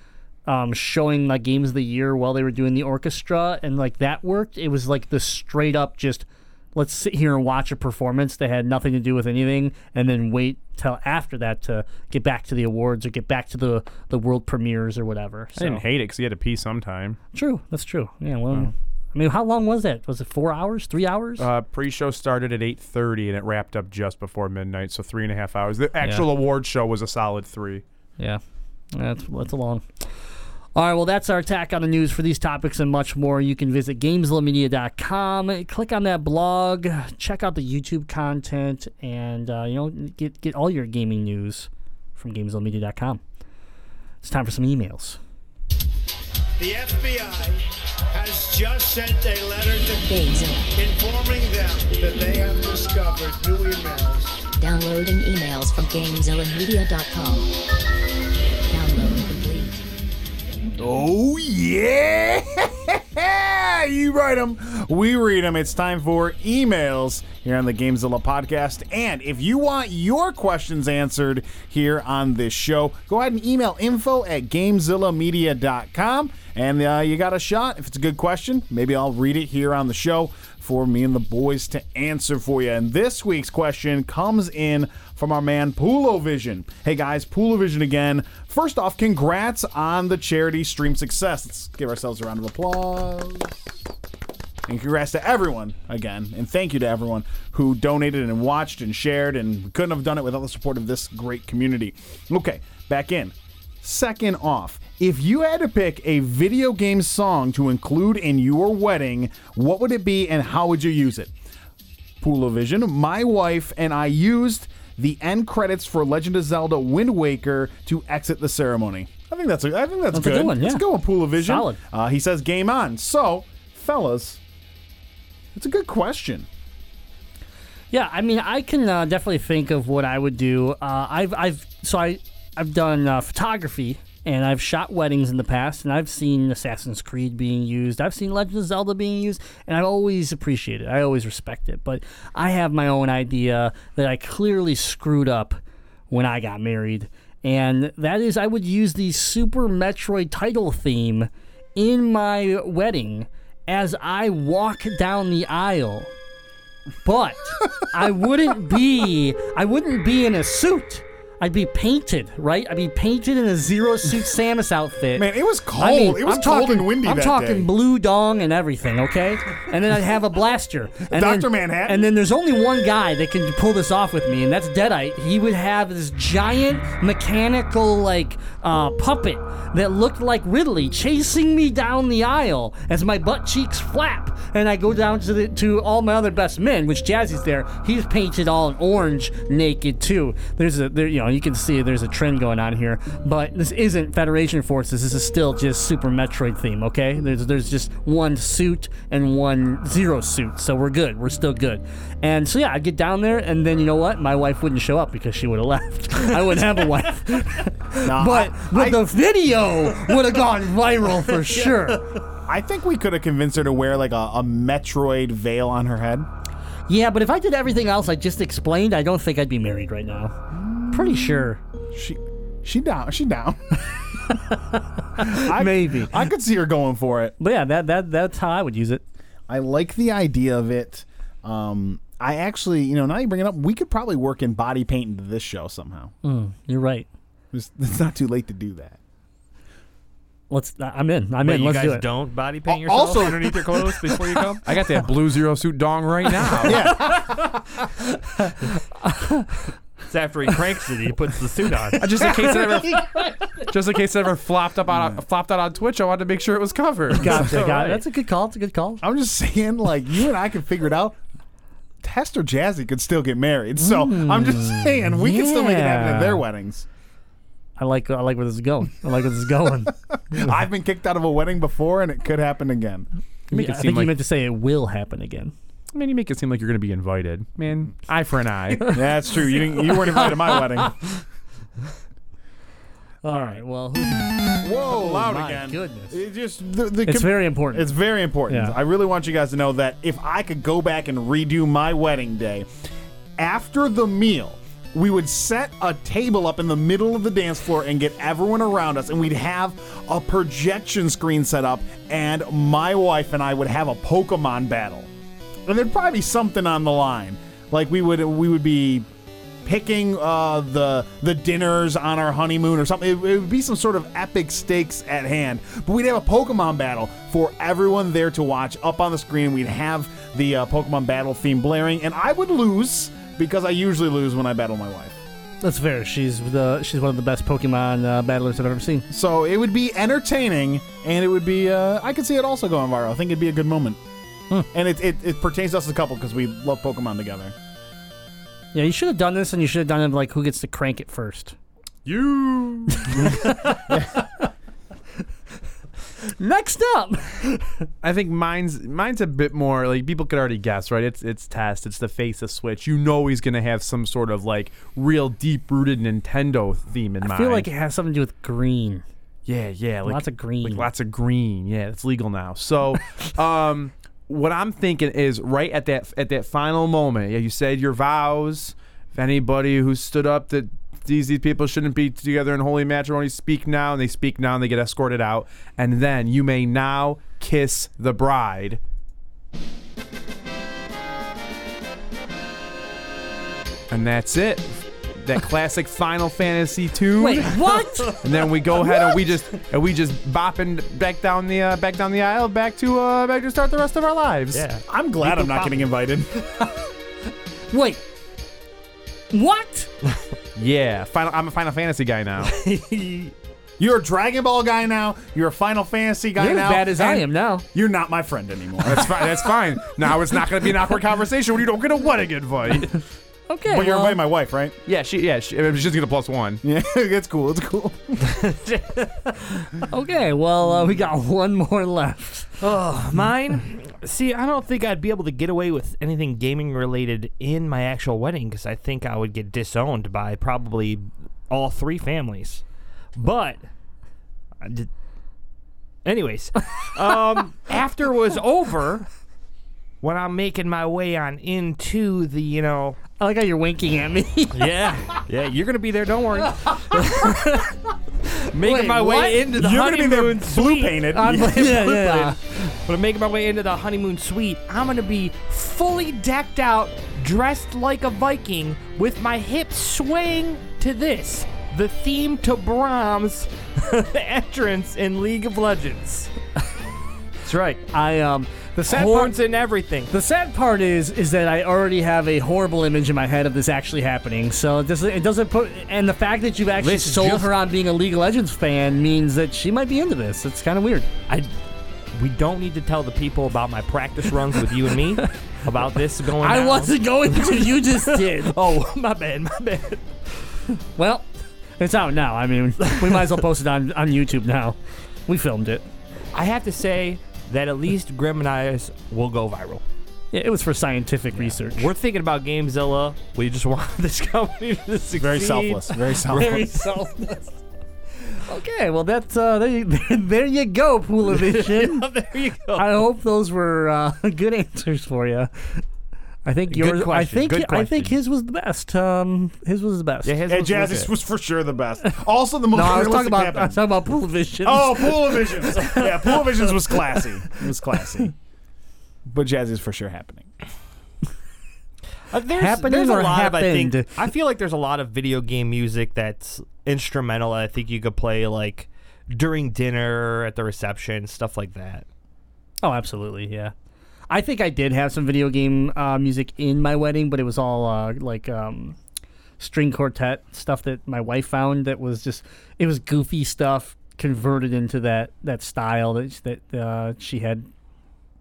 [SPEAKER 2] um, showing like games of the year while they were doing the orchestra, and like that worked. It was like the straight up just let's sit here and watch a performance that had nothing to do with anything, and then wait till after that to get back to the awards or get back to the the world premieres or whatever.
[SPEAKER 4] I didn't hate it because he had to pee sometime.
[SPEAKER 2] True, that's true. Yeah, well, I mean, how long was that? Was it four hours? Three hours?
[SPEAKER 4] Uh, pre-show started at 8:30 and it wrapped up just before midnight, so three and a half hours. The actual award show was a solid three.
[SPEAKER 2] Yeah, that's that's a long. All right, well, that's our attack on the news for these topics and much more. You can visit GamezillaMedia.com, click on that blog, check out the YouTube content, and uh, you know get get all your gaming news from GamezillaMedia.com. It's time for some emails.
[SPEAKER 7] The FBI has just sent a letter to
[SPEAKER 6] Gamezilla.
[SPEAKER 7] informing them that they have discovered new emails.
[SPEAKER 6] Downloading emails from GamezillaMedia.com.
[SPEAKER 5] Oh yeah! you write them, we read them. It's time for emails here on the Gamezilla podcast. And if you want your questions answered here on this show, go ahead and email info at GamezillaMedia.com. And uh, you got a shot. If it's a good question, maybe I'll read it here on the show for me and the boys to answer for you. And this week's question comes in from our man Pulovision. Hey guys, Pulovision again. First off, congrats on the charity stream success. Let's give ourselves a round of applause. And congrats to everyone again, and thank you to everyone who donated and watched and shared, and couldn't have done it without the support of this great community. Okay, back in. Second off, if you had to pick a video game song to include in your wedding, what would it be and how would you use it? Pulovision, my wife and I used the end credits for Legend of Zelda Wind Waker to exit the ceremony. I think that's a, I think that's,
[SPEAKER 2] That's a
[SPEAKER 5] good.
[SPEAKER 2] good one, yeah.
[SPEAKER 5] a good one, Pulovision.
[SPEAKER 2] Solid.
[SPEAKER 5] Uh, he says game on. So, fellas, it's a good question.
[SPEAKER 2] Yeah, I mean, I can uh, definitely think of what I would do. Uh, I've, I've, so I, I've done uh, photography and I've shot weddings in the past, and I've seen Assassin's Creed being used. I've seen Legend of Zelda being used, and I always appreciate it. I always respect it. But I have my own idea that I clearly screwed up when I got married, and that is I would use the Super Metroid title theme in my wedding as I walk down the aisle but I wouldn't be I wouldn't be in a suit. I'd be painted, right? I'd be painted in a zero suit Samus outfit.
[SPEAKER 5] Man, it was cold.
[SPEAKER 2] I mean,
[SPEAKER 5] it was
[SPEAKER 2] I'm
[SPEAKER 5] cold
[SPEAKER 2] talking,
[SPEAKER 5] and windy
[SPEAKER 2] I'm talking
[SPEAKER 5] day.
[SPEAKER 2] blue dong and everything, okay? And then I'd have a blaster. And
[SPEAKER 5] Dr.
[SPEAKER 2] then-
[SPEAKER 5] Manhattan?
[SPEAKER 2] And then there's only one guy that can pull this off with me, and that's Deadite. He would have this giant mechanical like uh, puppet that looked like Ridley chasing me down the aisle as my butt cheeks flap, and I go down to the to all my other best men, which Jazzy's there. He's painted all in orange, naked too. There's a there, you know you can see there's a trend going on here, but this isn't Federation Forces. This is still just Super Metroid theme. Okay, there's there's just one suit and one zero suit, so we're good. We're still good. And so yeah, I'd get down there, and then you know what? My wife wouldn't show up because she would have left. I wouldn't have a wife.
[SPEAKER 5] Nah,
[SPEAKER 2] but
[SPEAKER 5] I-
[SPEAKER 2] but
[SPEAKER 5] I-
[SPEAKER 2] the video would have gone viral for sure.
[SPEAKER 5] I think we could have convinced her to wear like a, a Metroid veil on her head.
[SPEAKER 2] Yeah, but if I did everything else I just explained, I don't think I'd be married right now. Pretty sure.
[SPEAKER 5] She, she down. She down.
[SPEAKER 2] Maybe.
[SPEAKER 5] I could see her going for it.
[SPEAKER 2] But yeah, that that that's how I would use it.
[SPEAKER 5] I like the idea of it. Um, I actually, you know, now you bring it up, we could probably work in body paint into this show somehow.
[SPEAKER 2] You're right.
[SPEAKER 5] It's, it's not too late to do that.
[SPEAKER 2] Let's. I'm in. I'm
[SPEAKER 3] Wait,
[SPEAKER 2] in.
[SPEAKER 3] you
[SPEAKER 2] Let's
[SPEAKER 3] guys
[SPEAKER 2] do it.
[SPEAKER 3] don't body paint yourself
[SPEAKER 5] also-
[SPEAKER 3] underneath your clothes before you come?
[SPEAKER 4] I got that blue zero suit dong right now.
[SPEAKER 3] It's after he cranks it, he puts the suit on.
[SPEAKER 4] just in case it ever, just in case it ever flopped up on flopped out on Twitch, I wanted to make sure it was covered.
[SPEAKER 2] Gotcha,
[SPEAKER 3] All
[SPEAKER 2] got
[SPEAKER 3] right.
[SPEAKER 2] it. That's a good call. It's a good call.
[SPEAKER 5] I'm just saying, like, you and I can figure it out. Tester Jazzy could still get married. So I'm just hmm. saying, we can still make it happen
[SPEAKER 2] yeah.
[SPEAKER 5] at their weddings.
[SPEAKER 2] I like. I like where this is going. I like where this is going.
[SPEAKER 5] I've been kicked out of a wedding before, and it could happen again.
[SPEAKER 4] make
[SPEAKER 2] Yeah,
[SPEAKER 4] it
[SPEAKER 2] I
[SPEAKER 4] seem
[SPEAKER 2] think you
[SPEAKER 4] like-
[SPEAKER 2] meant to say it will happen again.
[SPEAKER 4] I mean, you make it seem like you're going to be invited. Man, eye for an eye.
[SPEAKER 5] Yeah, that's true. You didn't. You weren't invited to my wedding.
[SPEAKER 2] All right. Well, who's,
[SPEAKER 5] Whoa, oh loud
[SPEAKER 2] my
[SPEAKER 5] again.
[SPEAKER 2] goodness.
[SPEAKER 5] It just the, the
[SPEAKER 2] it's
[SPEAKER 5] com-
[SPEAKER 2] very important.
[SPEAKER 5] It's very important.
[SPEAKER 2] Yeah.
[SPEAKER 5] I really want you guys to know that if I could go back and redo my wedding day, after the meal, we would set a table up in the middle of the dance floor and get everyone around us, and we'd have a projection screen set up, and my wife and I would have a Pokemon battle. And there'd probably be something on the line. Like we would we would be picking uh, the the dinners on our honeymoon or something. It, it would be some sort of epic stakes at hand. But we'd have a Pokemon battle for everyone there to watch up on the screen. We'd have the uh, Pokemon battle theme blaring, and I would lose because I usually lose when I battle my wife.
[SPEAKER 2] That's fair. She's the she's one of the best Pokemon uh, battlers I've ever seen.
[SPEAKER 5] So it would be entertaining, and it would be. Uh, I could see it also going viral. I think it'd be a good moment. And it, it, it pertains to us as a couple because we love Pokemon together.
[SPEAKER 2] Yeah, you should have done this, and you should have done it like who gets to crank it first.
[SPEAKER 4] You.
[SPEAKER 2] Next up,
[SPEAKER 4] I think mine's mine's a bit more like people could already guess, right? It's it's Tess. It's the face of Switch. You know he's gonna have some sort of like real deep rooted Nintendo theme in
[SPEAKER 2] I
[SPEAKER 4] mind.
[SPEAKER 2] I feel like it has something to do with green.
[SPEAKER 4] Yeah, yeah, like,
[SPEAKER 2] Lots of green.
[SPEAKER 4] like lots of green. Yeah, it's legal now. So, um, what I'm thinking is right at that at that final moment. Yeah, you said your vows. If anybody who stood up that these these people shouldn't be together in holy matrimony, speak now, and they speak now, and they get escorted out, and then you may now kiss the bride. And that's it. That classic Final Fantasy tune.
[SPEAKER 2] Wait, what?
[SPEAKER 4] And then we go ahead and we just and we just bopping back down the uh, back down the aisle, back to uh, back to start the rest of our lives.
[SPEAKER 3] Yeah.
[SPEAKER 5] I'm glad I'm not
[SPEAKER 4] pop-
[SPEAKER 5] getting invited.
[SPEAKER 2] Wait, what?
[SPEAKER 4] yeah. Final. I'm a Final Fantasy guy now.
[SPEAKER 5] You're a Dragon Ball guy now. You're a Final Fantasy guy
[SPEAKER 2] You're
[SPEAKER 5] now.
[SPEAKER 2] as bad as I
[SPEAKER 5] and
[SPEAKER 2] am now.
[SPEAKER 5] You're not my friend anymore.
[SPEAKER 4] That's fine. That's fine. Now it's not going to be an awkward conversation when you don't get a wedding invite.
[SPEAKER 2] Okay,
[SPEAKER 5] but you're
[SPEAKER 2] well,
[SPEAKER 5] inviting my wife, right?
[SPEAKER 4] yeah. She. Yeah. She, she's just get a plus one.
[SPEAKER 5] Yeah, it's cool. It's cool.
[SPEAKER 2] okay. Well, uh, we got one more left.
[SPEAKER 3] Oh, mine. See, I don't think I'd be able to get away with anything gaming related in my actual wedding because I think I would get disowned by probably all three families. But, anyways, um, after it was over, when I'm making my way on into the, you know,
[SPEAKER 2] I like how you're winking at me.
[SPEAKER 3] yeah, yeah, you're gonna be there. Don't worry. making
[SPEAKER 2] Wait,
[SPEAKER 3] my
[SPEAKER 2] what?
[SPEAKER 3] way into the
[SPEAKER 5] You're gonna be there
[SPEAKER 3] honeymoon
[SPEAKER 5] blue
[SPEAKER 3] suite.
[SPEAKER 5] painted.
[SPEAKER 2] I'm-
[SPEAKER 5] Yeah.
[SPEAKER 2] yeah, yeah, yeah.
[SPEAKER 3] When I'm making my way into the honeymoon suite, I'm gonna be fully decked out, dressed like a Viking, with my hips swaying to this, the theme to Braum's the entrance in League of Legends. That's right.
[SPEAKER 2] I um the sad
[SPEAKER 3] Horns
[SPEAKER 2] part,
[SPEAKER 3] and everything.
[SPEAKER 2] the sad part is is that I already have a horrible image in my head of this actually happening. So it doesn't it doesn't put and the fact that you've actually sold
[SPEAKER 3] just-
[SPEAKER 2] her on being a League of Legends fan means that she might be into this. It's kind of weird.
[SPEAKER 3] I. We don't need to tell the people about my practice runs with you and me about this going. On.
[SPEAKER 2] I
[SPEAKER 3] down.
[SPEAKER 2] wasn't going to. You just did.
[SPEAKER 3] Oh, my bad, my bad.
[SPEAKER 2] Well, it's out now. I mean, we might as well post it on on YouTube now. We filmed it.
[SPEAKER 3] I have to say that at least Grim and I's will go viral.
[SPEAKER 2] Yeah, it was for scientific research.
[SPEAKER 3] We're thinking about GameZilla. We just want this company to succeed.
[SPEAKER 5] Very selfless. Very selfless.
[SPEAKER 2] Very selfless. Okay, well that's uh, there, you, there you go, Pulovision.
[SPEAKER 3] there you go.
[SPEAKER 2] I hope those were uh, good answers for you. I think
[SPEAKER 3] Good
[SPEAKER 2] yours. I
[SPEAKER 3] question,
[SPEAKER 2] think
[SPEAKER 3] good
[SPEAKER 2] I think
[SPEAKER 3] question.
[SPEAKER 2] his was the best. Um, his was the best.
[SPEAKER 3] Yeah, his
[SPEAKER 5] And
[SPEAKER 3] was
[SPEAKER 5] Jazz
[SPEAKER 3] legit.
[SPEAKER 5] was for sure the best. Also, the most
[SPEAKER 2] no, I was
[SPEAKER 5] realistic
[SPEAKER 2] talking about I
[SPEAKER 5] happened.
[SPEAKER 2] was talking about Pulovision.
[SPEAKER 5] Oh, Pool of Visions. yeah, Pool of Visions was classy. It was classy. But Jazz is for sure happening.
[SPEAKER 3] Uh, there's,
[SPEAKER 2] Happening
[SPEAKER 3] there's a
[SPEAKER 2] or
[SPEAKER 3] lot of I think? I feel like there's a lot of video game music that's instrumental. I think you could play like during dinner at the reception, stuff like that.
[SPEAKER 2] Oh, absolutely, yeah. I think I did have some video game uh, music in my wedding, but it was all uh, like um, string quartet stuff that my wife found. That was just it was goofy stuff converted into that that style that that uh, she had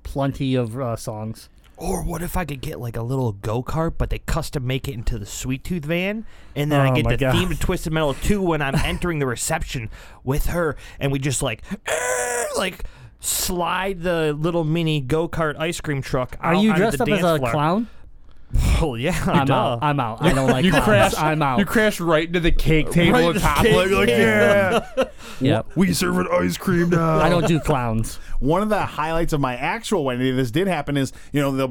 [SPEAKER 2] plenty of uh, songs.
[SPEAKER 3] Or what if I could get like a little go kart, but they custom make it into the Sweet Tooth van, and then I
[SPEAKER 2] Oh
[SPEAKER 3] get the
[SPEAKER 2] God.
[SPEAKER 3] theme to Twisted Metal 2 when I'm entering the reception with her, and we just like, like slide the little mini go kart ice cream truck.
[SPEAKER 2] Are you
[SPEAKER 3] onto
[SPEAKER 2] dressed
[SPEAKER 3] the
[SPEAKER 2] up as a
[SPEAKER 3] floor.
[SPEAKER 2] clown?
[SPEAKER 3] Oh yeah,
[SPEAKER 2] I'm
[SPEAKER 3] duh.
[SPEAKER 2] out. I'm out. I don't like
[SPEAKER 4] You
[SPEAKER 2] clowns.
[SPEAKER 4] crash.
[SPEAKER 2] I'm out.
[SPEAKER 4] You crash right into the cake table
[SPEAKER 3] Right
[SPEAKER 4] on top. Like,
[SPEAKER 3] cake
[SPEAKER 4] like, yeah.
[SPEAKER 2] Yep.
[SPEAKER 4] We serving ice cream now.
[SPEAKER 2] I don't do clowns.
[SPEAKER 5] One of the highlights of my actual wedding, this did happen, is you know the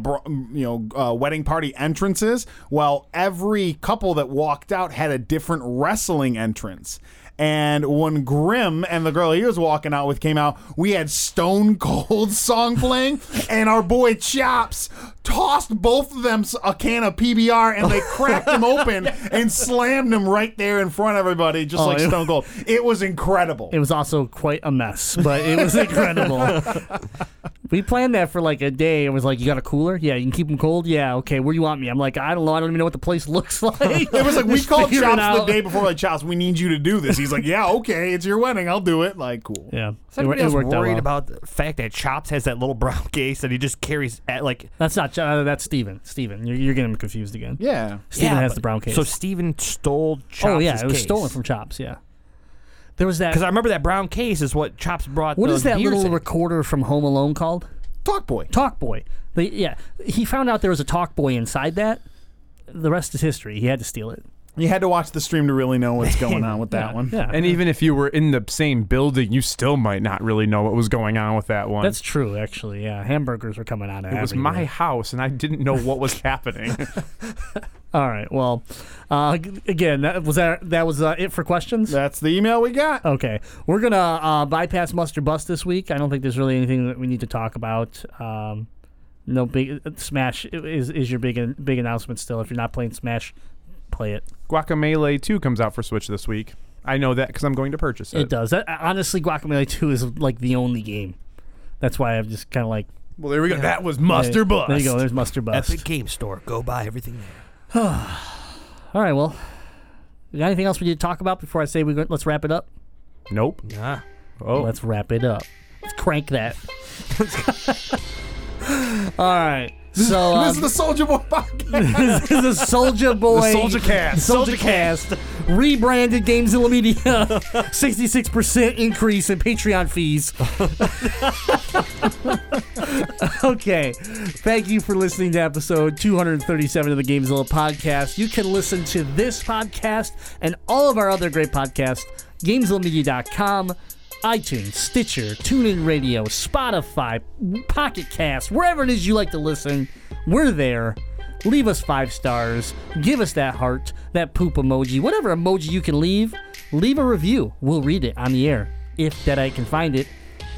[SPEAKER 5] you know uh, wedding party entrances. Well, every couple that walked out had a different wrestling entrance, And when Grim and the girl he was walking out with came out, we had Stone Cold song playing, and our boy Chops tossed both of them a can of PBR and they cracked them open and slammed them right there in front of everybody, just
[SPEAKER 2] Oh,
[SPEAKER 5] like Stone Cold. It was incredible.
[SPEAKER 2] It was also quite a mess, but it was incredible. we planned that for like a day. It was like, you got a cooler? Yeah, you can keep them cold? Yeah, okay. Where do you want me? I'm like, I don't know. I don't even know what the place looks like.
[SPEAKER 5] It was like we called Chops the day before. Like Chops, we need you to do this. He's like, yeah, okay, it's your wedding, I'll do it. Like, cool.
[SPEAKER 2] Yeah.
[SPEAKER 3] Is anybody
[SPEAKER 2] it,
[SPEAKER 3] else
[SPEAKER 2] worked out
[SPEAKER 3] worried
[SPEAKER 2] well.
[SPEAKER 3] about the fact that Chops has that little brown case that he just carries at like
[SPEAKER 2] That's not, uh, that's Steven. Steven. You're, you're getting him confused again.
[SPEAKER 5] Yeah.
[SPEAKER 2] Steven has
[SPEAKER 3] but-
[SPEAKER 2] the brown case.
[SPEAKER 3] So Steven stole Chops'
[SPEAKER 2] oh, yeah. It was stolen from Chops, yeah. There was that.
[SPEAKER 3] Because I remember that brown case is what Chops brought.
[SPEAKER 2] What is that little
[SPEAKER 3] in.
[SPEAKER 2] recorder from Home Alone called?
[SPEAKER 5] Talk boy.
[SPEAKER 2] Talk Boy. They, yeah, he found out there was a Talk Boy inside that. The rest is history. He had to steal it.
[SPEAKER 5] You had to watch the stream to really know what's going on with that
[SPEAKER 2] yeah,
[SPEAKER 5] one.
[SPEAKER 2] Yeah,
[SPEAKER 4] And even if you were in the same building, you still might not really know what was going on with that one.
[SPEAKER 2] that's true. Actually, yeah, hamburgers were coming out of
[SPEAKER 4] it was my house, and I didn't know what was happening.
[SPEAKER 2] All right. Well, uh, again, that was that. That was uh, it for questions.
[SPEAKER 5] That's the email we got.
[SPEAKER 2] Okay, we're gonna uh, bypass Muster Bust this week. I don't think there's really anything that we need to talk about. Um, no big uh, Smash is is your big big announcement still. If you're not playing Smash, play it.
[SPEAKER 4] Guacamelee 2 comes out for Switch this week. I know that because I'm going to purchase it.
[SPEAKER 2] It does. That, honestly, Guacamelee Two is like the only game. That's why I'm just kind of like
[SPEAKER 4] Well, there we go. That was Muster
[SPEAKER 2] there,
[SPEAKER 4] Bust.
[SPEAKER 2] There you go. There's Muster Bust.
[SPEAKER 3] Epic Game Store. Go buy everything there.
[SPEAKER 2] All right. Well, you got anything else we need to talk about before I say we go, let's wrap it up?
[SPEAKER 4] Nope.
[SPEAKER 3] Ah.
[SPEAKER 4] Oh,
[SPEAKER 2] Let's wrap it up. Let's crank that. All right. So uh,
[SPEAKER 5] this is the Soulja Boy podcast.
[SPEAKER 2] this is the Soulja Boy,
[SPEAKER 4] The Soulja Cast.
[SPEAKER 2] Soulja Cast, rebranded GameZilla Media, 66% increase in Patreon fees. okay, thank you for listening to episode 237 of the GameZilla podcast. You can listen to this podcast and all of our other great podcasts, GameZillaMedia.com iTunes, Stitcher, TuneIn Radio, Spotify, Pocket Cast, wherever it is you like to listen, we're there. Leave us five stars. Give us that heart, that poop emoji, whatever emoji you can leave. Leave a review. We'll read it on the air if that I can find it.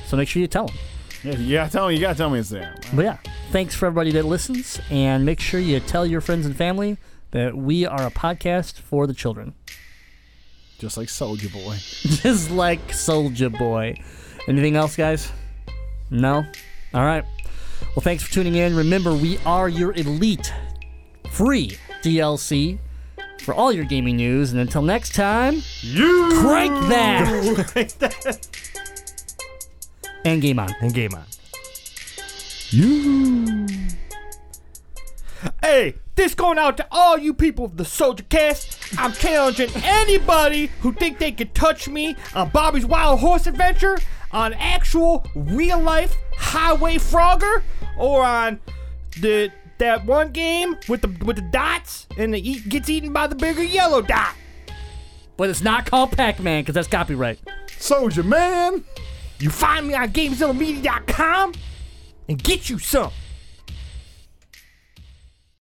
[SPEAKER 2] So make sure you tell them.
[SPEAKER 5] Yeah, you gotta tell me. You gotta tell me it's there.
[SPEAKER 2] But yeah, thanks for everybody that listens, and make sure you tell your friends and family that we are a podcast for the children.
[SPEAKER 5] Just like Soulja Boy.
[SPEAKER 2] just like Soulja Boy. Anything else, guys? No? All right. Well, thanks for tuning in. Remember, we are your elite free DLC for all your gaming news. And until next time, you crank that and game on.
[SPEAKER 3] And game on. You. Hey, this going out to all you people of the Soulja Cast. I'm challenging anybody who think they can touch me on Bobby's Wild Horse Adventure, on actual real life Highway Frogger, or on the that one game with the with the dots and the eat, gets eaten by the bigger yellow dot.
[SPEAKER 2] But it's not called Pac Man because that's copyright.
[SPEAKER 5] Soulja Man.
[SPEAKER 3] You find me on GameZillaMedia.com and get you some.